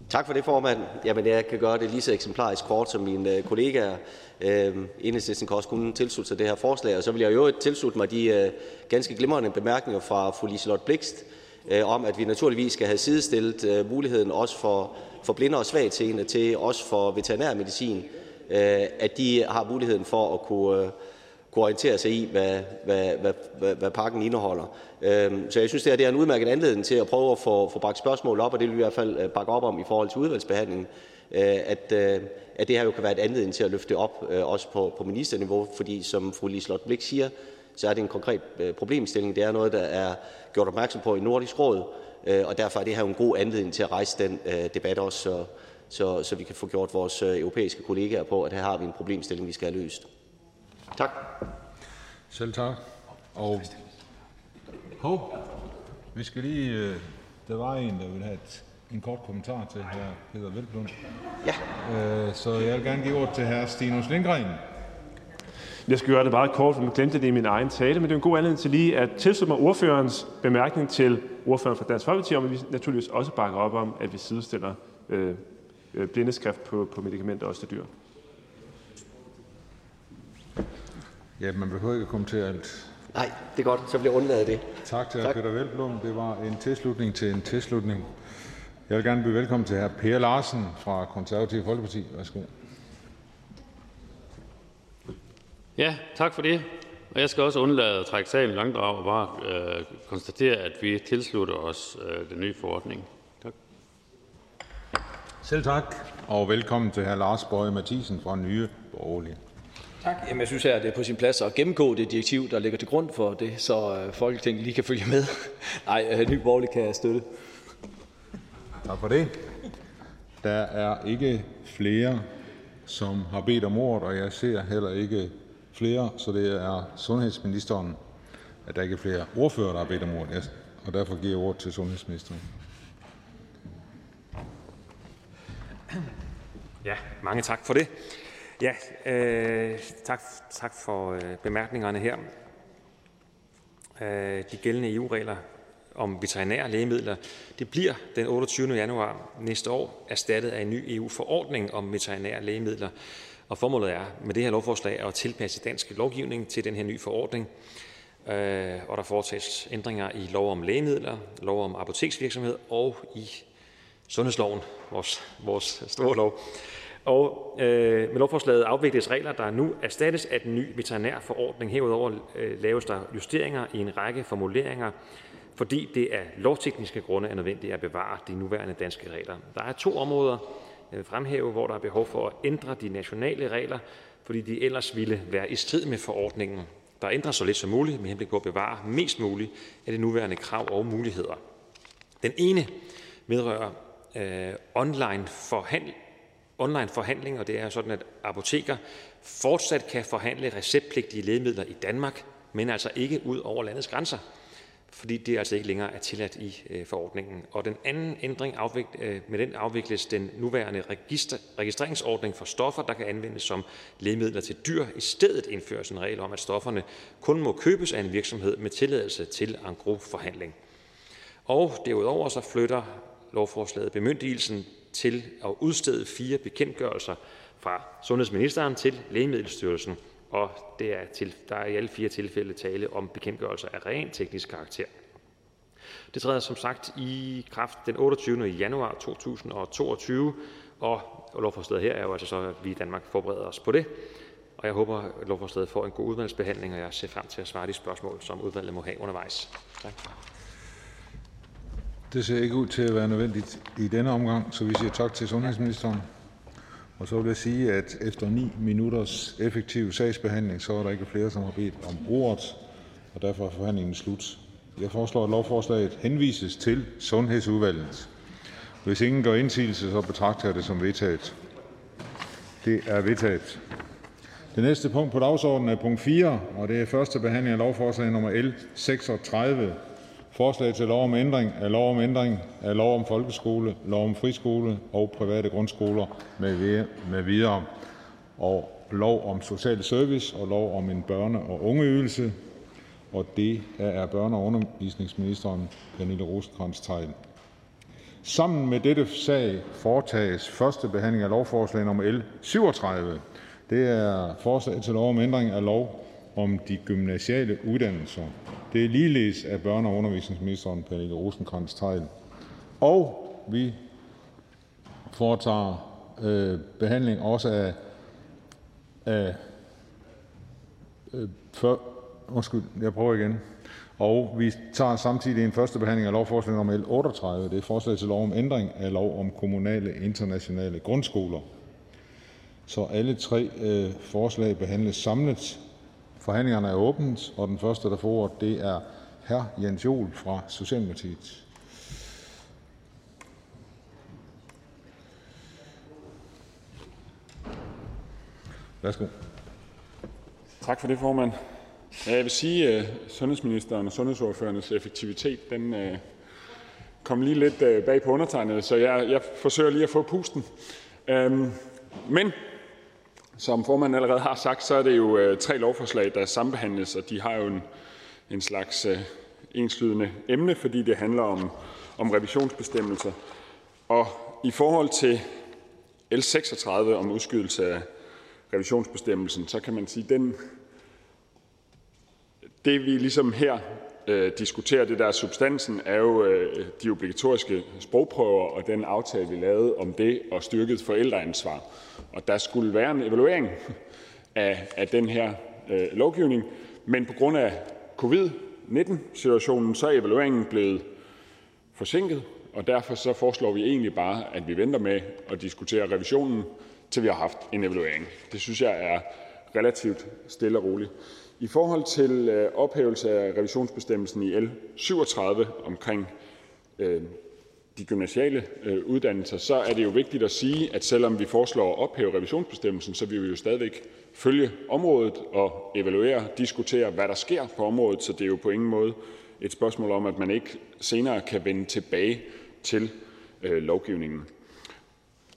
Tak for det, formand. Jamen, jeg kan gøre det lige så eksemplarisk kort som mine øh, kollegaer. Øh, Enhedslisten kan også kunne tilslutte sig det her forslag, og så vil jeg jo tilslutte mig de øh, ganske glimrende bemærkninger fra fru Liselott Blikst øh, om, at vi naturligvis skal have sidestillet øh, muligheden også for, for blinde og svagtseende til også for veterinærmedicin, øh, Øh, har muligheden for at kunne, øh, kunne orientere sig i, hvad, hvad, hvad, hvad, hvad pakken indeholder. Øhm, så jeg synes, det, her, det er en udmærket anledning til at prøve at få, få bragt spørgsmål op, og det vil vi i hvert fald øh, bakke op om i forhold til udvalgsbehandlingen, øh, at, at det her jo kan være et anledning til at løfte det op, også på, på ministerniveau, fordi som fru Liselott Blik siger, så er det en konkret problemstilling. Det er noget, der er gjort opmærksom på i Nordisk Råd, og derfor er det her en god anledning til at rejse den debat også, så, så, vi kan få gjort vores europæiske kollegaer på, at her har vi en problemstilling, vi skal have løst. Tak. Selv tak. Og hov, vi skal lige, øh, der var en, der ville have et, en kort kommentar til hr. Peter Velblund. Ja. Øh, så jeg vil gerne give ord til hr. Stinus Lindgren. Jeg skal gøre det meget kort, for jeg glemte det i min egen tale, men det er en god anledning til lige at tilslutte mig ordførerens bemærkning til ordføreren fra Dansk Folkeparti, om at vi naturligvis også bakker op om, at vi sidestiller øh, øh blindeskrift på, på medicamenter også til dyr. Ja, man behøver ikke at kommentere alt. Nej, det er godt. Så bliver undladet det. Tak til hr. Peter Velblom. Det var en tilslutning til en tilslutning. Jeg vil gerne byde velkommen til hr. Per Larsen fra Konservative Folkeparti. Værsgo. Ja, tak for det. Og jeg skal også undlade at trække sagen langdrag og bare øh, konstatere, at vi tilslutter os øh, den nye forordning. Selv tak. Og velkommen til hr. Lars Bøje Mathisen fra Nye Borgerlige. Tak. Jamen, jeg synes her, det er på sin plads at gennemgå det direktiv, der ligger til grund for det, så øh, Folketinget lige kan følge med. <laughs> Nej, øh, Ny Borgerlig kan støtte. Tak for det. Der er ikke flere, som har bedt om ordet, og jeg ser heller ikke flere, så det er sundhedsministeren, at der ikke er flere ordfører, der har bedt om ordet, og derfor giver jeg ordet til sundhedsministeren. Ja, mange tak for det. Ja, øh, tak, tak for øh, bemærkningerne her. Øh, de gældende EU-regler om veterinære lægemidler, det bliver den 28. januar næste år erstattet af en ny EU-forordning om veterinære lægemidler. Og formålet er med det her lovforslag at tilpasse dansk lovgivning til den her nye forordning, øh, og der foretages ændringer i lov om lægemidler, lov om apoteksvirksomhed og i sundhedsloven, vores, vores store lov. Og øh, med lovforslaget afvikles regler, der nu erstattes af den nye veterinærforordning. Herudover øh, laves der justeringer i en række formuleringer, fordi det af lovtekniske grunde er nødvendigt at bevare de nuværende danske regler. Der er to områder, øh, jeg vil fremhæve, hvor der er behov for at ændre de nationale regler, fordi de ellers ville være i strid med forordningen. Der ændres så lidt som muligt med henblik på at bevare mest muligt af de nuværende krav og muligheder. Den ene vedrører øh, online forhandling online forhandling, og det er sådan, at apoteker fortsat kan forhandle receptpligtige lægemidler i Danmark, men altså ikke ud over landets grænser, fordi det altså ikke længere er tilladt i øh, forordningen. Og den anden ændring, øh, med den afvikles den nuværende register, registreringsordning for stoffer, der kan anvendes som lægemidler til dyr. I stedet indføres en regel om, at stofferne kun må købes af en virksomhed med tilladelse til angro-forhandling. Og derudover så flytter lovforslaget bemyndigelsen til at udstede fire bekendtgørelser fra sundhedsministeren til Lægemiddelstyrelsen, og det er til, der er i alle fire tilfælde tale om bekendtgørelser af rent teknisk karakter. Det træder som sagt i kraft den 28. januar 2022, og lovforslaget her er jo altså så, at vi i Danmark forbereder os på det. Og jeg håber, at lovforslaget får en god udvalgsbehandling, og jeg ser frem til at svare de spørgsmål, som udvalget må have undervejs. Tak. Det ser ikke ud til at være nødvendigt i denne omgang, så vi siger tak til sundhedsministeren. Og så vil jeg sige, at efter 9 minutters effektiv sagsbehandling, så er der ikke flere, som har bedt om ordet, og derfor er forhandlingen slut. Jeg foreslår, at lovforslaget henvises til Sundhedsudvalget. Hvis ingen gør indsigelse, så betragter jeg det som vedtaget. Det er vedtaget. Det næste punkt på dagsordenen er punkt 4, og det er første behandling af lovforslag nummer L 36. Forslag til lov om ændring af lov om ændring af lov om folkeskole, lov om friskole og private grundskoler med videre. og lov om social service og lov om en børne- og ungeydelse. Og det er børne- og undervisningsministeren Pernille rosenkrantz teil Sammen med dette sag foretages første behandling af lovforslag nummer L 37. Det er forslag til lov om ændring af lov om de gymnasiale uddannelser. Det er ligeledes af børne- og undervisningsministeren Pernille rosenkrantz teil Og vi foretager øh, behandling også af, af øh, for, undskyld, jeg prøver igen. Og vi tager samtidig en første behandling af lovforslag nummer L 38. Det er forslag til lov om ændring af lov om kommunale internationale grundskoler. Så alle tre øh, forslag behandles samlet. Forhandlingen er åbent, og den første, der får ordet, det er hr. Jens Jol fra Socialdemokratiet. Værsgo. Tak for det, formand. Jeg vil sige, at sundhedsministeren og sundhedsordførernes effektivitet den øh, kom lige lidt øh, bag på undertegnet, så jeg, jeg forsøger lige at få pusten. Øhm, men som formanden allerede har sagt, så er det jo øh, tre lovforslag, der sambehandles, og de har jo en, en slags øh, enslydende emne, fordi det handler om, om revisionsbestemmelser. Og i forhold til L 36 om udskydelse af revisionsbestemmelsen, så kan man sige, den det, vi ligesom her øh, diskuterer, det der substansen, er jo øh, de obligatoriske sprogprøver og den aftale, vi lavede om det og styrket forældreansvar. Og der skulle være en evaluering af, af den her øh, lovgivning, men på grund af covid-19-situationen, så er evalueringen blevet forsinket, og derfor så foreslår vi egentlig bare, at vi venter med at diskutere revisionen, til vi har haft en evaluering. Det synes jeg er relativt stille og roligt. I forhold til øh, ophævelse af revisionsbestemmelsen i L 37 omkring øh, de gymnasiale øh, uddannelser, så er det jo vigtigt at sige, at selvom vi foreslår at ophæve revisionsbestemmelsen, så vil vi jo stadigvæk følge området og evaluere, diskutere, hvad der sker på området. Så det er jo på ingen måde et spørgsmål om, at man ikke senere kan vende tilbage til øh, lovgivningen.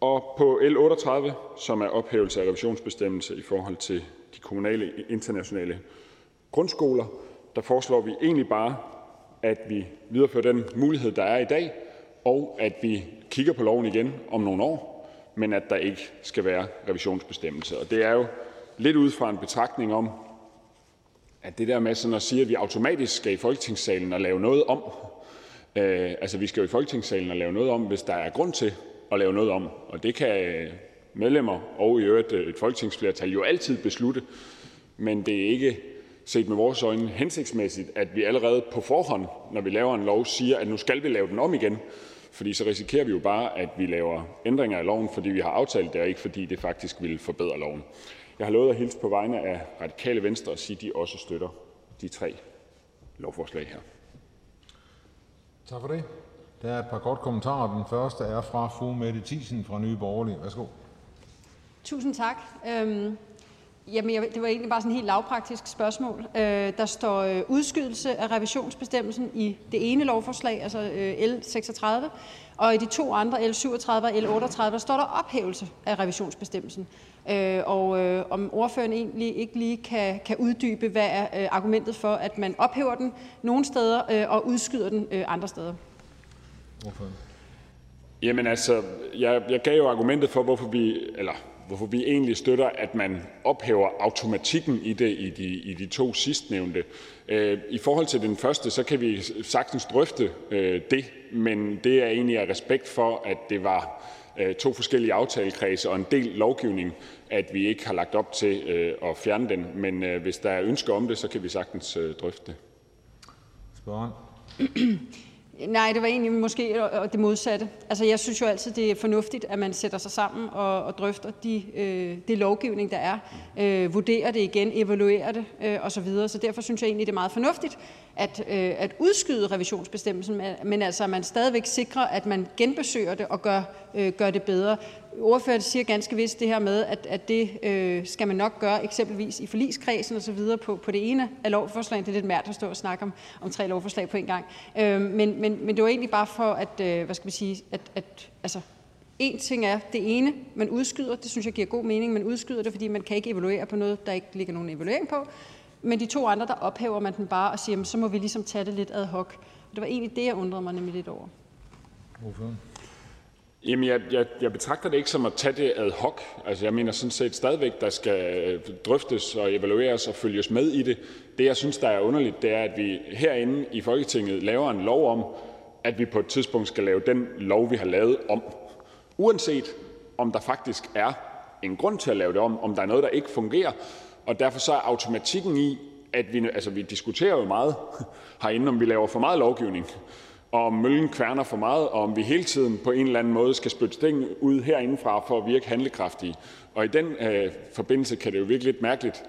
Og på L 38, som er ophævelse af revisionsbestemmelse i forhold til de kommunale internationale grundskoler, der foreslår vi egentlig bare, at vi viderefører den mulighed, der er i dag, og at vi kigger på loven igen om nogle år, men at der ikke skal være revisionsbestemmelse. Og det er jo lidt ud fra en betragtning om, at det der med sådan at sige, at vi automatisk skal i Folketingssalen og lave noget om, øh, altså vi skal jo i Folketingssalen og lave noget om, hvis der er grund til at lave noget om, og det kan øh, medlemmer og i øvrigt øh, et folketingsflertal jo altid beslutte, men det er ikke set med vores øjne hensigtsmæssigt, at vi allerede på forhånd, når vi laver en lov, siger, at nu skal vi lave den om igen, fordi så risikerer vi jo bare, at vi laver ændringer af loven, fordi vi har aftalt det, og ikke fordi det faktisk vil forbedre loven. Jeg har lovet at hilse på vegne af Radikale Venstre og sige, at de også støtter de tre lovforslag her. Tak for det. Der er et par kort kommentarer. Den første er fra fru Mette Thiesen fra Nye Borgerlige. Værsgo. Tusind tak. Øhm, jamen, det var egentlig bare sådan et helt lavpraktisk spørgsmål. Øh, der står øh, udskydelse af revisionsbestemmelsen i det ene lovforslag, altså øh, L 36, og i de to andre, L 37 og L 38, der står der ophævelse af revisionsbestemmelsen. Øh, og øh, om ordføreren egentlig ikke lige kan, kan uddybe, hvad er øh, argumentet for, at man ophæver den nogle steder øh, og udskyder den øh, andre steder? Ordføreren. Jamen altså, jeg, jeg gav jo argumentet for, hvorfor vi, eller hvorfor vi egentlig støtter, at man ophæver automatikken i det i de, i de to sidstnævnte. Øh, I forhold til den første, så kan vi sagtens drøfte øh, det, men det er egentlig af respekt for, at det var øh, to forskellige aftalekredse og en del lovgivning, at vi ikke har lagt op til at fjerne den. Men hvis der er ønsker om det, så kan vi sagtens drøfte det. Spørgen. Nej, det var egentlig måske øh, øh, det modsatte. Altså, jeg synes jo altid, det er fornuftigt, at man sætter sig sammen og, og drøfter de, øh, det lovgivning, der er, øh, vurderer det igen, evaluerer det øh, osv. Så, så derfor synes jeg egentlig, det er meget fornuftigt at, øh, at udskyde revisionsbestemmelsen, men altså, at man stadigvæk sikrer, at man genbesøger det og gør, øh, gør det bedre. Ordføreren siger ganske vist det her med, at, at det øh, skal man nok gøre eksempelvis i forligskredsen og så videre på, på det ene af lovforslagene. Det er lidt mærkeligt at stå og snakke om, om tre lovforslag på en gang. Øh, men, men, men det var egentlig bare for at, øh, hvad skal man sige, at, at altså, En ting er det ene, man udskyder, det synes jeg giver god mening, man udskyder det, fordi man kan ikke evaluere på noget, der ikke ligger nogen evaluering på. Men de to andre, der ophæver man den bare og siger, jamen, så må vi ligesom tage det lidt ad hoc. Og det var egentlig det, jeg undrede mig nemlig lidt over. Jamen, jeg, jeg, jeg betragter det ikke som at tage det ad hoc. Altså, jeg mener sådan set stadigvæk, der skal øh, drøftes og evalueres og følges med i det. Det, jeg synes, der er underligt, det er, at vi herinde i Folketinget laver en lov om, at vi på et tidspunkt skal lave den lov, vi har lavet om. Uanset om der faktisk er en grund til at lave det om, om der er noget, der ikke fungerer. Og derfor så er automatikken i, at vi, altså vi diskuterer jo meget herinde, om vi laver for meget lovgivning, og om møllen kværner for meget, og om vi hele tiden på en eller anden måde skal spytte ting ud herindefra for at virke handlekraftige. Og i den øh, forbindelse kan det jo virke lidt mærkeligt,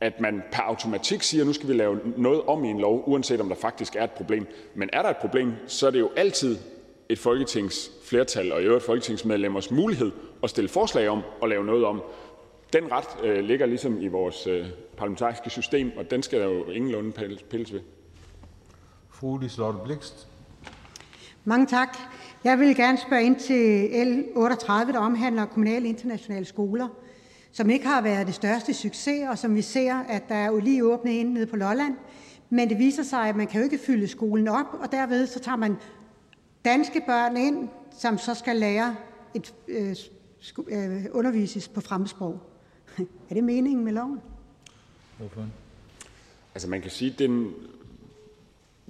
at man per automatik siger, at nu skal vi lave noget om i en lov, uanset om der faktisk er et problem. Men er der et problem, så er det jo altid et folketingsflertal og i øvrigt folketingsmedlemmers mulighed at stille forslag om at lave noget om. Den ret øh, ligger ligesom i vores øh, parlamentariske system, og den skal der jo ingenlunde pilles ved. Fru Liselotte Blikst. Mange tak. Jeg vil gerne spørge ind til L 38, der omhandler kommunale internationale skoler, som ikke har været det største succes, og som vi ser, at der er jo lige åbnet ind nede på Lolland. Men det viser sig, at man kan jo ikke fylde skolen op, og derved så tager man danske børn ind, som så skal lære et øh, øh, undervises på fremmedsprog. <laughs> er det meningen med loven? Hvorfor? Altså man kan sige, at den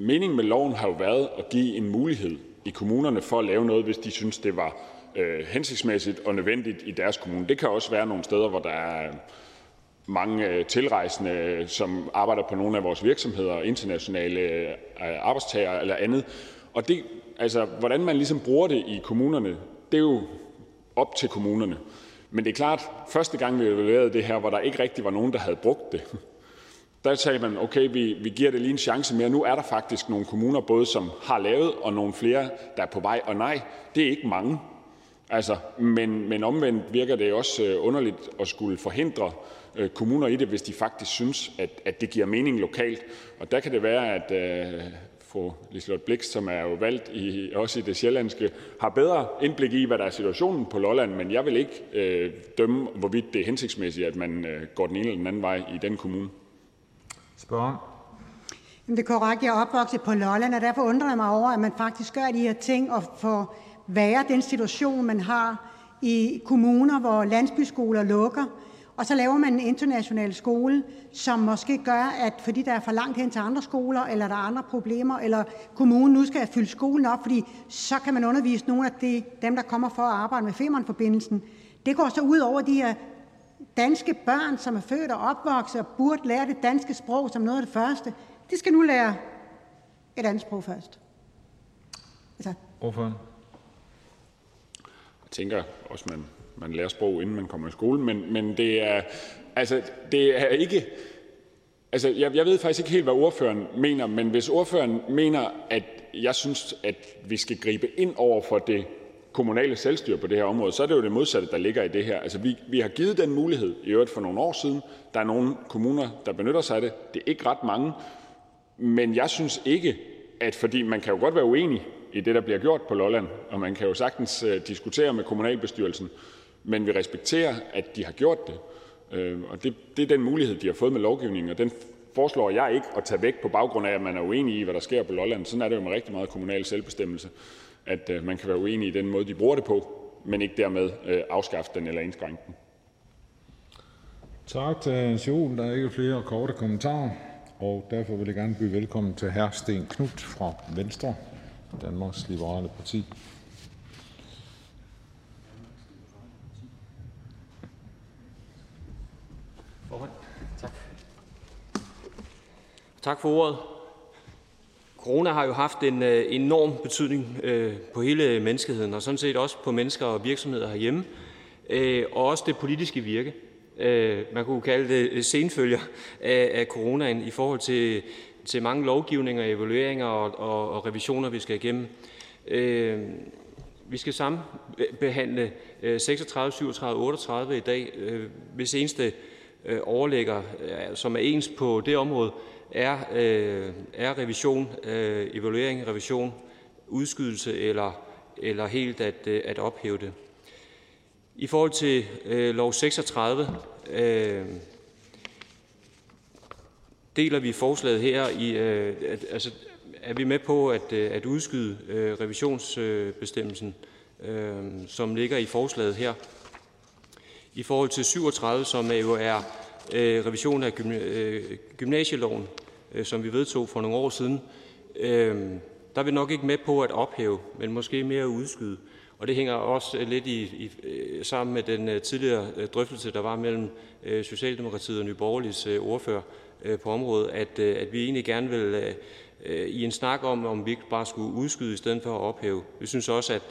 meningen med loven har jo været at give en mulighed i kommunerne for at lave noget, hvis de synes, det var øh, hensigtsmæssigt og nødvendigt i deres kommune. Det kan også være nogle steder, hvor der er mange øh, tilrejsende, som arbejder på nogle af vores virksomheder, internationale øh, arbejdstagere eller andet. Og det, altså, hvordan man ligesom bruger det i kommunerne, det er jo op til kommunerne. Men det er klart, første gang vi evaluerede det her, hvor der ikke rigtig var nogen, der havde brugt det, der sagde man, okay, vi, vi giver det lige en chance mere. Nu er der faktisk nogle kommuner, både som har lavet, og nogle flere, der er på vej. Og nej, det er ikke mange. Altså, men, men omvendt virker det også øh, underligt at skulle forhindre øh, kommuner i det, hvis de faktisk synes, at, at det giver mening lokalt. Og der kan det være, at øh, fru Liselotte Blix, som er jo valgt i, også i det sjællandske, har bedre indblik i, hvad der er situationen på Lolland, men jeg vil ikke øh, dømme, hvorvidt det er hensigtsmæssigt, at man øh, går den ene eller den anden vej i den kommune. Spørgen. Jamen, det er korrekt. Jeg er opvokset på Lolland, og derfor undrer jeg mig over, at man faktisk gør de her ting og får være den situation, man har i kommuner, hvor landsbyskoler lukker, og så laver man en international skole, som måske gør, at fordi der er for langt hen til andre skoler, eller der er andre problemer, eller kommunen nu skal fylde skolen op, fordi så kan man undervise nogle af de, dem, der kommer for at arbejde med Femernforbindelsen. Det går så ud over de her danske børn, som er født og opvokset og burde lære det danske sprog som noget af det første. De skal nu lære et andet sprog først. Altså. Hvorfor? Jeg tænker også, man, man lærer sprog, inden man kommer i skole, men, men det, er, altså, det er ikke... Altså, jeg, jeg ved faktisk ikke helt, hvad ordføreren mener, men hvis ordføreren mener, at jeg synes, at vi skal gribe ind over for det kommunale selvstyre på det her område, så er det jo det modsatte, der ligger i det her. Altså, vi, vi har givet den mulighed i øvrigt for nogle år siden. Der er nogle kommuner, der benytter sig af det. Det er ikke ret mange. Men jeg synes ikke, at fordi man kan jo godt være uenig i det, der bliver gjort på Lolland, og man kan jo sagtens uh, diskutere med kommunalbestyrelsen, men vi respekterer, at de har gjort det. Uh, og det, det er den mulighed, de har fået med lovgivningen, og den foreslår jeg ikke at tage væk på baggrund af, at man er uenig i, hvad der sker på Lolland. Sådan er det jo med rigtig meget kommunal selvbestemmelse at øh, man kan være uenig i den måde, de bruger det på, men ikke dermed øh, afskaffe den eller indskrænke den. Tak til Hans Juhl. Der er ikke flere korte kommentarer, og derfor vil jeg gerne byde velkommen til hr. Sten Knut fra Venstre, Danmarks Liberale Parti. Tak. Tak for ordet. Corona har jo haft en øh, enorm betydning øh, på hele menneskeheden, og sådan set også på mennesker og virksomheder herhjemme, øh, og også det politiske virke. Man kunne kalde det senfølger af coronaen i forhold til, til mange lovgivninger, evalueringer og, og, og revisioner, vi skal igennem. Vi skal sammen behandle 36, 37, 38 i dag, hvis eneste overlægger, som er ens på det område, er, øh, er revision, øh, evaluering, revision, udskydelse eller, eller helt at, øh, at ophæve det. I forhold til øh, lov 36 øh, deler vi forslaget her i, øh, at, altså, er vi med på at, øh, at udskyde øh, revisionsbestemmelsen, øh, som ligger i forslaget her. I forhold til 37, som jo er øh, revision af gymna- øh, gymnasieloven, Øh, som vi vedtog for nogle år siden, øh, der er vi nok ikke med på at ophæve, men måske mere at udskyde. Og det hænger også øh, lidt i, i, øh, sammen med den tidligere drøftelse, der var mellem Socialdemokratiet og Nye Borgerliges ordfører på området, at, at vi egentlig gerne vil i en snak om, om vi ikke bare skulle udskyde i stedet for at ophæve. Vi synes også, at,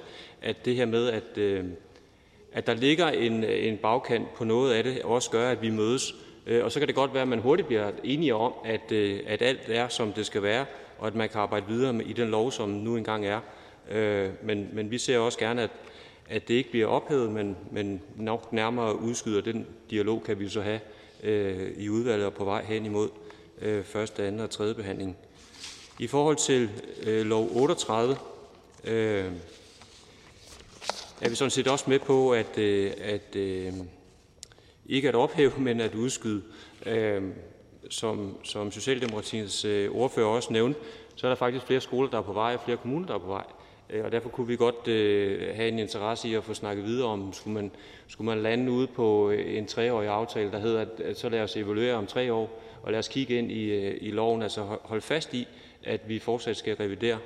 at det her med, at, at der ligger en, en bagkant på noget af det, også gør, at vi mødes. Øh, og så kan det godt være, at man hurtigt bliver enige om, at, øh, at alt er, som det skal være, og at man kan arbejde videre med, i den lov, som nu engang er. Øh, men, men vi ser også gerne, at, at det ikke bliver ophævet, men, men nok nærmere udskyder. Den dialog kan vi så have øh, i udvalget og på vej hen imod øh, første, anden og tredje behandling. I forhold til øh, lov 38 øh, er vi sådan set også med på, at, øh, at øh, ikke at ophæve, <laughs> men at udskyde. Øh, som, som Socialdemokratiets øh, ordfører også nævnte, så er der faktisk flere skoler, der er på vej, og flere kommuner, der er på vej. Øh, og derfor kunne vi godt øh, have en interesse i at få snakket videre om, skulle man, skulle man lande ude på øh, en treårig aftale, der hedder, at, at så lad os evaluere om tre år, og lad os kigge ind i, øh, i loven, altså holde fast i, at vi fortsat skal revidere,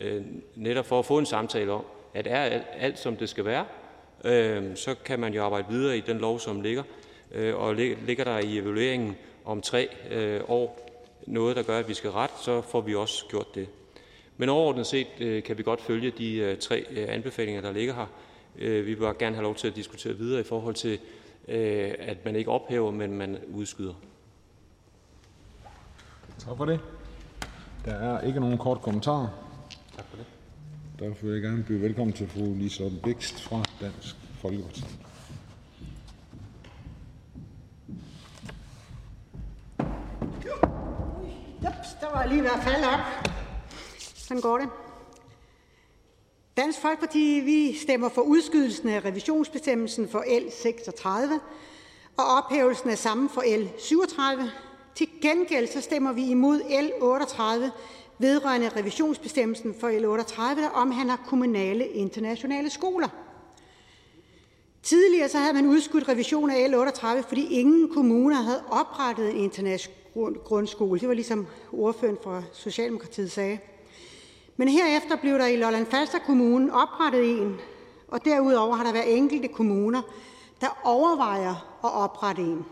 øh, netop for at få en samtale om, at er alt, alt som det skal være, øh, så kan man jo arbejde videre i den lov, som ligger, øh, og ligger der i evalueringen om tre øh, år noget, der gør, at vi skal ret, så får vi også gjort det. Men overordnet set øh, kan vi godt følge de øh, tre øh, anbefalinger, der ligger her. Vi vil bare gerne have lov til at diskutere videre i forhold til, at man ikke ophæver, men man udskyder. Tak for det. Der er ikke nogen kort kommentarer. Tak for det. Derfor vil jeg gerne byde velkommen til fru Liselotte Bækst fra Dansk Folkeparti. Ups, der var lige ved at falde op. Sådan går det. Dansk Folkeparti vi stemmer for udskydelsen af revisionsbestemmelsen for L 36 og ophævelsen af samme for L 37. Til gengæld så stemmer vi imod L 38 vedrørende revisionsbestemmelsen for L 38, der omhandler kommunale internationale skoler. Tidligere så havde man udskudt revision af L 38, fordi ingen kommuner havde oprettet en international grundskole. Det var ligesom ordføreren fra Socialdemokratiet sagde. Men herefter blev der i Lolland Falster Kommune oprettet en, og derudover har der været enkelte kommuner, der overvejer at oprette en.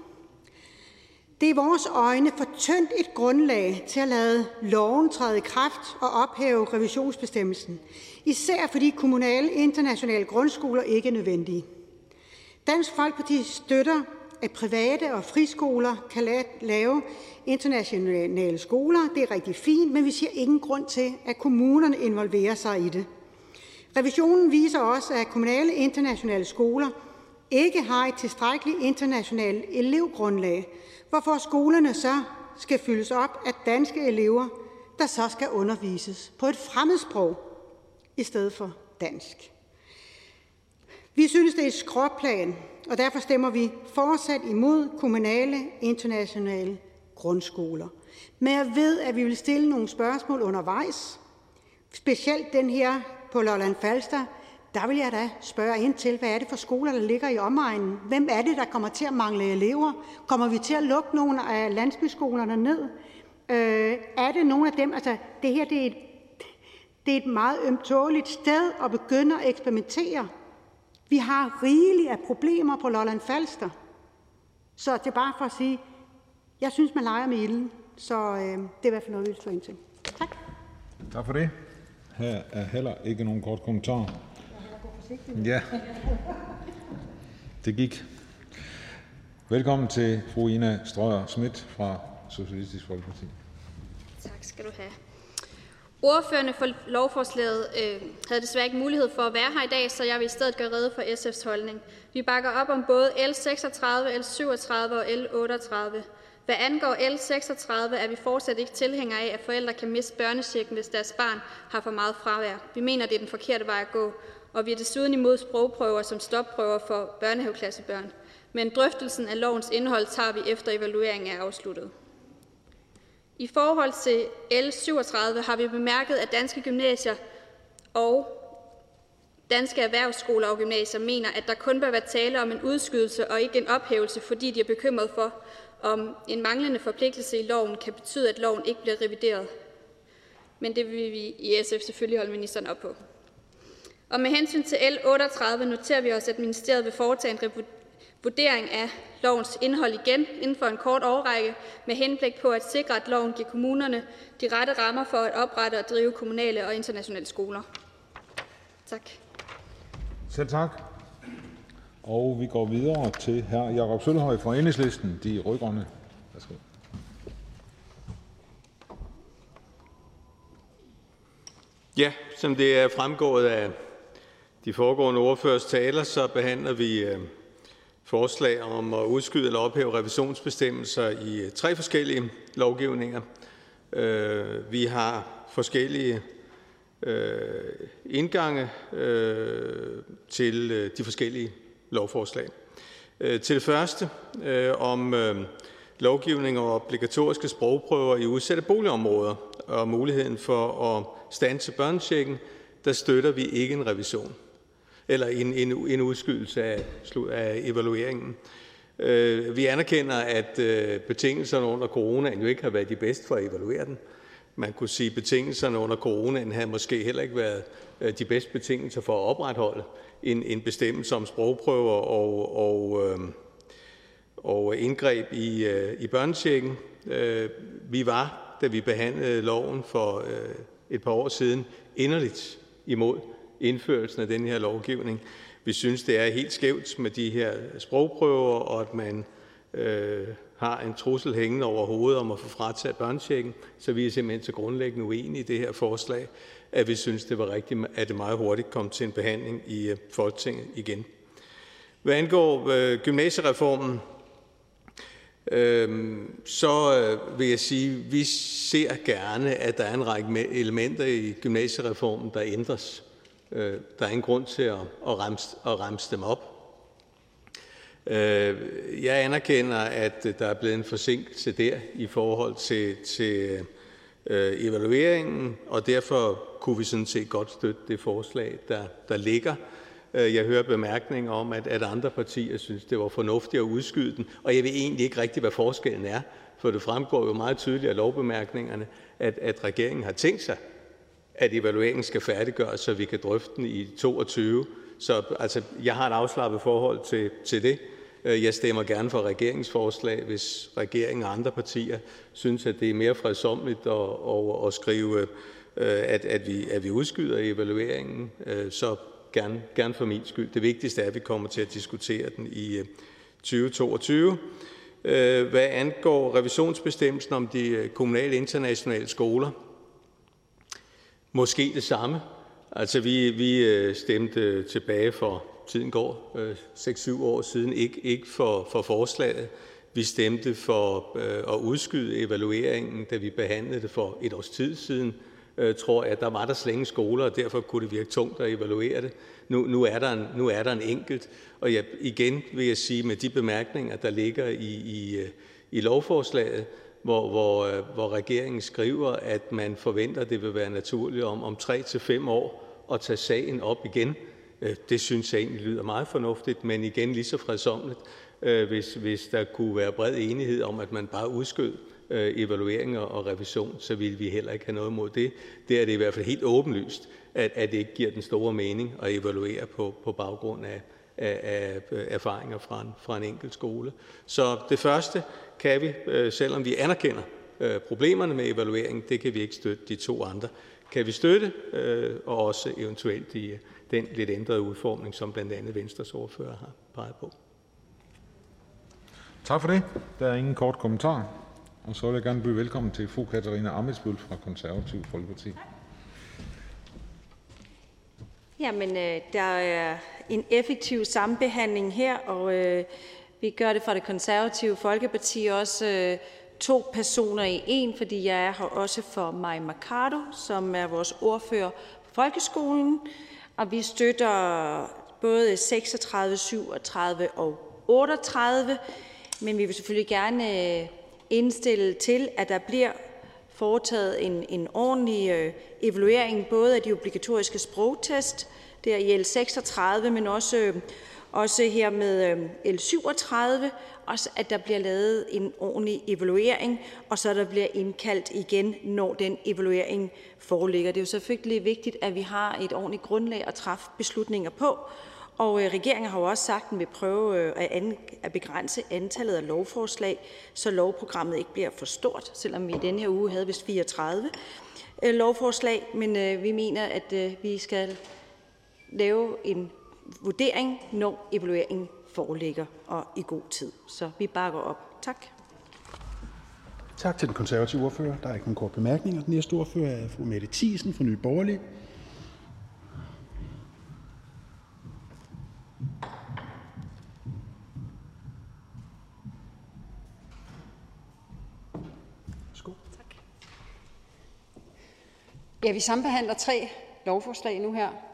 Det er i vores øjne for tyndt et grundlag til at lade loven træde i kraft og ophæve revisionsbestemmelsen, især fordi kommunale internationale grundskoler ikke er nødvendige. Dansk Folkeparti støtter, at private og friskoler kan lave internationale skoler. Det er rigtig fint, men vi ser ingen grund til, at kommunerne involverer sig i det. Revisionen viser også, at kommunale internationale skoler ikke har et tilstrækkeligt internationalt elevgrundlag, hvorfor skolerne så skal fyldes op af danske elever, der så skal undervises på et fremmedsprog i stedet for dansk. Vi synes, det er et skråplan, og derfor stemmer vi fortsat imod kommunale internationale grundskoler. Men jeg ved, at vi vil stille nogle spørgsmål undervejs, specielt den her på Lolland Falster. Der vil jeg da spørge ind til, hvad er det for skoler, der ligger i omegnen? Hvem er det, der kommer til at mangle elever? Kommer vi til at lukke nogle af landsbyskolerne ned? Øh, er det nogle af dem? Altså, det her det er, et, det er et meget ømtåligt sted at begynde at eksperimentere. Vi har rigeligt af problemer på Lolland Falster. Så det er bare for at sige, jeg synes, man leger med ilden, så øh, det er i hvert fald noget, vi vil slå ind til. Tak. Tak for det. Her er heller ikke nogen kort kommentar. Ja, det gik. Velkommen til fru Ina Strøger Schmidt fra Socialistisk Folkeparti. Tak skal du have. Ordførende for lovforslaget øh, havde desværre ikke mulighed for at være her i dag, så jeg vil i stedet gøre rede for SF's holdning. Vi bakker op om både L 36, L 37 og L 38. Hvad angår L 36, er vi fortsat ikke tilhængere af, at forældre kan miste børnechecken, hvis deres barn har for meget fravær. Vi mener, det er den forkerte vej at gå. og vi er desuden imod sprogprøver som stopprøver for børnehaveklassebørn. Men drøftelsen af lovens indhold tager vi efter evalueringen er afsluttet. I forhold til L 37 har vi bemærket, at danske gymnasier og danske erhvervsskoler og gymnasier mener, at der kun bør være tale om en udskydelse og ikke en ophævelse, fordi de er bekymret for, om en manglende forpligtelse i loven kan betyde, at loven ikke bliver revideret. Men det vil vi i SF selvfølgelig holde ministeren op på. Og med hensyn til L 38 noterer vi os, at ministeriet vil foretage en vurdering af lovens indhold igen inden for en kort årrække med henblik på at sikre, at loven giver kommunerne de rette rammer for at oprette og drive kommunale og internationale skoler. Tak. Selv tak. Og vi går videre til hr. Jakob Sølhøj fra Enhedslisten, De Rødgrønne. Værsgo. Ja, som det er fremgået af de foregående ordførers taler, så behandler vi øh, forslag om at udskyde eller ophæve revisionsbestemmelser i tre forskellige lovgivninger. Øh, vi har forskellige øh, indgange øh, til øh, de forskellige lovforslag. Til det første om lovgivning og obligatoriske sprogprøver i udsatte boligområder og muligheden for at standse børnechecken, der støtter vi ikke en revision eller en, en, en udskydelse af, af evalueringen. Øh, vi anerkender, at øh, betingelserne under coronaen jo ikke har været de bedste for at evaluere den. Man kunne sige, at betingelserne under coronaen havde måske heller ikke været øh, de bedste betingelser for at opretholde en, en bestemmelse om sprogprøver og, og, øh, og indgreb i, øh, i børnechecken. Øh, vi var, da vi behandlede loven for øh, et par år siden, inderligt imod indførelsen af den her lovgivning. Vi synes, det er helt skævt med de her sprogprøver, og at man øh, har en trussel hængende over hovedet om at få frataget børnechecken, så vi er simpelthen så grundlæggende uenige i det her forslag, at vi synes, det var rigtigt, at det meget hurtigt kom til en behandling i øh, Folketinget igen. Hvad angår øh, gymnasiereformen, øh, så øh, vil jeg sige, at vi ser gerne, at der er en række elementer i gymnasiereformen, der ændres. Øh, der er ingen grund til at, at, remse, at remse dem op. Øh, jeg anerkender, at der er blevet en forsinkelse der i forhold til, til øh, evalueringen, og derfor kunne vi sådan set godt støtte det forslag, der, der ligger. Øh, jeg hører bemærkninger om, at, at andre partier synes, det var fornuftigt at udskyde den, og jeg ved egentlig ikke rigtigt, hvad forskellen er, for det fremgår jo meget tydeligt af lovbemærkningerne, at, at regeringen har tænkt sig at evalueringen skal færdiggøres, så vi kan drøfte den i 22. Så altså, jeg har et afslappet forhold til, til det. Øh, jeg stemmer gerne for regeringsforslag, hvis regeringen og andre partier synes, at det er mere fredsomligt at, at, at skrive, øh, at, at, vi, at vi udskyder evalueringen. Øh, så gerne, gerne for min skyld. Det vigtigste er, at vi kommer til at diskutere den i 2022. Hvad angår revisionsbestemmelsen om de kommunale internationale skoler, Måske det samme. Altså, vi, vi øh, stemte tilbage for, tiden går, øh, 6-7 år siden, ikke, ikke for, for forslaget. Vi stemte for øh, at udskyde evalueringen, da vi behandlede det for et års tid siden, øh, tror jeg. Der var der slænge skoler, og derfor kunne det virke tungt at evaluere det. Nu, nu, er, der en, nu er der en enkelt, og jeg, igen vil jeg sige, med de bemærkninger, der ligger i, i, øh, i lovforslaget, hvor, hvor, øh, hvor regeringen skriver, at man forventer, at det vil være naturligt om, om 3-5 år at tage sagen op igen. Øh, det synes jeg egentlig lyder meget fornuftigt, men igen lige så fredsomligt, øh, hvis, hvis der kunne være bred enighed om, at man bare udskød evalueringer og revision, så ville vi heller ikke have noget mod det. Det er det i hvert fald helt åbenlyst, at, at det ikke giver den store mening at evaluere på, på baggrund af, af, af erfaringer fra en, fra en enkelt skole. Så det første kan vi, øh, selvom vi anerkender øh, problemerne med evalueringen, det kan vi ikke støtte de to andre. Kan vi støtte, øh, og også eventuelt i den lidt ændrede udformning, som blandt andet Venstres ordfører har peget på. Tak for det. Der er ingen kort kommentar. Og så vil jeg gerne byde velkommen til fru Katarina Amitsbøl fra Konservativ Folkeparti. Jamen, der er en effektiv sambehandling her, og øh, vi gør det fra Det Konservative Folkeparti også øh, to personer i en, fordi jeg er her også for Maj Mercado, som er vores ordfører på folkeskolen, og vi støtter både 36, 37 og 38, men vi vil selvfølgelig gerne øh, indstille til, at der bliver foretaget en, en ordentlig øh, evaluering både af de obligatoriske sprogtest, der i L 36, men også, øh, også her med øhm, L 37, også at der bliver lavet en ordentlig evaluering, og så der bliver indkaldt igen, når den evaluering foreligger. Det er jo selvfølgelig vigtigt, at vi har et ordentligt grundlag at træffe beslutninger på, og øh, regeringen har jo også sagt, at den vil prøve øh, at, at begrænse antallet af lovforslag, så lovprogrammet ikke bliver for stort, selvom vi i denne her uge havde vist 34 øh, lovforslag. Men vi mener, at vi skal lave en vurdering, når evalueringen foreligger og i god tid. Så vi bakker op. Tak. Tak til den konservative ordfører. Der er ikke nogen kort bemærkninger. Den næste ordfører er fru Mette Thiesen fra Nye Borgerlige. Ja, vi sambehandler tre lovforslag nu her.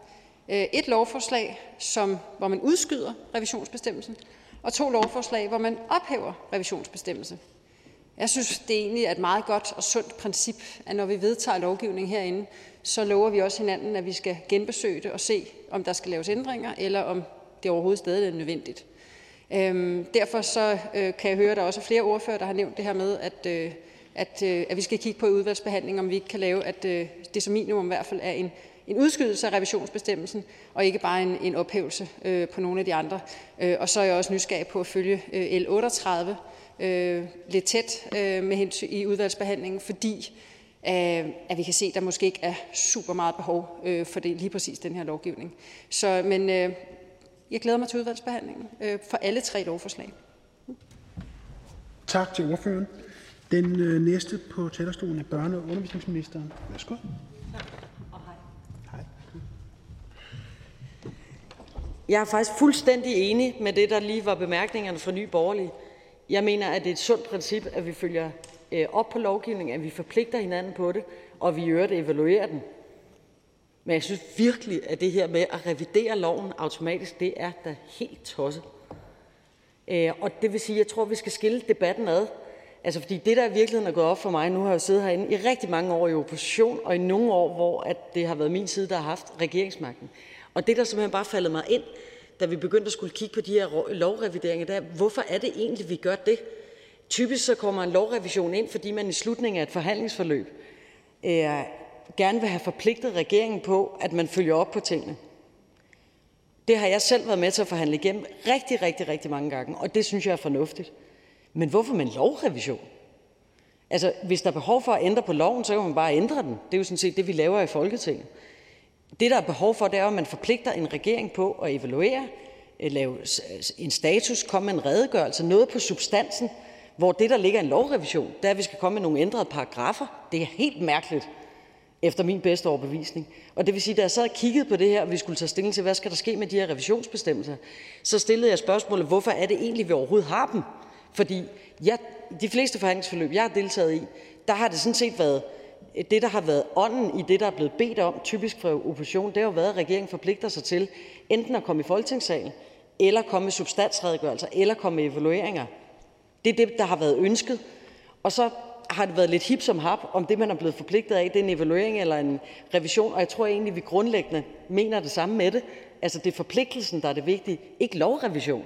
Øh, et lovforslag, som, hvor man udskyder revisionsbestemmelsen, og to lovforslag, hvor man ophæver revisionsbestemmelsen. Jeg synes, det egentlig er et meget godt og sundt princip, at når vi vedtager lovgivning herinde, så lover vi også hinanden, at vi skal genbesøge det og se, om der skal laves ændringer, eller om det overhovedet stadig er nødvendigt. Øhm, derfor så øh, kan jeg høre, at der også er flere ordfører, der har nævnt det her med, at, øh, at, øh, at vi skal kigge på i udvalgsbehandling, om vi ikke kan lave, at øh, det som minimum i hvert fald er en, en udskydelse af revisionsbestemmelsen, og ikke bare en, en ophævelse øh, på nogle af de andre. Øh, og så er jeg også nysgerrig på at følge øh, L 38 øh, lidt tæt øh, med hensyn i udvalgsbehandlingen, fordi øh, at vi kan se, at der måske ikke er super meget behov øh, for det lige præcis den her lovgivning. Så, men øh, jeg glæder mig til udvalgsbehandlingen øh, for alle tre lovforslag. Tak til ordføreren. Den øh, næste på talerstolen er børne- og undervisningsministeren. Værsgo. Jeg er faktisk fuldstændig enig med det, der lige var bemærkningerne fra Nye Borgerlige. Jeg mener, at det er et sundt princip, at vi følger øh, op på lovgivningen, at vi forpligter hinanden på det, og vi gør evaluerer den. Men jeg synes virkelig, at det her med at revidere loven automatisk, det er da helt tosset. Øh, og det vil sige, at jeg tror, vi skal skille debatten ad. Altså, fordi det, der i virkeligheden er gået op for mig, nu har jeg jo siddet herinde i rigtig mange år i opposition, og i nogle år, hvor at det har været min side, der har haft regeringsmagten. Og det, der simpelthen bare faldet mig ind, da vi begyndte at skulle kigge på de her lovrevideringer, det er, hvorfor er det egentlig, vi gør det? Typisk så kommer en lovrevision ind, fordi man i slutningen af et forhandlingsforløb øh, gerne vil have forpligtet regeringen på, at man følger op på tingene. Det har jeg selv været med til at forhandle igennem rigtig, rigtig, rigtig mange gange, og det synes jeg er fornuftigt. Men hvorfor med en lovrevision? Altså, hvis der er behov for at ændre på loven, så kan man bare ændre den. Det er jo sådan set det, vi laver i Folketinget. Det, der er behov for, det er, at man forpligter en regering på at evaluere, øh, lave en status, komme med en redegørelse, noget på substansen, hvor det, der ligger i en lovrevision, det er, at vi skal komme med nogle ændrede paragrafer. Det er helt mærkeligt, efter min bedste overbevisning. Og det vil sige, da jeg sad og kiggede på det her, og vi skulle tage stilling til, hvad skal der ske med de her revisionsbestemmelser, så stillede jeg spørgsmålet, hvorfor er det egentlig, vi overhovedet har dem? Fordi jeg, de fleste forhandlingsforløb, jeg har deltaget i, der har det sådan set været det, der har været ånden i det, der er blevet bedt om, typisk fra opposition, det har jo været, at regeringen forpligter sig til enten at komme i folketingssalen, eller komme med substansredegørelser, eller komme med evalueringer. Det er det, der har været ønsket. Og så har det været lidt hip som hap, om det, man er blevet forpligtet af, det er en evaluering eller en revision. Og jeg tror egentlig, vi grundlæggende mener det samme med det. Altså, det er forpligtelsen, der er det vigtige, ikke lovrevision.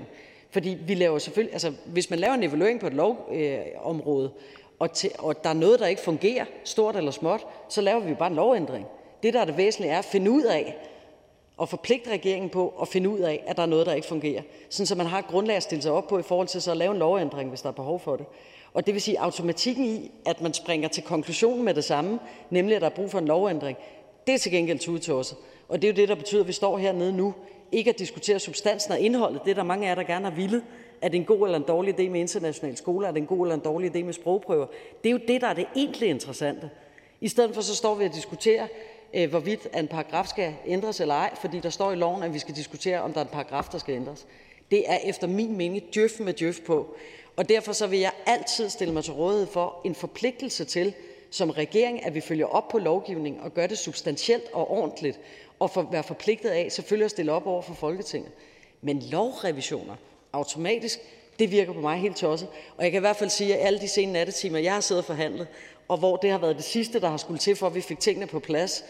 Fordi vi laver selvfølgelig, altså, hvis man laver en evaluering på et lovområde, øh, og, til, og der er noget, der ikke fungerer, stort eller småt, så laver vi bare en lovændring. Det, der er det væsentlige, er at finde ud af, og forpligte regeringen på at finde ud af, at der er noget, der ikke fungerer. Sådan, så man har et grundlag at stille sig op på i forhold til så at lave en lovændring, hvis der er behov for det. Og det vil sige, automatikken i, at man springer til konklusionen med det samme, nemlig at der er brug for en lovændring, det er til gengæld tudetåset. Og det er jo det, der betyder, at vi står hernede nu, ikke at diskutere substansen og indholdet, det er der mange af jer, der gerne har ville, er det en god eller en dårlig idé med internationale skoler? Er det en god eller en dårlig idé med sprogprøver? Det er jo det, der er det egentlig interessante. I stedet for så står vi og diskuterer, øh, hvorvidt en paragraf skal ændres eller ej, fordi der står i loven, at vi skal diskutere, om der er en paragraf, der skal ændres. Det er efter min mening djøf med djøf på. Og derfor så vil jeg altid stille mig til rådighed for en forpligtelse til, som regering, at vi følger op på lovgivning og gør det substantielt og ordentligt, og for, være forpligtet af selvfølgelig at stille op over for Folketinget. Men lovrevisioner automatisk, det virker på mig helt tosset. Og jeg kan i hvert fald sige, at alle de sene nattetimer, jeg har siddet og forhandlet, og hvor det har været det sidste, der har skulle til, for at vi fik tingene på plads,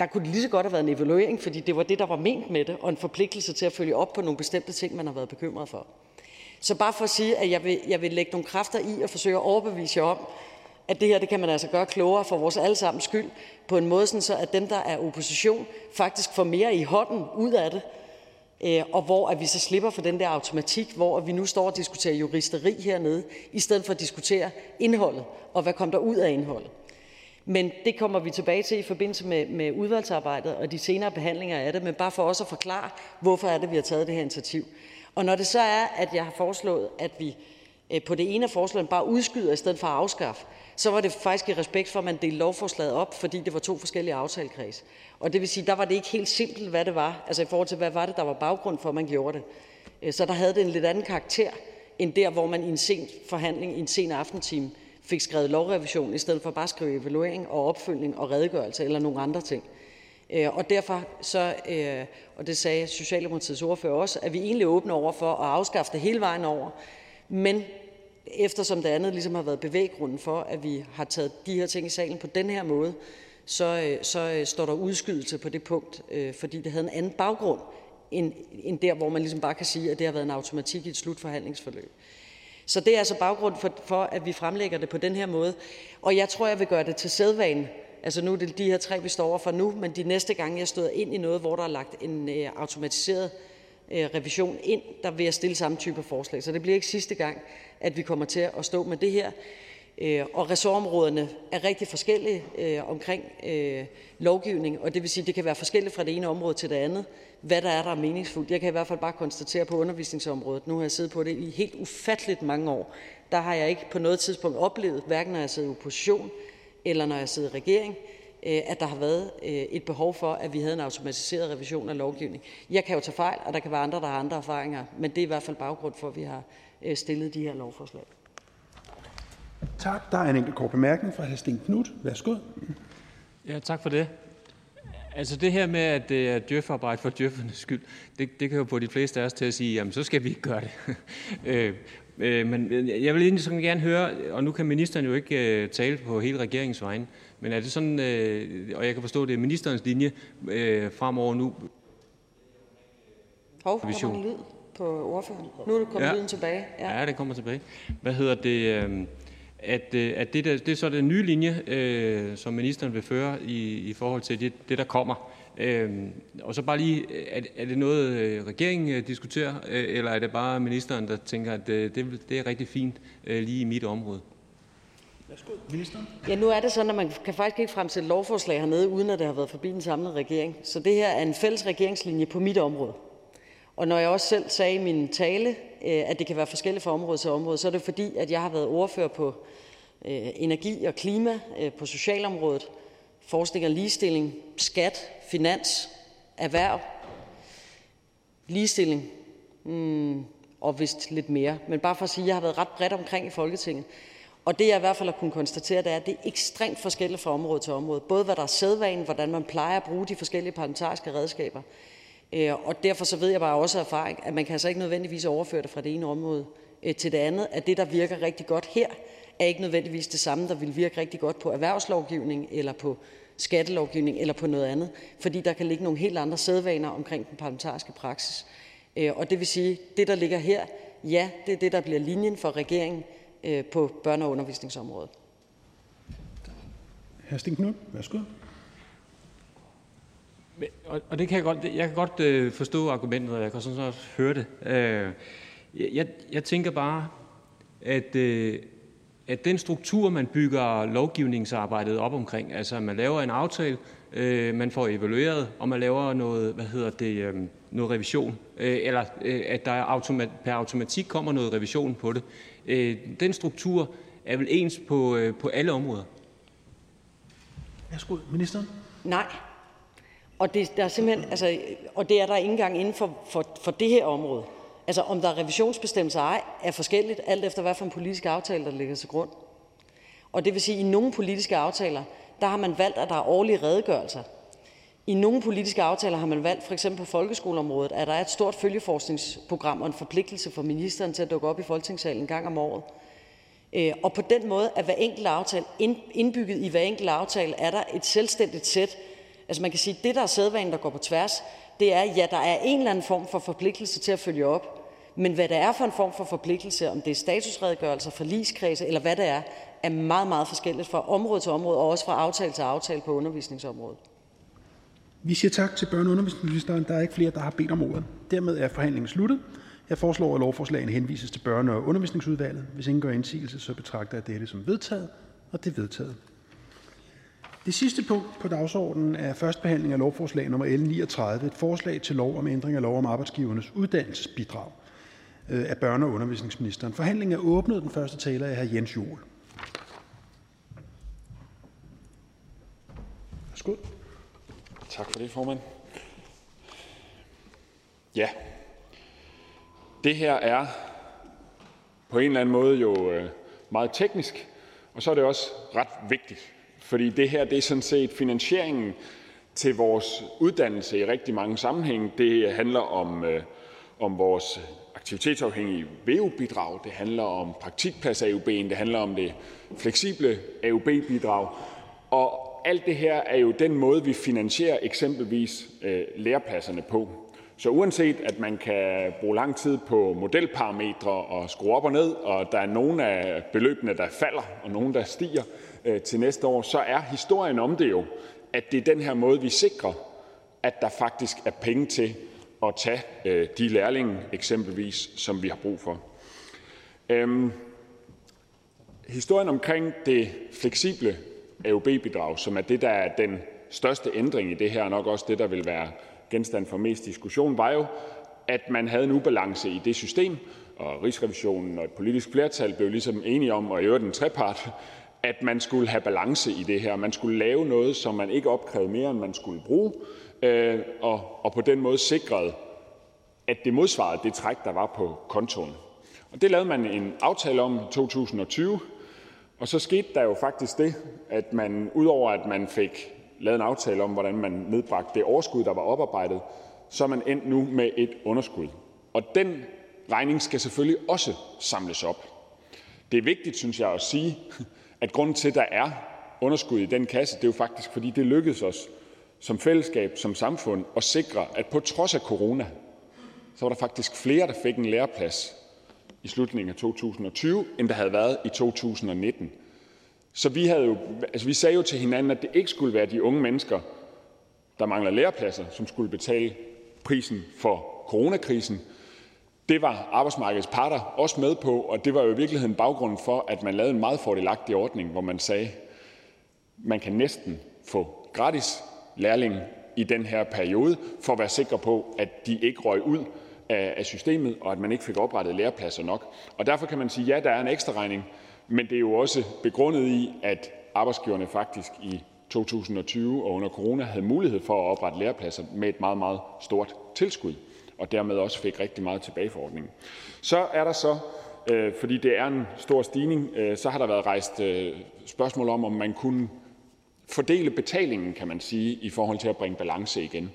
der kunne det lige så godt have været en evaluering, fordi det var det, der var ment med det, og en forpligtelse til at følge op på nogle bestemte ting, man har været bekymret for. Så bare for at sige, at jeg vil, jeg vil lægge nogle kræfter i at forsøge at overbevise jer om, at det her det kan man altså gøre klogere for vores allesammens skyld, på en måde, sådan så at dem, der er opposition, faktisk får mere i hånden ud af det, Øh, og hvor at vi så slipper for den der automatik, hvor vi nu står og diskuterer juristeri hernede, i stedet for at diskutere indholdet, og hvad kom der ud af indholdet. Men det kommer vi tilbage til i forbindelse med, med udvalgsarbejdet og de senere behandlinger af det, men bare for også at forklare, hvorfor er det, vi har taget det her initiativ. Og når det så er, at jeg har foreslået, at vi øh, på det ene af forslagene bare udskyder i stedet for at afskaffe, så var det faktisk i respekt for, at man delte lovforslaget op, fordi det var to forskellige aftalekreds. Og det vil sige, der var det ikke helt simpelt, hvad det var, altså i forhold til, hvad var det, der var baggrund for, at man gjorde det. Øh, så der havde det en lidt anden karakter, end der, hvor man i en sen forhandling, i en sen aftentime, fik skrevet lovrevision, i stedet for bare at skrive evaluering og opfølgning og redegørelse eller nogle andre ting. Øh, og derfor så, øh, og det sagde Socialdemokratiets ordfører også, at vi egentlig åbne over for at afskaffe det hele vejen over. Men eftersom det andet ligesom har været bevæggrunden for, at vi har taget de her ting i salen på den her måde, så, øh, så øh, står der udskydelse på det punkt, øh, fordi det havde en anden baggrund, end, end der, hvor man ligesom bare kan sige, at det har været en automatik i et slutforhandlingsforløb. Så det er altså baggrund for, for, at vi fremlægger det på den her måde. Og jeg tror, jeg vil gøre det til sædvane. Altså nu er det de her tre, vi står over for nu, men de næste gange, jeg støder ind i noget, hvor der er lagt en øh, automatiseret øh, revision ind, der vil jeg stille samme type forslag. Så det bliver ikke sidste gang, at vi kommer til at stå med det her. Øh, og ressortområderne er rigtig forskellige øh, omkring øh, lovgivning, og det vil sige, at det kan være forskelligt fra det ene område til det andet, hvad der er, der er meningsfuldt. Jeg kan i hvert fald bare konstatere på undervisningsområdet, nu har jeg siddet på det i helt ufatteligt mange år, der har jeg ikke på noget tidspunkt oplevet, hverken når jeg sidder i opposition eller når jeg sidder i regering, at der har været et behov for, at vi havde en automatiseret revision af lovgivning. Jeg kan jo tage fejl, og der kan være andre, der har andre erfaringer, men det er i hvert fald baggrund for, at vi har stillet de her lovforslag. Tak. Der er en enkelt kort bemærkning fra hr. Sten Knudt. Værsgo. Ja, tak for det. Altså det her med, at det er djøfarbejde for djøffernes skyld, det, det kan jo få de fleste af os til at sige, jamen så skal vi ikke gøre det. <laughs> øh, øh, men jeg vil egentlig sådan gerne høre, og nu kan ministeren jo ikke øh, tale på hele regeringens vegne, men er det sådan, øh, og jeg kan forstå, at det er ministerens linje øh, fremover nu? Hov, der var en lyd på ordføreren. Nu er det kommet ja. lyden tilbage. Ja. ja, det kommer tilbage. Hvad hedder det? Øh, at, at det, der, det er så den nye linje, øh, som ministeren vil føre i, i forhold til det, det der kommer. Øh, og så bare lige, er, er det noget, øh, regeringen øh, diskuterer, øh, eller er det bare ministeren, der tænker, at øh, det, det er rigtig fint øh, lige i mit område? Værsgo, ministeren. Ja, nu er det sådan, at man kan faktisk ikke fremsætte lovforslag hernede, uden at det har været forbi den samlede regering. Så det her er en fælles regeringslinje på mit område. Og når jeg også selv sagde i min tale, øh, at det kan være forskelligt fra område til område, så er det fordi, at jeg har været ordfører på øh, energi og klima, øh, på socialområdet, forskning og ligestilling, skat, finans, erhverv, ligestilling mm, og vist lidt mere. Men bare for at sige, at jeg har været ret bredt omkring i Folketinget. Og det jeg i hvert fald har kunnet konstatere, det er, at det er ekstremt forskelligt fra område til område. Både hvad der er sædvanen, hvordan man plejer at bruge de forskellige parlamentariske redskaber. Øh, og derfor så ved jeg bare også af erfaring, at man kan altså ikke nødvendigvis overføre det fra det ene område øh, til det andet. At det, der virker rigtig godt her, er ikke nødvendigvis det samme, der vil virke rigtig godt på erhvervslovgivning eller på skattelovgivning eller på noget andet, fordi der kan ligge nogle helt andre sædvaner omkring den parlamentariske praksis. Øh, og det vil sige, det der ligger her, ja, det er det, der bliver linjen for regeringen øh, på børne- og undervisningsområdet. Hr. Sten værsgo. Og det kan jeg godt, jeg kan godt øh, forstå argumentet, og jeg kan sådan også høre det. Jeg, jeg tænker bare, at at den struktur, man bygger lovgivningsarbejdet op omkring, altså at man laver en aftale, øh, man får evalueret, og man laver noget, hvad hedder det, øh, noget revision, øh, eller øh, at der automat, per automatik kommer noget revision på det. Øh, den struktur er vel ens på, øh, på alle områder? Værsgo, ministeren. Nej. Og det, der er simpelthen, altså, og det er der ikke engang inden for, for, for det her område. Altså om der er revisionsbestemmelser ej, er forskelligt, alt efter hvad for en politisk aftale, der ligger til grund. Og det vil sige, at i nogle politiske aftaler, der har man valgt, at der er årlige redegørelser. I nogle politiske aftaler har man valgt, for eksempel på folkeskoleområdet, at der er et stort følgeforskningsprogram og en forpligtelse for ministeren til at dukke op i Folketingssalen en gang om året. Øh, og på den måde er hver enkelt aftale, indbygget i hver enkelt aftale, er der et selvstændigt sæt. Altså man kan sige, at det, der er sædvanen, der går på tværs, det er, ja, der er en eller anden form for forpligtelse til at følge op. Men hvad det er for en form for forpligtelse, om det er statusredegørelser, forligskredse eller hvad det er, er meget, meget forskelligt fra område til område, og også fra aftale til aftale på undervisningsområdet. Vi siger tak til børne- og undervisningsministeren. Der er ikke flere, der har bedt om ordet. Dermed er forhandlingen sluttet. Jeg foreslår, at lovforslagene henvises til børne- og undervisningsudvalget. Hvis ingen gør indsigelse, så betragter jeg dette som vedtaget. Og det er vedtaget. Det sidste punkt på dagsordenen er første behandling af lovforslag nummer L 39, et forslag til lov om ændring af lov om arbejdsgivernes uddannelsesbidrag øh, af børne- og undervisningsministeren. Forhandlingen er åbnet. Den første taler er hr. Jens Juhl. Værsgo. Tak for det, formand. Ja, det her er på en eller anden måde jo øh, meget teknisk, og så er det også ret vigtigt, fordi det her det er sådan set finansieringen til vores uddannelse i rigtig mange sammenhænge. Det handler om, øh, om vores aktivitetsafhængige VU-bidrag, det handler om praktikplads AUB'en, det handler om det fleksible AUB-bidrag, og alt det her er jo den måde, vi finansierer eksempelvis øh, lærepladserne på. Så uanset at man kan bruge lang tid på modelparametre og skrue op og ned, og der er nogle af beløbene, der falder, og nogle, der stiger Øh, til næste år, så er historien om det jo, at det er den her måde, vi sikrer, at der faktisk er penge til at tage øh, de lærlinge eksempelvis, som vi har brug for. Øhm, historien omkring det fleksible AUB-bidrag, som er det, der er den største ændring i det her, og nok også det, der vil være genstand for mest diskussion, var jo, at man havde en ubalance i det system, og Rigsrevisionen og et politisk flertal blev ligesom enige om, og i øvrigt en trepart, at man skulle have balance i det her. Man skulle lave noget, som man ikke opkrævede mere, end man skulle bruge, øh, og, og på den måde sikrede, at det modsvarede det træk, der var på kontoen. Og det lavede man en aftale om i 2020, og så skete der jo faktisk det, at man udover at man fik lavet en aftale om, hvordan man nedbragte det overskud, der var oparbejdet, så er man endt nu med et underskud. Og den regning skal selvfølgelig også samles op. Det er vigtigt, synes jeg, at sige, at grunden til, at der er underskud i den kasse, det er jo faktisk, fordi det lykkedes os som fællesskab, som samfund, at sikre, at på trods af corona, så var der faktisk flere, der fik en læreplads i slutningen af 2020, end der havde været i 2019. Så vi, havde jo, altså vi sagde jo til hinanden, at det ikke skulle være de unge mennesker, der mangler lærepladser, som skulle betale prisen for coronakrisen. Det var arbejdsmarkedets parter også med på, og det var jo i virkeligheden baggrunden for, at man lavede en meget fordelagtig ordning, hvor man sagde, man kan næsten få gratis lærling i den her periode, for at være sikker på, at de ikke røg ud af systemet, og at man ikke fik oprettet lærepladser nok. Og derfor kan man sige, ja, der er en ekstra regning, men det er jo også begrundet i, at arbejdsgiverne faktisk i 2020 og under corona havde mulighed for at oprette lærepladser med et meget, meget stort tilskud, og dermed også fik rigtig meget tilbage for ordningen. Så er der så, øh, fordi det er en stor stigning, øh, så har der været rejst øh, spørgsmål om, om man kunne fordele betalingen, kan man sige, i forhold til at bringe balance igen.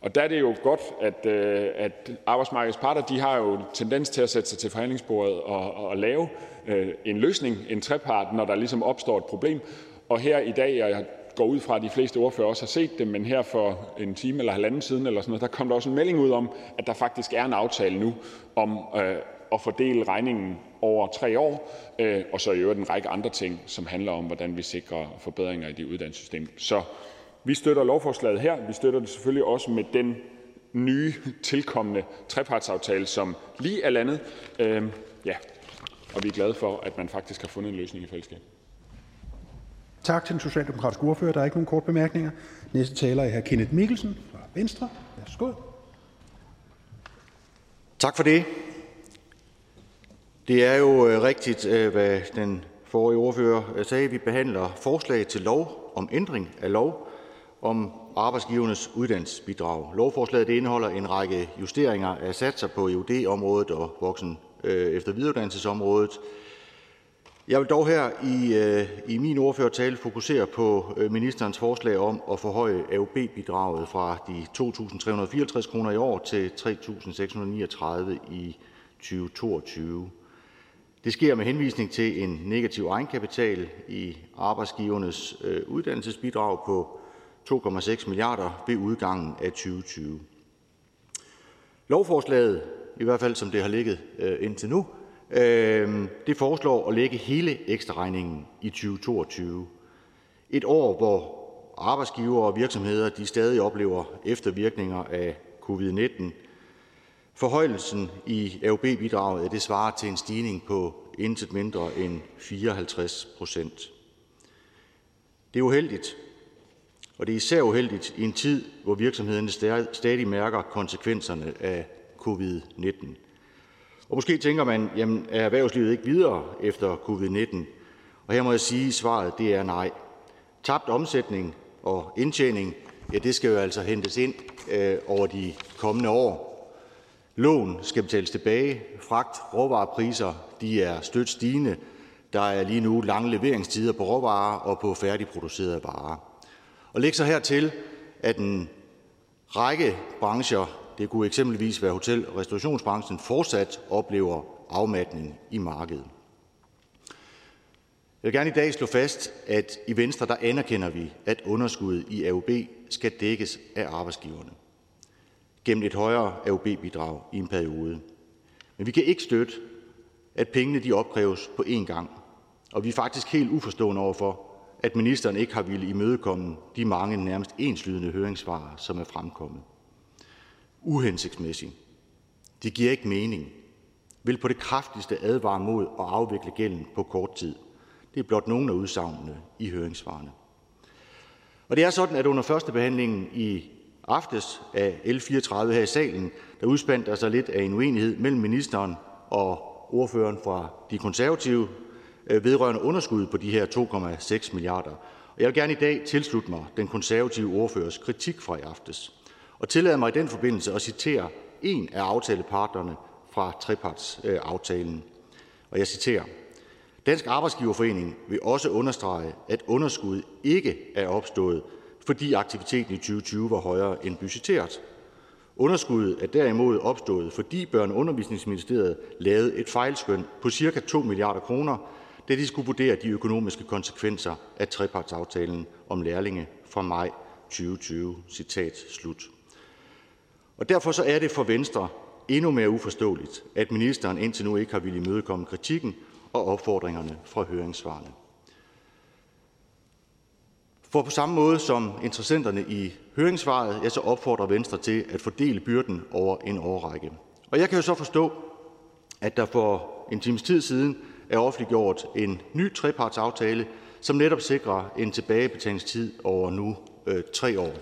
Og der er det jo godt, at, øh, at arbejdsmarkedets parter de har jo tendens til at sætte sig til forhandlingsbordet og, og lave øh, en løsning, en trepart, når der ligesom opstår et problem. Og her i dag, og jeg går ud fra, at de fleste ordfører også har set det, men her for en time eller halvanden siden, eller sådan noget, der kom der også en melding ud om, at der faktisk er en aftale nu om øh, at fordele regningen over tre år, øh, og så i øvrigt en række andre ting, som handler om, hvordan vi sikrer forbedringer i det uddannelsessystem. Så vi støtter lovforslaget her. Vi støtter det selvfølgelig også med den nye tilkommende trepartsaftale, som lige er landet. Øh, ja, og vi er glade for, at man faktisk har fundet en løsning i fællesskab. Tak til den socialdemokratiske ordfører. Der er ikke nogen kort bemærkninger. Næste taler er hr. Kenneth Mikkelsen fra Venstre. Værsgo. Tak for det. Det er jo øh, rigtigt, øh, hvad den forrige ordfører øh, sagde. Vi behandler forslag til lov om ændring af lov om arbejdsgivernes uddannelsesbidrag. Lovforslaget det indeholder en række justeringer af satser på EUD-området og voksen efter videreuddannelsesområdet. Jeg vil dog her i, øh, i min ordførertale fokusere på øh, ministerens forslag om at forhøje AUB-bidraget fra de 2.354 kroner i år til 3.639 i 2022. Det sker med henvisning til en negativ egenkapital i arbejdsgivernes øh, uddannelsesbidrag på 2,6 milliarder ved udgangen af 2020. Lovforslaget, i hvert fald som det har ligget øh, indtil nu, Øhm, det foreslår at lægge hele ekstraregningen i 2022. Et år, hvor arbejdsgivere og virksomheder de stadig oplever eftervirkninger af covid-19. Forhøjelsen i AUB-bidraget det svarer til en stigning på intet mindre end 54 procent. Det er uheldigt, og det er især uheldigt i en tid, hvor virksomhederne stadig mærker konsekvenserne af covid-19. Og måske tænker man, jamen er erhvervslivet ikke videre efter covid-19? Og her må jeg sige, at svaret det er nej. Tabt omsætning og indtjening, ja, det skal jo altså hentes ind øh, over de kommende år. Lån skal betales tilbage. Fragt, råvarepriser, de er stødt stigende. Der er lige nu lange leveringstider på råvarer og på færdigproducerede varer. Og læg så hertil, at en række brancher det kunne eksempelvis være hotel- og restaurationsbranchen, fortsat oplever afmatning i markedet. Jeg vil gerne i dag slå fast, at i Venstre der anerkender vi, at underskuddet i AUB skal dækkes af arbejdsgiverne gennem et højere AUB-bidrag i en periode. Men vi kan ikke støtte, at pengene de opkræves på én gang. Og vi er faktisk helt uforstående overfor, at ministeren ikke har ville imødekomme de mange nærmest enslydende høringssvar, som er fremkommet uhensigtsmæssig. Det giver ikke mening. Vil på det kraftigste advare mod at afvikle gælden på kort tid. Det er blot nogle af udsagnene i høringssvarene. Og det er sådan, at under første behandlingen i aftes af L34 her i salen, der udspandt der sig lidt af en uenighed mellem ministeren og ordføreren fra de konservative øh, vedrørende underskud på de her 2,6 milliarder. Og jeg vil gerne i dag tilslutte mig den konservative ordførers kritik fra i aftes og tillad mig i den forbindelse at citere en af aftalepartnerne fra trepartsaftalen. Og jeg citerer: Dansk Arbejdsgiverforening vil også understrege, at underskud ikke er opstået, fordi aktiviteten i 2020 var højere end budgetteret. Underskuddet er derimod opstået, fordi Børne- og Undervisningsministeriet lavede et fejlskøn på ca. 2 milliarder kroner, da de skulle vurdere de økonomiske konsekvenser af trepartsaftalen om lærlinge fra maj 2020. Citat slut. Og derfor så er det for Venstre endnu mere uforståeligt, at ministeren indtil nu ikke har ville imødekomme kritikken og opfordringerne fra høringssvarene. For på samme måde som interessenterne i høringssvaret, ja, så opfordrer Venstre til at fordele byrden over en årrække. Og jeg kan jo så forstå, at der for en times tid siden er offentliggjort en ny trepartsaftale, som netop sikrer en tilbagebetalingstid over nu øh, tre år.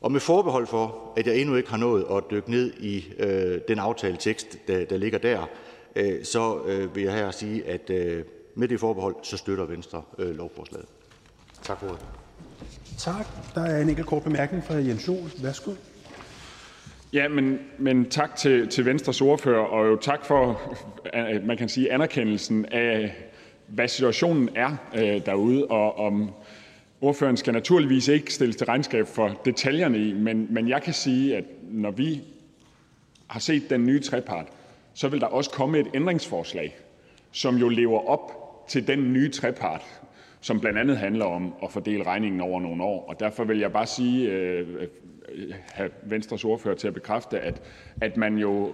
Og med forbehold for, at jeg endnu ikke har nået at dykke ned i øh, den aftaletekst, der, der ligger der, øh, så øh, vil jeg her sige, at øh, med det forbehold, så støtter Venstre øh, lovforslaget. Tak for ordet. Tak. Der er en enkelt kort bemærkning fra Jens Joel. Værsgo. Ja, men, men tak til, til Venstres ordfører, og jo tak for, man kan sige, anerkendelsen af, hvad situationen er øh, derude, og om Ordføreren skal naturligvis ikke stilles til regnskab for detaljerne i, men, men jeg kan sige, at når vi har set den nye trepart, så vil der også komme et ændringsforslag, som jo lever op til den nye trepart, som blandt andet handler om at fordele regningen over nogle år. Og derfor vil jeg bare sige, øh, øh have Venstres ordfører til at bekræfte, at, at man jo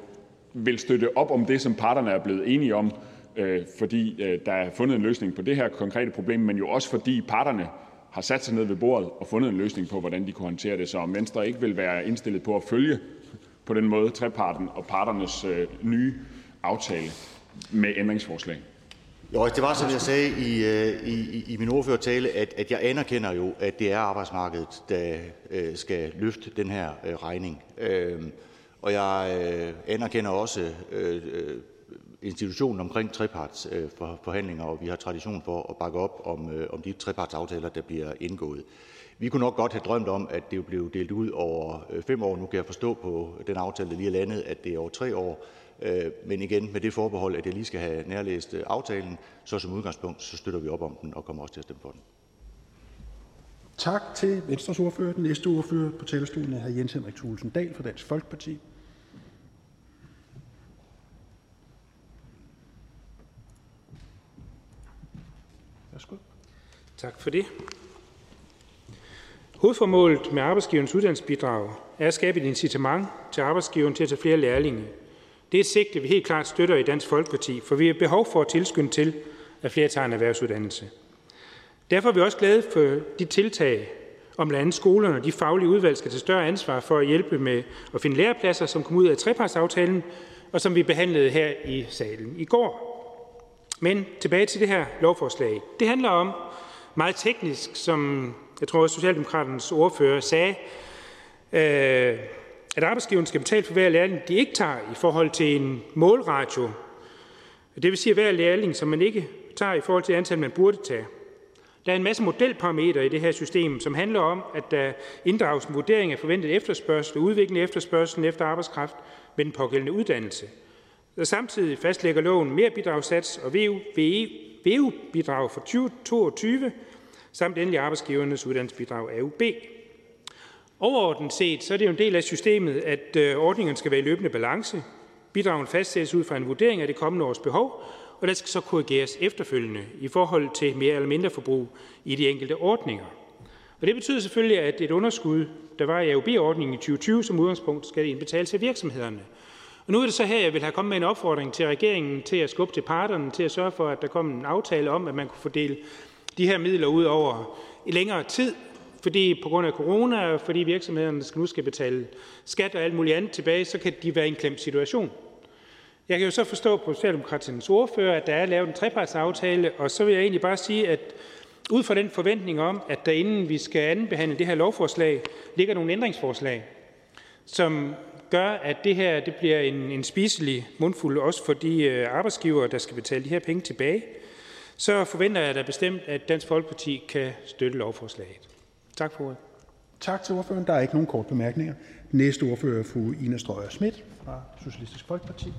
vil støtte op om det, som parterne er blevet enige om, øh, fordi øh, der er fundet en løsning på det her konkrete problem, men jo også fordi parterne har sat sig ned ved bordet og fundet en løsning på, hvordan de kunne håndtere det. Så om Venstre ikke vil være indstillet på at følge på den måde treparten og parternes øh, nye aftale med ændringsforslag. Jo, det var, som jeg sagde i, øh, i, i min ordførertale, at, at jeg anerkender jo, at det er arbejdsmarkedet, der øh, skal løfte den her øh, regning. Øh, og jeg øh, anerkender også øh, øh institutionen omkring trepartsforhandlinger, øh, og vi har tradition for at bakke op om, øh, om de trepartsaftaler, der bliver indgået. Vi kunne nok godt have drømt om, at det blev delt ud over øh, fem år. Nu kan jeg forstå på den aftale, der lige er landet, at det er over tre år. Men igen med det forbehold, at jeg lige skal have nærlæst aftalen, så som udgangspunkt så støtter vi op om den og kommer også til at stemme for den. Tak til Venstres ordfører. Den næste ordfører på talerstolen er hr. Jens Henrik Thulesen Dahl fra Dansk Folkeparti. Værsgo. Tak for det. Hovedformålet med arbejdsgiverens uddannelsesbidrag er at skabe et incitament til arbejdsgiveren til at tage flere lærlinge. Det er et sigte, vi helt klart støtter i Dansk Folkeparti, for vi har behov for at tilskynde til, at flere tager en erhvervsuddannelse. Derfor er vi også glade for de tiltag, om blandt andet skolerne og de faglige udvalg skal tage større ansvar for at hjælpe med at finde lærepladser, som kom ud af trepartsaftalen, og som vi behandlede her i salen i går. Men tilbage til det her lovforslag. Det handler om, meget teknisk, som jeg tror, Socialdemokraternes ordfører sagde, øh, at arbejdsgiveren skal betale for hver lærling, de ikke tager i forhold til en målratio. Det vil sige, at hver lærling, som man ikke tager i forhold til antal, man burde tage. Der er en masse modelparametre i det her system, som handler om, at der inddrages en vurdering af forventet efterspørgsel og udvikling af efterspørgselen efter arbejdskraft med den pågældende uddannelse. Samtidig fastlægger loven mere bidragssats og VU-bidrag for 2022, samt endelig arbejdsgivernes uddannelsesbidrag AUB. Overordnet set så er det jo en del af systemet, at øh, ordningerne skal være i løbende balance. Bidragen fastsættes ud fra en vurdering af det kommende års behov, og der skal så korrigeres efterfølgende i forhold til mere eller mindre forbrug i de enkelte ordninger. Og det betyder selvfølgelig, at et underskud, der var i AUB-ordningen i 2020 som udgangspunkt, skal indbetales til virksomhederne. Og nu er det så her, jeg vil have kommet med en opfordring til regeringen til at skubbe til parterne, til at sørge for, at der kommer en aftale om, at man kunne fordele de her midler ud over i længere tid, fordi på grund af corona, og fordi virksomhederne nu skal betale skat og alt muligt andet tilbage, så kan de være i en klemt situation. Jeg kan jo så forstå på Socialdemokraternes ordfører, at der er lavet en trepartsaftale, og så vil jeg egentlig bare sige, at ud fra den forventning om, at der inden vi skal andenbehandle det her lovforslag, ligger nogle ændringsforslag, som gør, at det her det bliver en, en spiselig mundfuld også for de øh, arbejdsgivere, der skal betale de her penge tilbage, så forventer jeg da bestemt, at Dansk Folkeparti kan støtte lovforslaget. Tak for ordet. Tak til ordføreren. Der er ikke nogen kort bemærkninger. Næste ordfører er fru Ina Strøjer Schmidt fra Socialistisk Folkeparti.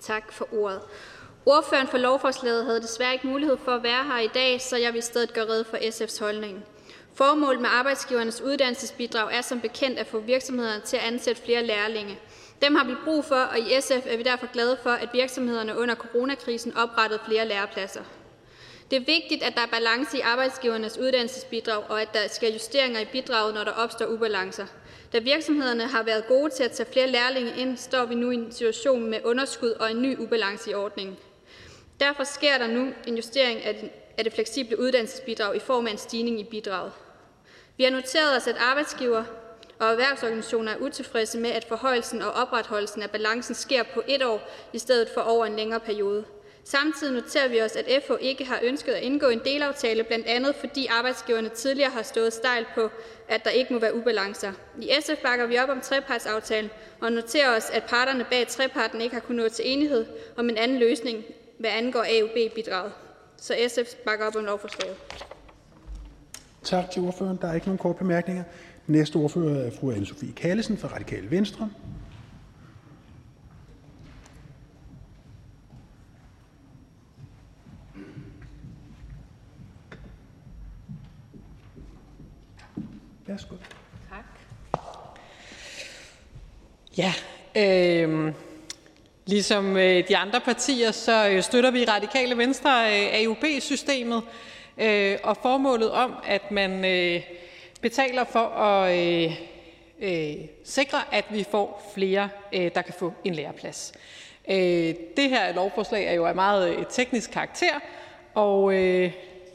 Tak for ordet. Ordføreren for lovforslaget havde desværre ikke mulighed for at være her i dag, så jeg vil i stedet gøre red for SF's holdning. Formålet med arbejdsgivernes uddannelsesbidrag er som bekendt at få virksomhederne til at ansætte flere lærlinge. Dem har vi brug for, og i SF er vi derfor glade for, at virksomhederne under coronakrisen oprettede flere lærepladser. Det er vigtigt, at der er balance i arbejdsgivernes uddannelsesbidrag, og at der sker justeringer i bidraget, når der opstår ubalancer. Da virksomhederne har været gode til at tage flere lærlinge ind, står vi nu i en situation med underskud og en ny ubalance i ordningen. Derfor sker der nu en justering af det fleksible uddannelsesbidrag i form af en stigning i bidraget. Vi har noteret os, at arbejdsgiver og erhvervsorganisationer er utilfredse med, at forhøjelsen og opretholdelsen af balancen sker på et år i stedet for over en længere periode. Samtidig noterer vi os, at FH ikke har ønsket at indgå en delaftale, blandt andet fordi arbejdsgiverne tidligere har stået stejl på, at der ikke må være ubalancer. I SF bakker vi op om trepartsaftalen og noterer os, at parterne bag treparten ikke har kunnet nå til enighed om en anden løsning, hvad angår AUB-bidraget. Så SF bakker op om lovforslaget. Tak til ordføreren. Der er ikke nogen kort bemærkninger. Næste ordfører er fru Anne-Sophie Kallesen fra Radikale Venstre. Værsgo. Tak. Ja, øh, ligesom øh, de andre partier, så øh, støtter vi Radikale Venstre øh, AUB-systemet og formålet om, at man betaler for at sikre, at vi får flere, der kan få en læreplads. Det her lovforslag er jo af meget teknisk karakter, og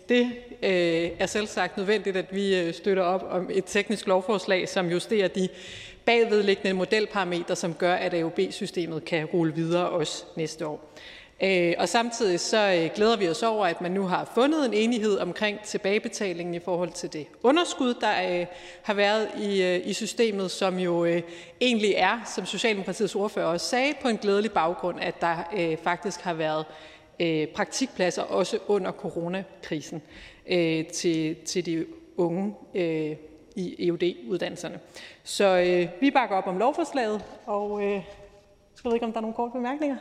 det er selvsagt nødvendigt, at vi støtter op om et teknisk lovforslag, som justerer de bagvedliggende modelparametre, som gør, at AUB-systemet kan rulle videre også næste år. Øh, og samtidig så øh, glæder vi os over, at man nu har fundet en enighed omkring tilbagebetalingen i forhold til det underskud, der øh, har været i, i systemet, som jo egentlig er, som Socialdemokratiets ordfører også sagde, på en glædelig baggrund, at der faktisk har været praktikpladser også under coronakrisen til, til de unge i EUD-uddannelserne. Så øh, vi bakker op om lovforslaget, og øh, jeg ved ikke, om der er nogle korte bemærkninger.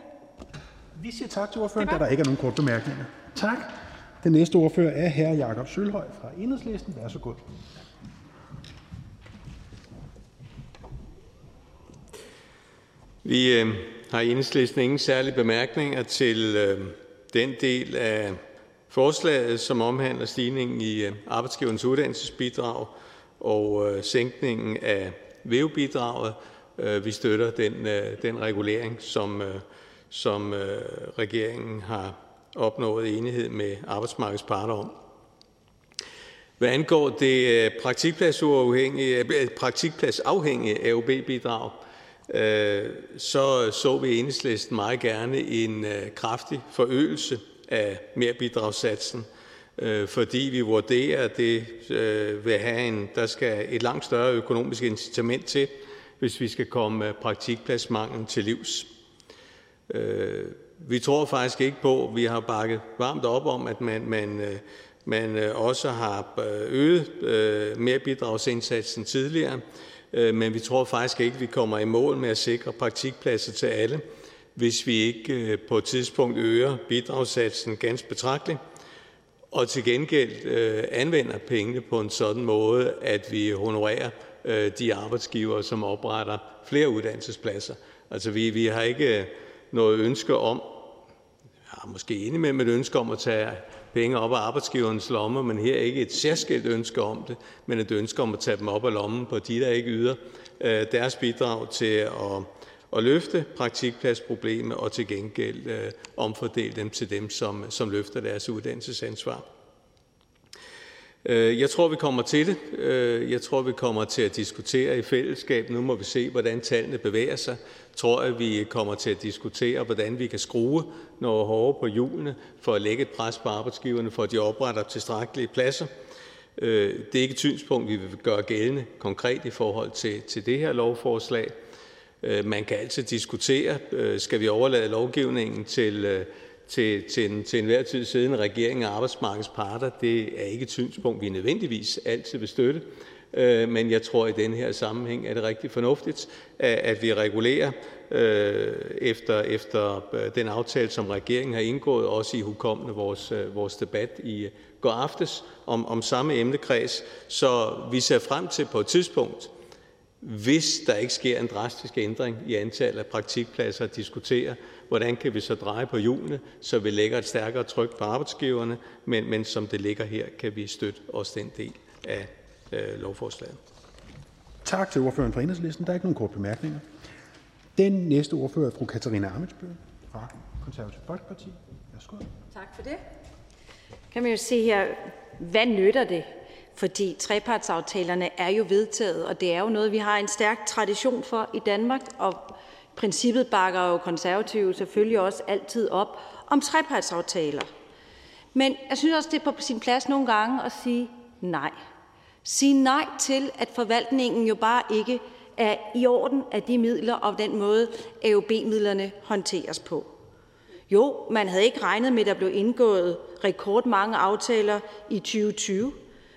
Vi siger tak til ordføreren, da der ikke er nogen korte bemærkninger. Tak. Den næste ordfører er hr. Jakob Sølhøj fra Enhedslisten. Vær så god. Vi øh, har i Enhedslisten ingen særlige bemærkninger til øh, den del af forslaget, som omhandler stigningen i øh, arbejdsgiverens uddannelsesbidrag og øh, sænkningen af VEV-bidraget. Øh, vi støtter den, øh, den regulering, som, øh, som øh, regeringen har opnået enighed med arbejdsmarkedets parter om. Hvad angår det øh, praktikpladsafhængige, øh, praktikpladsafhængige AUB-bidrag, øh, så så vi i Enhedslisten meget gerne en øh, kraftig forøgelse af merbidragssatsen, Øh, fordi vi vurderer, at det øh, vil have en, der skal et langt større økonomisk incitament til, hvis vi skal komme øh, praktikpladsmanglen til livs. Vi tror faktisk ikke på, vi har bakket varmt op om, at man, man, man også har øget merbidragsindsatsen tidligere, men vi tror faktisk ikke, vi kommer i mål med at sikre praktikpladser til alle, hvis vi ikke på et tidspunkt øger bidragssatsen ganske betragteligt, og til gengæld øh, anvender pengene på en sådan måde, at vi honorerer øh, de arbejdsgivere, som opretter flere uddannelsespladser. Altså vi, vi har ikke øh, noget ønske om, ja, måske indimellem et ønske om at tage penge op af arbejdsgiverens lommer, men her ikke et særskilt ønske om det, men et ønske om at tage dem op af lommen på de, der ikke yder deres bidrag til at, at løfte praktikpladsproblemet og til gengæld øh, omfordele dem til dem, som, som løfter deres uddannelsesansvar. Øh, jeg tror, vi kommer til det. Øh, jeg tror, vi kommer til at diskutere i fællesskab. Nu må vi se, hvordan tallene bevæger sig. Tror at vi kommer til at diskutere, hvordan vi kan skrue noget hårdere på hjulene for at lægge et pres på arbejdsgiverne, for at de opretter tilstrækkelige pladser. Øh, det er ikke et synspunkt, vi vil gøre gældende konkret i forhold til, til det her lovforslag. Øh, man kan altid diskutere, øh, skal vi overlade lovgivningen til øh, til, til, en, til enhver tid siddende regering og arbejdsmarkedets parter, det er ikke et synspunkt, vi nødvendigvis altid vil støtte. Men jeg tror, at i den her sammenhæng er det rigtig fornuftigt, at, vi regulerer efter, efter den aftale, som regeringen har indgået, også i hukommende vores, vores debat i går aftes om, om samme emnekreds. Så vi ser frem til på et tidspunkt, hvis der ikke sker en drastisk ændring i antallet af praktikpladser, at diskutere, hvordan kan vi så dreje på hjulene, så vi lægger et stærkere tryk på arbejdsgiverne, men, men som det ligger her, kan vi støtte også den del af øh, lovforslaget. Tak til ordføreren fra Enhedslisten. Der er ikke nogen kort bemærkninger. Den næste ordfører er fru Katarina Amitsbøl fra Konservativ Folkeparti. Værsgo. Tak for det. Kan man jo se her, hvad nytter det? Fordi trepartsaftalerne er jo vedtaget, og det er jo noget, vi har en stærk tradition for i Danmark, og princippet bakker jo konservative selvfølgelig også altid op om trepartsaftaler. Men jeg synes også, det er på sin plads nogle gange at sige nej. Sige nej til, at forvaltningen jo bare ikke er i orden af de midler og den måde, AUB-midlerne håndteres på. Jo, man havde ikke regnet med, at der blev indgået rekordmange aftaler i 2020.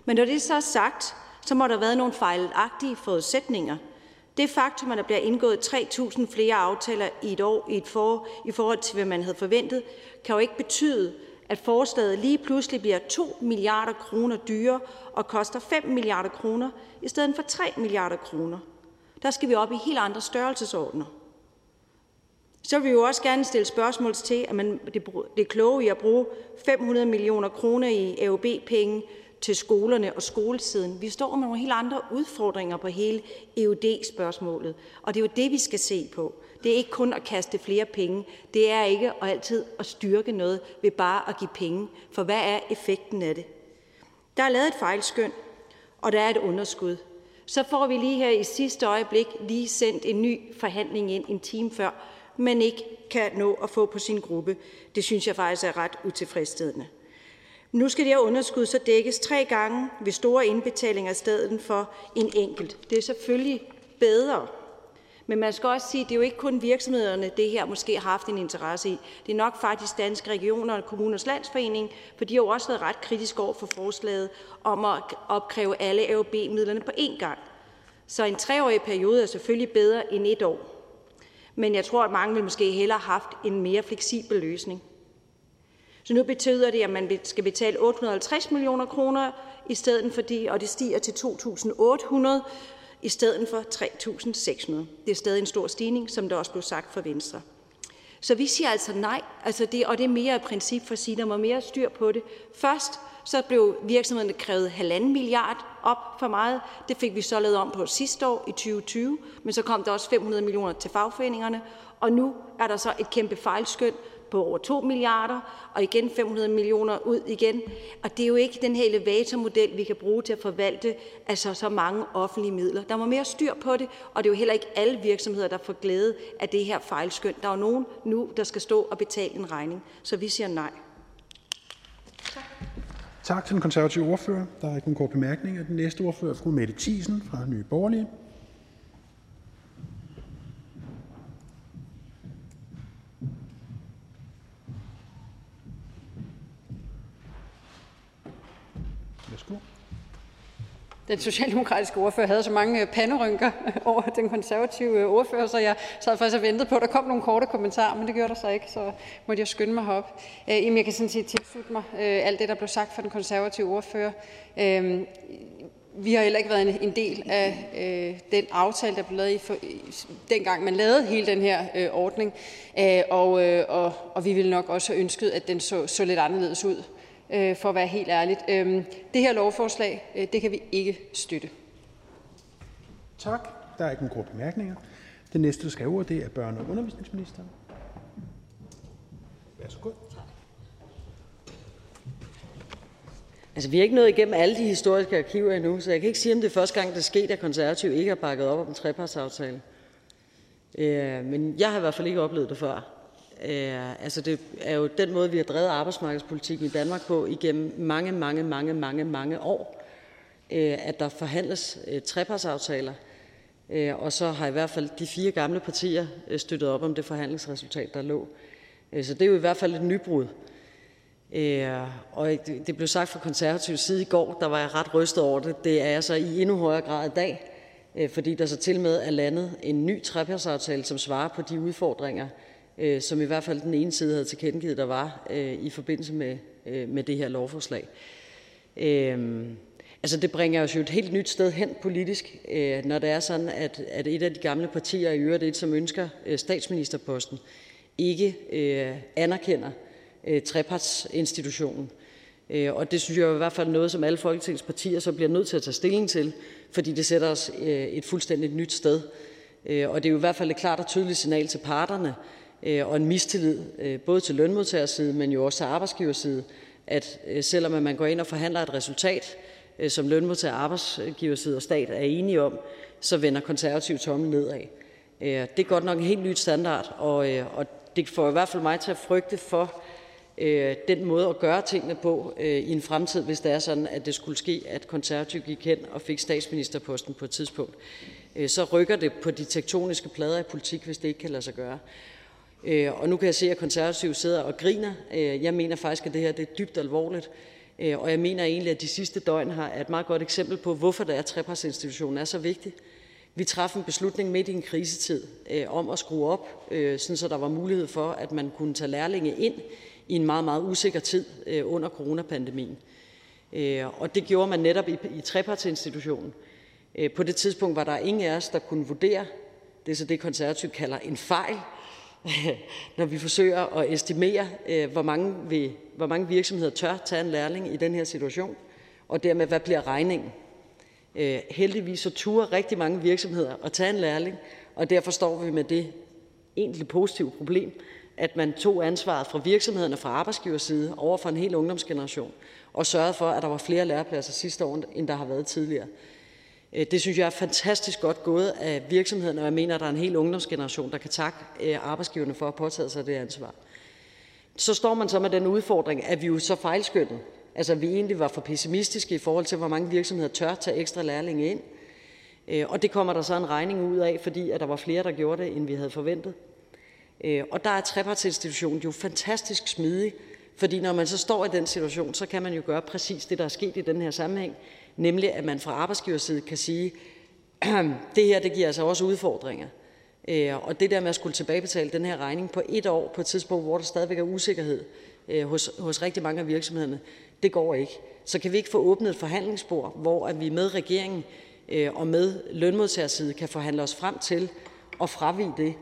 Men når det så er sagt, så må der have været nogle fejlagtige forudsætninger – det faktum, at der bliver indgået 3.000 flere aftaler i et år i, et for, i forhold til, hvad man havde forventet, kan jo ikke betyde, at forslaget lige pludselig bliver 2 milliarder kroner dyrere og koster 5 milliarder kroner i stedet for 3 milliarder kroner. Der skal vi op i helt andre størrelsesordner. Så vil vi jo også gerne stille spørgsmål til, at man, det, det er kloge i at bruge 500 millioner kroner i AOB-penge til skolerne og skolesiden. Vi står med nogle helt andre udfordringer på hele EUD-spørgsmålet, og det er jo det, vi skal se på. Det er ikke kun at kaste flere penge. Det er ikke at altid at styrke noget ved bare at give penge. For hvad er effekten af det? Der er lavet et fejlskøn, og der er et underskud. Så får vi lige her i sidste øjeblik lige sendt en ny forhandling ind en time før, men ikke kan nå at få på sin gruppe. Det synes jeg faktisk er ret utilfredsstillende. Nu skal det her underskud så dækkes tre gange ved store indbetalinger i stedet for en enkelt. Det er selvfølgelig bedre. Men man skal også sige, at det er jo ikke kun virksomhederne, det her måske har haft en interesse i. Det er nok faktisk Danske Regioner og Kommuners Landsforening, for de har jo også været ret kritiske over for forslaget om at opkræve alle AOB-midlerne på én gang. Så en treårig periode er selvfølgelig bedre end et år. Men jeg tror, at mange vil måske hellere have haft en mere fleksibel løsning. Så nu betyder det, at man skal betale 850 millioner kroner i stedet for de, og det stiger til 2.800 i stedet for 3.600. Det er stadig en stor stigning, som der også blev sagt fra Venstre. Så vi siger altså nej, altså det, og det er mere et princip for at sige, at der må mere styr på det. Først så blev virksomhederne krævet halvanden milliard op for meget. Det fik vi så lavet om på sidste år i 2020, men så kom der også 500 millioner til fagforeningerne, og nu er der så et kæmpe fejlskøn på over 2 milliarder, og igen 500 millioner ud igen. Og det er jo ikke den her elevatormodel, vi kan bruge til at forvalte altså så mange offentlige midler. Der må mere styr på det, og det er jo heller ikke alle virksomheder, der får glæde af det her fejlskøn. Der er jo nogen nu, der skal stå og betale en regning. Så vi siger nej. Tak Tak til den konservative ordfører. Der er ikke nogen kort bemærkninger. Den næste ordfører er fru Mette Thiesen fra Nye Borgerlige. Den socialdemokratiske ordfører havde så mange øh, panderynker <laughs> over den konservative øh, ordfører, så jeg sad faktisk og ventede på, at der kom nogle korte kommentarer, men det gjorde der så ikke, så måtte jeg skynde mig herop. Øh, Jamen, jeg kan sådan set tilslutte mig alt det, der blev sagt fra den konservative ordfører. Øhm, vi har heller ikke været en, del af øh, den aftale, der blev lavet i for, dengang man lavede hele den her øh, ordning, øh, og, øh, og, og vi ville nok også have ønsket, at den så, så lidt anderledes ud for at være helt ærligt. Øhm, det her lovforslag, øh, det kan vi ikke støtte. Tak. Der er ikke nogen korte bemærkninger. Den næste, der skal have ordet, det er børne- og undervisningsministeren. Værsgo. Altså, vi har ikke nået igennem alle de historiske arkiver endnu, så jeg kan ikke sige, om det er første gang, det er sket, at konservative ikke har bakket op om en trepartsaftale. Øh, men jeg har i hvert fald ikke oplevet det før. Altså det er jo den måde, vi har drevet arbejdsmarkedspolitikken i Danmark på igennem mange, mange, mange, mange, mange år, øh, at der forhandles øh, trepartsaftaler, øh, og så har i hvert fald de fire gamle partier støttet op om det forhandlingsresultat, der lå. Så det er jo i hvert fald et nybrud. Og det, blev sagt fra konservativ side i går, der var jeg ret rystet over det. Det er jeg så i endnu højere grad i dag, fordi der så til med er landet en ny trepartsaftale, som svarer på de udfordringer, øh, som i hvert fald den ene side havde tilkendegivet, der var øh, i forbindelse med, øh, med det her lovforslag. Øh, altså det bringer os jo et helt nyt sted hen politisk, øh, når det er sådan, at, at et af de gamle partier, i øvrigt et, som ønsker øh, statsministerposten, ikke øh, anerkender øh, trepartsinstitutionen. Øh, og det synes jeg er i hvert fald noget, som alle Folketingets partier så bliver nødt til at tage stilling til, fordi det sætter os øh, et fuldstændigt nyt sted. Øh, og det er jo i hvert fald et klart og tydeligt signal til parterne, Øh, Øh, og en mistillid, øh, både til lønmodtagerside, men jo også til arbejdsgiverside, at øh, selvom man går ind og forhandler et resultat, øh, som lønmodtager, arbejdsgiverside og stat er enige om, så vender konservativ tommel nedad. Det er godt nok en helt ny standard, og, og det får i hvert fald mig til at frygte for den måde at gøre tingene på i en fremtid, hvis det er sådan, at det skulle ske, at konservativ gik hen og fik statsministerposten på et tidspunkt. Så rykker det på de tektoniske plader i politik, hvis det ikke kan lade sig gøre. Øh, og nu kan jeg se, at konservative sidder og griner. Øh, jeg mener faktisk, at det her det er dybt alvorligt. Øh, og jeg mener egentlig, at de sidste døgn har et meget godt eksempel på, hvorfor det er, at trepartsinstitutionen er så vigtig. Vi træffede en beslutning midt i en krisetid øh, om at skrue op, sådan så der var mulighed for, at man kunne tage lærlinge ind i en meget, meget usikker tid under coronapandemien. Og det gjorde man netop i, i trepartsinstitutionen. På det tidspunkt var der ingen af os, der kunne vurdere, det er så det konservativt kalder en fejl, <laughs> når vi forsøger at estimere, øh, hvor mange, vi, hvor mange virksomheder tør tage en lærling i den her situation, og dermed hvad bliver regningen. Øh, heldigvis så turer rigtig mange virksomheder at tage en lærling, og derfor står vi med det egentlig positive problem, at man tog ansvaret fra virksomhederne fra arbejdsgiverside over for en hel ungdomsgeneration, og sørgede for, at der var flere lærepladser sidste år, end der har været tidligere. Øh, det synes jeg er fantastisk godt gået af virksomhederne, og jeg mener, at der er en hel ungdomsgeneration, der kan takke øh, arbejdsgiverne for at påtage sig det ansvar. Så står man så med den udfordring, at vi jo så fejlskyndede. Altså, vi egentlig var for pessimistiske i forhold til, hvor mange virksomheder tør tage ekstra lærlinge ind. Øh, og det kommer der så en regning ud af, fordi at der var flere, der gjorde det, end vi havde forventet. Og der er trepartsinstitutionen jo fantastisk smidig, fordi når man så står i den situation, så kan man jo gøre præcis det, der er sket i den her sammenhæng, nemlig at man fra arbejdsgiverside kan sige, <clears throat> det her det giver altså også udfordringer. Øh, og det der med at skulle tilbagebetale den her regning på et år, på et tidspunkt, hvor der stadigvæk er usikkerhed øh, hos, hos rigtig mange af virksomhederne, det går ikke. Så kan vi ikke få åbnet et forhandlingsspor, hvor at vi med regeringen øh, og med lønmodtagerside kan forhandle os frem til at fravige det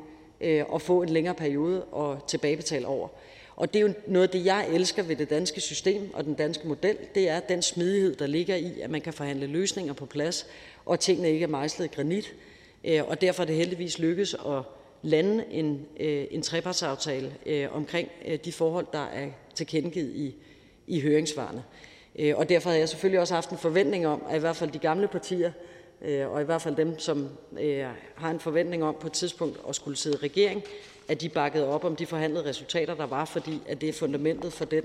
og få en længere periode og tilbagebetale over. Og det er jo noget af det, jeg elsker ved det danske system og den danske model, det er den smidighed, der ligger i, at man kan forhandle løsninger på plads, og tingene ikke er mejslet i granit. Øh, og derfor er det heldigvis lykkedes at lande en, øh, en trepartsaftale øh, omkring de forhold, der er tilkendegivet i, i høringsvarene. Og derfor havde jeg selvfølgelig også haft en forventning om, at i hvert fald de gamle partier, og i hvert fald dem, som har en forventning om på et tidspunkt at skulle sidde i regering, at de bakkede op om de forhandlede resultater, der var, fordi at det er fundamentet for den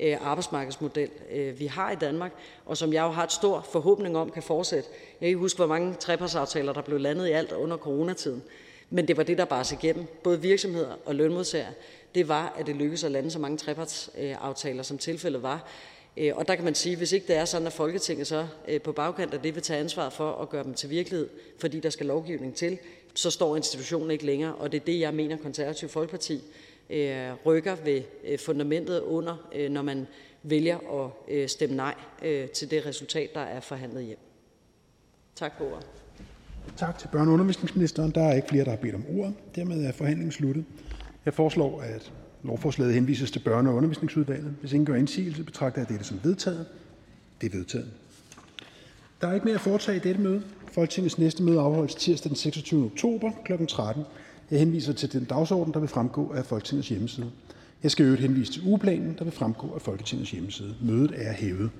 øh, arbejdsmarkedsmodel, øh, vi har i Danmark, og som jeg jo har et stor forhåbning om kan fortsætte. Jeg kan ikke huske, hvor mange trepartsaftaler, der blev landet i alt under coronatiden, men det var det, der bare sig igennem. Både virksomheder og lønmodtagere, det var, at det lykkedes at lande så mange trepartsaftaler, som tilfældet var. Øh, og der kan man sige, hvis ikke det er sådan, at Folketinget så øh, på bagkant af det vil tage ansvar for at gøre dem til virkelighed, fordi der skal lovgivning til, så står institutionen ikke længere. Og det er det, jeg mener, Konservativ Folkeparti øh, rykker ved øh, fundamentet under, øh, når man vælger at øh, stemme nej øh, til det resultat, der er forhandlet hjem. Tak for ordet. Tak til børne- og undervisningsministeren. Der er ikke flere, der har bedt om ordet. Dermed er forhandlingen sluttet. Jeg foreslår, at lovforslaget henvises til børne- og undervisningsudvalget. Hvis ingen gør indsigelse, betragter jeg dette som vedtaget. Det er vedtaget. Der er ikke mere at foretage i dette møde. Folketingets næste møde afholdes tirsdag den 26. oktober kl. 13. Jeg henviser til den dagsorden, der vil fremgå af Folketingets hjemmeside. Jeg skal øvrigt henvise til ugeplanen, der vil fremgå af Folketingets hjemmeside. Mødet er hævet.